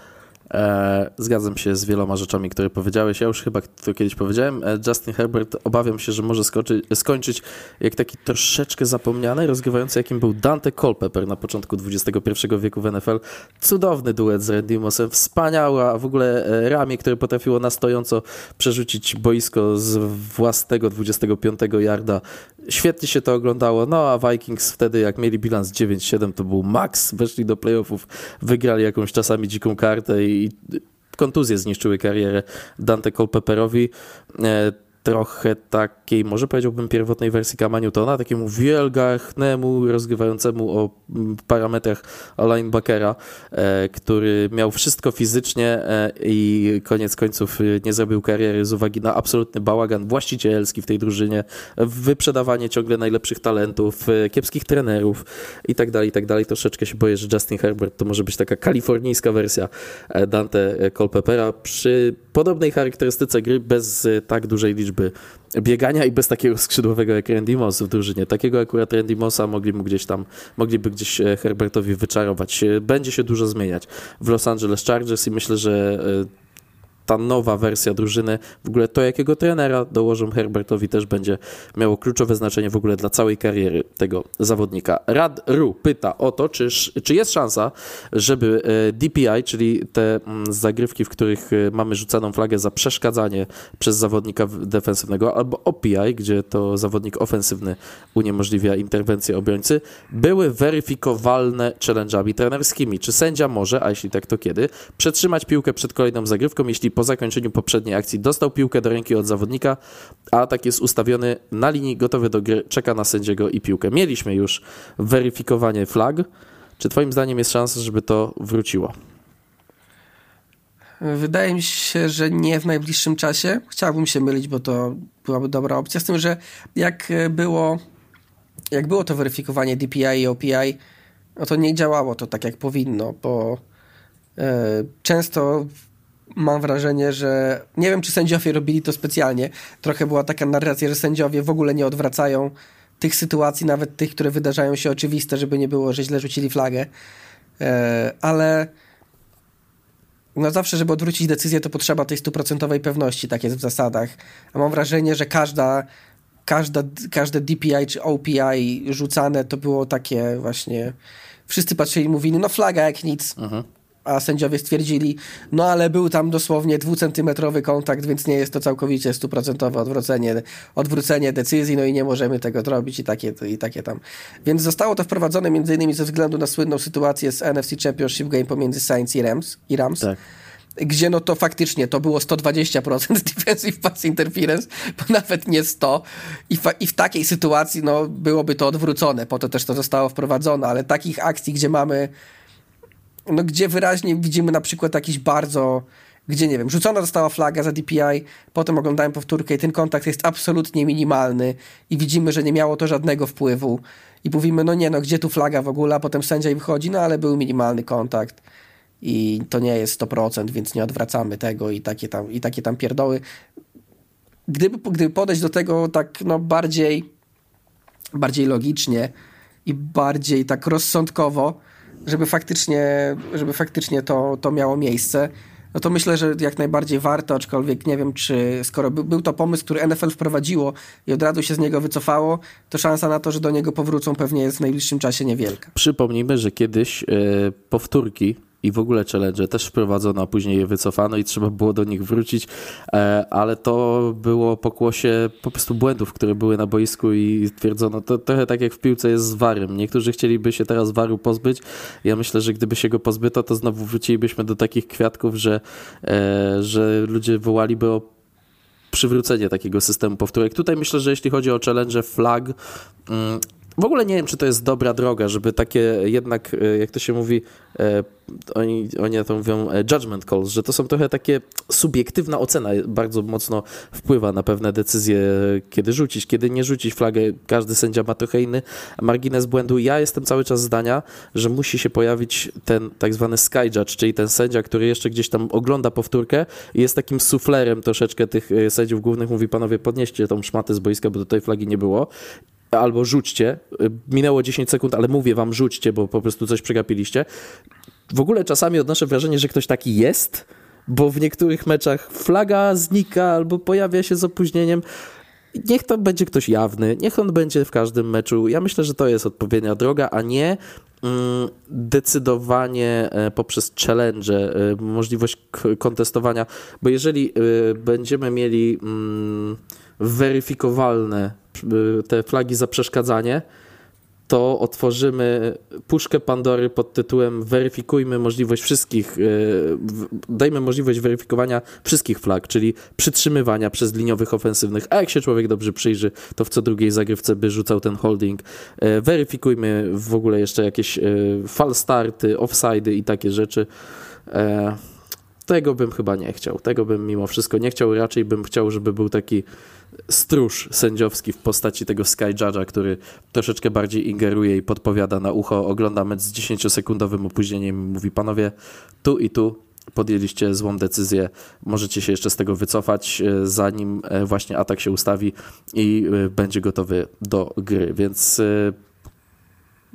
E, zgadzam się z wieloma rzeczami, które powiedziałeś. Ja już chyba to kiedyś powiedziałem. E, Justin Herbert obawiam się, że może skoczy, skończyć jak taki troszeczkę zapomniany, rozgrywający jakim był Dante Culpepper na początku XXI wieku w NFL. Cudowny duet z Randy Mossem, wspaniała w ogóle e, ramię, które potrafiło na stojąco przerzucić boisko z własnego 25 yarda. Świetnie się to oglądało. No a Vikings wtedy, jak mieli bilans 9-7, to był max. Weszli do playoffów, wygrali jakąś czasami dziką kartę i i kontuzje zniszczyły karierę Dante Culpepperowi. Trochę takiej, może powiedziałbym, pierwotnej wersji Kama Newtona, takiemu wielgachnemu, rozgrywającemu o mm, parametrach linebackera, e, który miał wszystko fizycznie e, i koniec końców e, nie zrobił kariery z uwagi na absolutny bałagan właścicielski w tej drużynie, wyprzedawanie ciągle najlepszych talentów, kiepskich trenerów i tak dalej, i tak dalej. Troszeczkę się boję, że Justin Herbert to może być taka kalifornijska wersja Dante Culpepera przy podobnej charakterystyce gry bez tak dużej liczby liczby biegania i bez takiego skrzydłowego jak Randy Moss w drużynie. Takiego akurat Randy Mossa mogli mu gdzieś tam, mogliby gdzieś e, Herbertowi wyczarować. E, będzie się dużo zmieniać w Los Angeles Chargers i myślę, że e, ta nowa wersja drużyny, w ogóle to jakiego trenera dołożą Herbertowi też będzie miało kluczowe znaczenie w ogóle dla całej kariery tego zawodnika. Rad Ru pyta o to, czy, czy jest szansa, żeby e, DPI, czyli te mm, zagrywki, w których e, mamy rzucaną flagę za przeszkadzanie przez zawodnika defensywnego, albo OPI, gdzie to zawodnik ofensywny uniemożliwia interwencję obrońcy, były weryfikowalne challenge'ami trenerskimi. Czy sędzia może, a jeśli tak, to kiedy, przetrzymać piłkę przed kolejną zagrywką, jeśli po zakończeniu poprzedniej akcji dostał piłkę do ręki od zawodnika, a atak jest ustawiony na linii, gotowy do gry, czeka na sędziego i piłkę. Mieliśmy już weryfikowanie flag. Czy Twoim zdaniem jest szansa, żeby to wróciło? Wydaje mi się, że nie w najbliższym czasie. Chciałbym się mylić, bo to byłaby dobra opcja. Z tym, że jak było, jak było to weryfikowanie DPI i OPI, no to nie działało to tak, jak powinno, bo e, często mam wrażenie, że nie wiem, czy sędziowie robili to specjalnie. Trochę była taka narracja, że sędziowie w ogóle nie odwracają tych sytuacji, nawet tych, które wydarzają się oczywiste, żeby nie było, że źle rzucili flagę. E, ale no zawsze, żeby odwrócić decyzję, to potrzeba tej stuprocentowej pewności, tak jest w zasadach. A mam wrażenie, że każda, każda, każde DPI czy OPI rzucane to było takie właśnie. Wszyscy patrzyli i mówili, no flaga jak nic. Mhm a sędziowie stwierdzili, no ale był tam dosłownie dwucentymetrowy kontakt, więc nie jest to całkowicie stuprocentowe odwrócenie, odwrócenie decyzji, no i nie możemy tego zrobić i takie, i takie tam. Więc zostało to wprowadzone między innymi ze względu na słynną sytuację z NFC Championship Game pomiędzy Saints i Rams. I Rams. Tak gdzie no to faktycznie to było 120% defensive pass interference, bo nawet nie 100 i, i w takiej sytuacji no byłoby to odwrócone, po to też to zostało wprowadzone, ale takich akcji, gdzie mamy no, gdzie wyraźnie widzimy na przykład jakiś bardzo gdzie nie wiem, rzucona została flaga za DPI, potem oglądałem powtórkę i ten kontakt jest absolutnie minimalny i widzimy, że nie miało to żadnego wpływu i mówimy, no nie, no gdzie tu flaga w ogóle, a potem sędzia wychodzi, no ale był minimalny kontakt i to nie jest 100%, więc nie odwracamy tego i takie tam, i takie tam pierdoły. Gdyby, gdyby podejść do tego tak no bardziej bardziej logicznie i bardziej tak rozsądkowo, żeby faktycznie, żeby faktycznie to, to miało miejsce, no to myślę, że jak najbardziej warto, aczkolwiek nie wiem, czy skoro by, był to pomysł, który NFL wprowadziło i od razu się z niego wycofało, to szansa na to, że do niego powrócą pewnie jest w najbliższym czasie niewielka. Przypomnijmy, że kiedyś yy, powtórki i w ogóle challenge też wprowadzono, a później je wycofano i trzeba było do nich wrócić, e, ale to było pokłosie po prostu błędów, które były na boisku i twierdzono, to trochę tak jak w piłce jest z warem. Niektórzy chcieliby się teraz waru pozbyć. Ja myślę, że gdyby się go pozbyto, to znowu wrócilibyśmy do takich kwiatków, że, e, że ludzie wołaliby o przywrócenie takiego systemu powtórek. Tutaj myślę, że jeśli chodzi o challenge flag, mm, w ogóle nie wiem, czy to jest dobra droga, żeby takie jednak, e, jak to się mówi, e, oni, oni to mówią e, judgment calls, że to są trochę takie subiektywna ocena, bardzo mocno wpływa na pewne decyzje, kiedy rzucić, kiedy nie rzucić flagę. Każdy sędzia ma trochę inny margines błędu. Ja jestem cały czas zdania, że musi się pojawić ten tak zwany sky judge, czyli ten sędzia, który jeszcze gdzieś tam ogląda powtórkę i jest takim suflerem troszeczkę tych sędziów głównych, mówi panowie podnieście tą szmatę z boiska, bo tutaj flagi nie było albo rzućcie. Minęło 10 sekund, ale mówię wam rzućcie, bo po prostu coś przegapiliście. W ogóle czasami odnoszę wrażenie, że ktoś taki jest, bo w niektórych meczach flaga znika albo pojawia się z opóźnieniem. Niech to będzie ktoś jawny, niech on będzie w każdym meczu. Ja myślę, że to jest odpowiednia droga, a nie mm, decydowanie e, poprzez challenge, e, możliwość kontestowania, bo jeżeli e, będziemy mieli mm, weryfikowalne y, te flagi za przeszkadzanie, to otworzymy puszkę Pandory pod tytułem weryfikujmy możliwość wszystkich, y, dajmy możliwość weryfikowania wszystkich flag, czyli przytrzymywania przez liniowych ofensywnych, a jak się człowiek dobrze przyjrzy, to w co drugiej zagrywce by rzucał ten holding. Y, weryfikujmy w ogóle jeszcze jakieś fal starty, offsidy i takie rzeczy. Tego bym chyba nie chciał. Tego bym mimo wszystko nie chciał. Raczej bym chciał, żeby był taki stróż sędziowski w postaci tego Sky Judge'a, który troszeczkę bardziej ingeruje i podpowiada na ucho, ogląda mecz z 10-sekundowym opóźnieniem i mówi, panowie, tu i tu podjęliście złą decyzję, możecie się jeszcze z tego wycofać, e, zanim e, właśnie atak się ustawi i e, będzie gotowy do gry, więc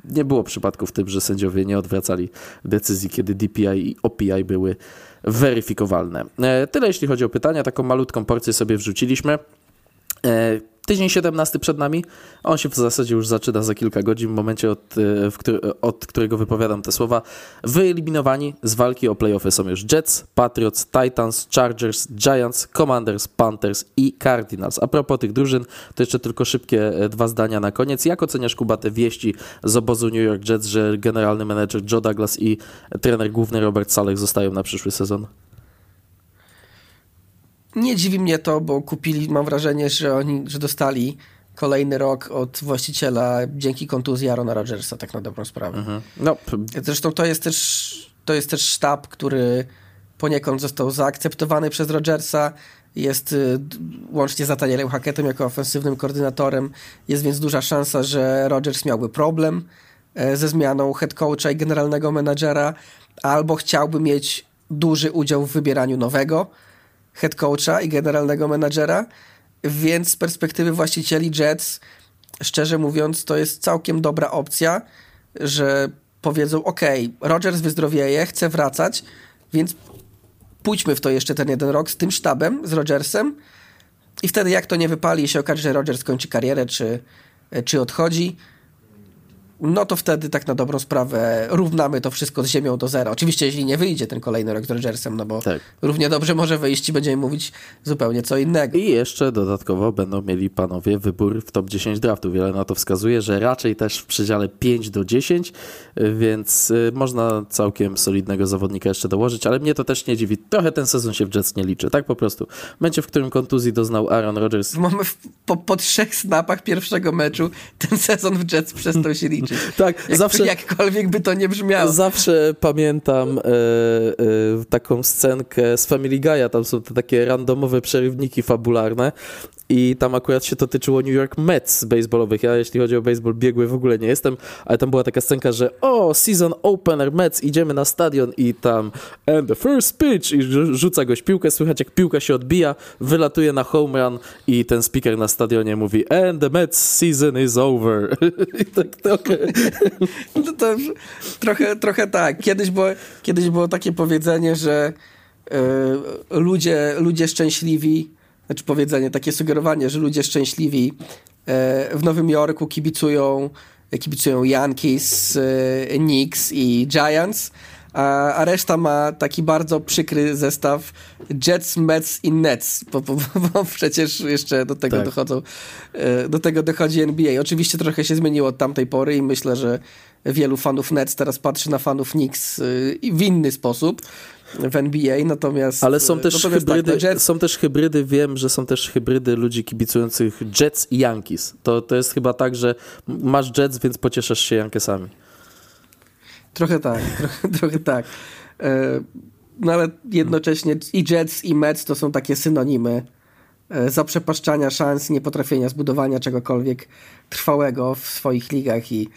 nie było przypadków w tym, że sędziowie nie odwracali decyzji, kiedy DPI i OPI były weryfikowalne. Tyle jeśli chodzi o pytania, taką malutką porcję sobie wrzuciliśmy. E, tydzień 17 przed nami. On się w zasadzie już zaczyna za kilka godzin, w momencie, od, e, w który, od którego wypowiadam te słowa. Wyeliminowani z walki o playoffy są już Jets, Patriots, Titans, Chargers, Giants, Commanders, Panthers i Cardinals. A propos tych drużyn, to jeszcze tylko szybkie e, dwa zdania na koniec. Jak oceniasz, Kuba, te wieści z obozu New York Jets, że generalny menedżer Joe Douglas i trener główny Robert Saleh zostają na przyszły sezon? Nie dziwi mnie to, bo kupili, mam wrażenie, że oni, że dostali kolejny rok od właściciela dzięki kontuzji Arona Rodgersa, tak na dobrą sprawę. Mhm. No. Zresztą to jest też to jest też sztab, który poniekąd został zaakceptowany przez Rodgersa. Jest y, łącznie z Nathanielem Hackettem jako ofensywnym koordynatorem. Jest więc duża szansa, że Rodgers miałby problem e, ze zmianą head coacha i generalnego menadżera, albo chciałby mieć duży udział w wybieraniu nowego head coacha i generalnego menadżera, więc z perspektywy właścicieli Jets, szczerze mówiąc, to jest całkiem dobra opcja, że powiedzą, ok, Rodgers wyzdrowieje, chce wracać, więc pójdźmy w to jeszcze ten jeden rok z tym sztabem, z Rodgersem i wtedy jak to nie wypali się okaże, że Rodgers kończy karierę, czy, czy odchodzi, no to wtedy tak na dobrą sprawę równamy to wszystko z ziemią do zera. Oczywiście, jeśli nie wyjdzie ten kolejny rok z Rodgersem, no bo tak. równie dobrze może wyjść i będziemy mówić zupełnie co innego. I jeszcze dodatkowo będą mieli panowie wybór w top 10 draftu. Wiele na to wskazuje, że raczej też w przedziale 5 do 10, więc y, można całkiem solidnego zawodnika jeszcze dołożyć, ale mnie to też nie dziwi. Trochę ten sezon się w Jets nie liczy, tak po prostu. W momencie, w którym kontuzji doznał Aaron Rodgers. Mamy po, po trzech snapach pierwszego meczu ten sezon w Jets przestał się liczyć. Tak, Jak, zawsze. Jakkolwiek by to nie brzmiało. Zawsze pamiętam e, e, taką scenkę z Family Guy'a, tam są te takie randomowe przerywniki fabularne i tam akurat się to tyczyło New York Mets baseballowych. Ja jeśli chodzi o baseball biegły w ogóle nie jestem, ale tam była taka scenka, że o, season opener Mets, idziemy na stadion i tam and the first pitch i rzuca goś piłkę, słychać jak piłka się odbija, wylatuje na home run i ten speaker na stadionie mówi and the Mets season is over. I tak trochę... No to trochę, trochę tak. Kiedyś było, kiedyś było takie powiedzenie, że yy, ludzie, ludzie szczęśliwi znaczy powiedzenie, takie sugerowanie, że ludzie szczęśliwi e, w Nowym Jorku kibicują, kibicują Yankees, e, Knicks i Giants, a, a reszta ma taki bardzo przykry zestaw Jets, Mets i Nets, bo, bo, bo przecież jeszcze do tego tak. dochodzą, e, do tego dochodzi NBA. Oczywiście trochę się zmieniło od tamtej pory i myślę, że wielu fanów Nets teraz patrzy na fanów Knicks w inny sposób w NBA, natomiast... Ale są też, tak, hybrydy, tak, Jets... są też hybrydy, wiem, że są też hybrydy ludzi kibicujących Jets i Yankees. To, to jest chyba tak, że masz Jets, więc pocieszasz się Yankeesami. Trochę tak, trochę, trochę tak. E, no ale jednocześnie i Jets i Mets to są takie synonimy e, zaprzepaszczania szans, niepotrafienia zbudowania czegokolwiek trwałego w swoich ligach i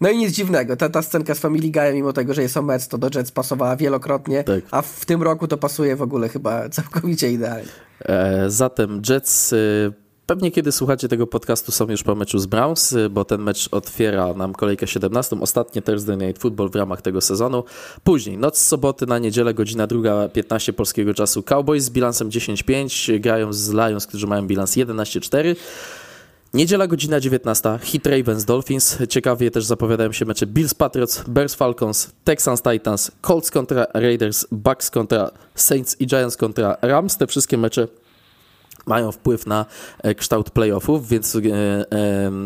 no i nic dziwnego, ta, ta scenka z Family Guy, mimo tego, że jest o Mets, to do Jets pasowała wielokrotnie, tak. a w tym roku to pasuje w ogóle chyba całkowicie idealnie. E, zatem Jets... Y Pewnie kiedy słuchacie tego podcastu są już po meczu z Browns, bo ten mecz otwiera nam kolejkę 17, ostatnie Thursday Night Football w ramach tego sezonu. Później, noc z soboty na niedzielę, godzina druga, 15 polskiego czasu. Cowboys z bilansem 10-5 grają z Lions, którzy mają bilans 11-4. Niedziela godzina 19, Hit Ravens Dolphins. Ciekawie też zapowiadają się mecze Bills Patriots, Bears Falcons, Texans Titans, Colts kontra Raiders, Bucks kontra Saints i Giants kontra Rams. Te wszystkie mecze mają wpływ na e, kształt playoffów, więc e,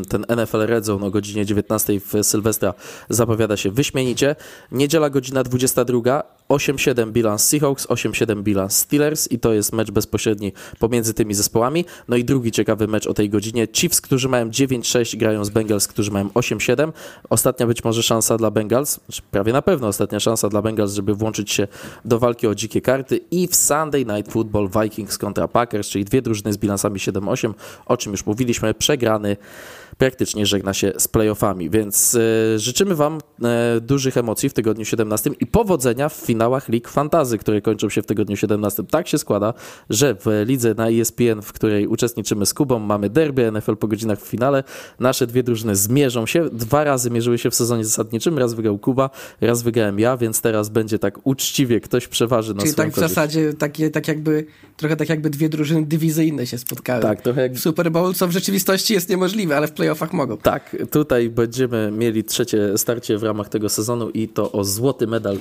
ten NFL Red Zone o godzinie 19 w Sylwestra zapowiada się wyśmienicie. Niedziela godzina 22, 8-7 bilans Seahawks, 8-7 bilans Steelers i to jest mecz bezpośredni pomiędzy tymi zespołami. No i drugi ciekawy mecz o tej godzinie. Chiefs, którzy mają 9-6 grają z Bengals, którzy mają 8-7. Ostatnia być może szansa dla Bengals, znaczy prawie na pewno ostatnia szansa dla Bengals, żeby włączyć się do walki o dzikie karty i w Sunday Night Football Vikings kontra Packers, czyli dwie drużyny drużyny z bilansami 7-8, o czym już mówiliśmy, przegrany praktycznie żegna się z playoffami, więc e, życzymy Wam e, dużych emocji w tygodniu 17 i powodzenia w finałach Lig Fantazy, które kończą się w tygodniu 17. Tak się składa, że w lidze na ESPN, w której uczestniczymy z Kubą, mamy derby NFL po godzinach w finale. Nasze dwie drużyny zmierzą się. Dwa razy mierzyły się w sezonie zasadniczym. Raz wygrał Kuba, raz wygrałem ja, więc teraz będzie tak uczciwie, ktoś przeważy na Czyli tak w korzyść. zasadzie takie, tak jakby, trochę tak jakby dwie drużyny dywizyjne się spotkały. Tak, trochę jak Super Bowl, co w rzeczywistości jest niemożliwe, ale w playoffach mogą. Tak, tutaj będziemy mieli trzecie starcie w ramach tego sezonu i to o złoty medal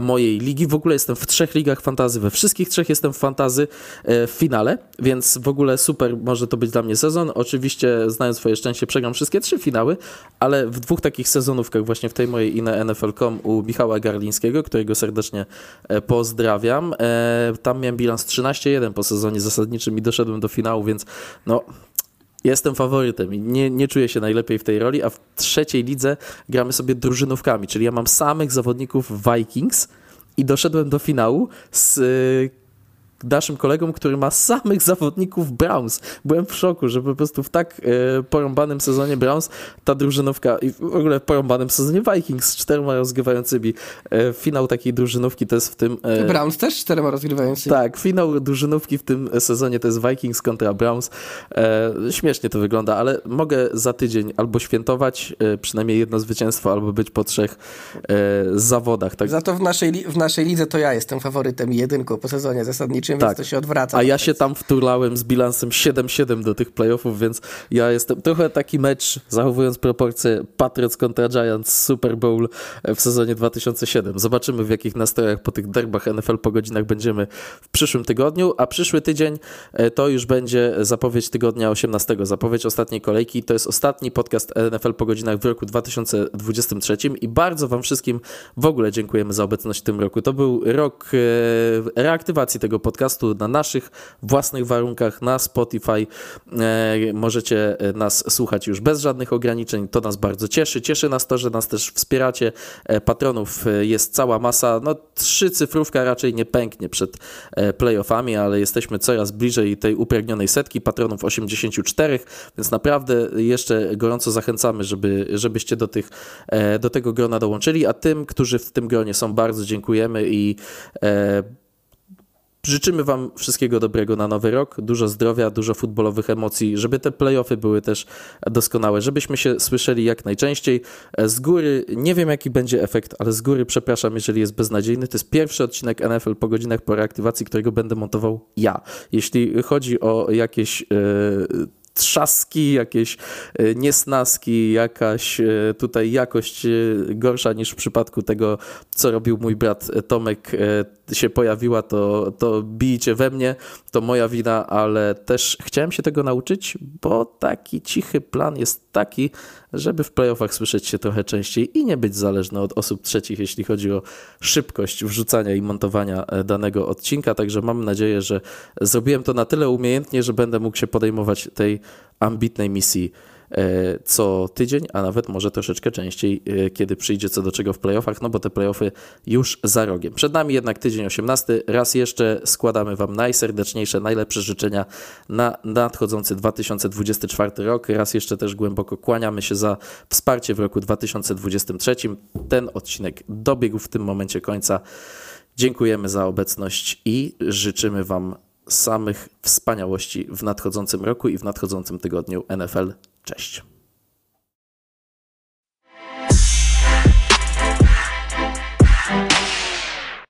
mojej ligi. W ogóle jestem w trzech ligach fantazy, we wszystkich trzech jestem w fantazy e, w finale, więc w ogóle super może to być dla mnie sezon. Oczywiście znając swoje szczęście przegram wszystkie trzy finały, ale w dwóch takich sezonówkach właśnie w tej mojej i na NFL.com u Michała Garlińskiego, którego serdecznie e, pozdrawiam. E, Tam miałem bilans 13-1 po sezonie zasadniczym i doszedłem do finału, więc no Jestem faworytem i nie, nie czuję się najlepiej w tej roli, a w trzeciej lidze gramy sobie drużynówkami, czyli ja mam samych zawodników Vikings i doszedłem do finału z y, naszym kolegą, który ma samych zawodników Browns. Byłem w szoku, że po prostu w tak y, porąbanym sezonie Browns ta drużynówka i w ogóle w porąbanym sezonie Vikings z czterema rozgrywającymi y, finał takiej drużynówki to jest w tym... y, Browns też czterema rozgrywającymi. tak, finał drużynówki w tym sezonie to jest Vikings kontra Browns. E, śmiesznie to wygląda, ale mogę za tydzień albo świętować e, przynajmniej jedno zwycięstwo, albo być po trzech e, zawodach. Tak, Za to w naszej, w naszej lidze to ja jestem faworytem i jedynką po sezonie zasadniczym, Tak. więc to się odwraca. a ja się tam wturlałem z bilansem 7-7 do tych playoffów, więc ja jestem trochę taki mecz, zachowując proporcje Patriots kontra Giants Super Bowl w sezonie 2007. Zobaczymy w jakich nastrojach po tych derbach NFL po godzinach będziemy w przyszłym tygodniu, a przyszły tydzień e, to już będzie zapowiedź tygodnia 18, zapowiedź ostatniej kolejki. To jest ostatni podcast NFL po godzinach w roku 2023 i bardzo Wam wszystkim w ogóle dziękujemy za obecność w tym roku. To był rok e, reaktywacji tego podcastu na naszych własnych warunkach, na Spotify. E, Możecie nas słuchać już bez żadnych ograniczeń. To nas bardzo cieszy. Cieszy nas to, że nas też wspieracie. E, Patronów e, jest cała masa. No, trzy cyfrówka raczej nie pęknie przed e, playoffami, ale jesteśmy coraz bliżej tej upragnionej setki patronów 84, więc naprawdę jeszcze gorąco zachęcamy, żeby, żebyście do, tych, e, do tego grona dołączyli, a tym, którzy w tym gronie są, bardzo dziękujemy i e, Życzymy Wam wszystkiego dobrego na nowy rok, dużo zdrowia, dużo futbolowych emocji, żeby te playoffy były też doskonałe, żebyśmy się słyszeli jak najczęściej. Z góry nie wiem jaki będzie efekt, ale z góry przepraszam, jeżeli jest beznadziejny. To jest pierwszy odcinek NFL po godzinach po reaktywacji, którego będę montował ja. Jeśli chodzi o jakieś. Trzaski, jakieś e, niesnaski, jakaś e, tutaj jakość e, gorsza niż w przypadku tego, co robił mój brat Tomek się pojawiła, to, to bijcie we mnie, to moja wina, ale też chciałem się tego nauczyć, bo taki cichy plan jest taki, żeby w playoffach słyszeć się trochę częściej i nie być zależny od osób trzecich, jeśli chodzi o szybkość wrzucania i montowania danego odcinka. Także mam nadzieję, że zrobiłem to na tyle umiejętnie, że będę mógł się podejmować tej ambitnej misji co tydzień, a nawet może troszeczkę częściej, kiedy przyjdzie co do czego w playoffach, no bo te playoffy już za rogiem. Przed nami jednak tydzień 18. Raz jeszcze składamy Wam najserdeczniejsze, najlepsze życzenia na nadchodzący 2024 rok. Raz jeszcze też głęboko kłaniamy się za wsparcie w roku 2023. Ten odcinek dobiegł w tym momencie końca. Dziękujemy za obecność i życzymy Wam samych wspaniałości w nadchodzącym roku i w nadchodzącym tygodniu NFL. Cześć.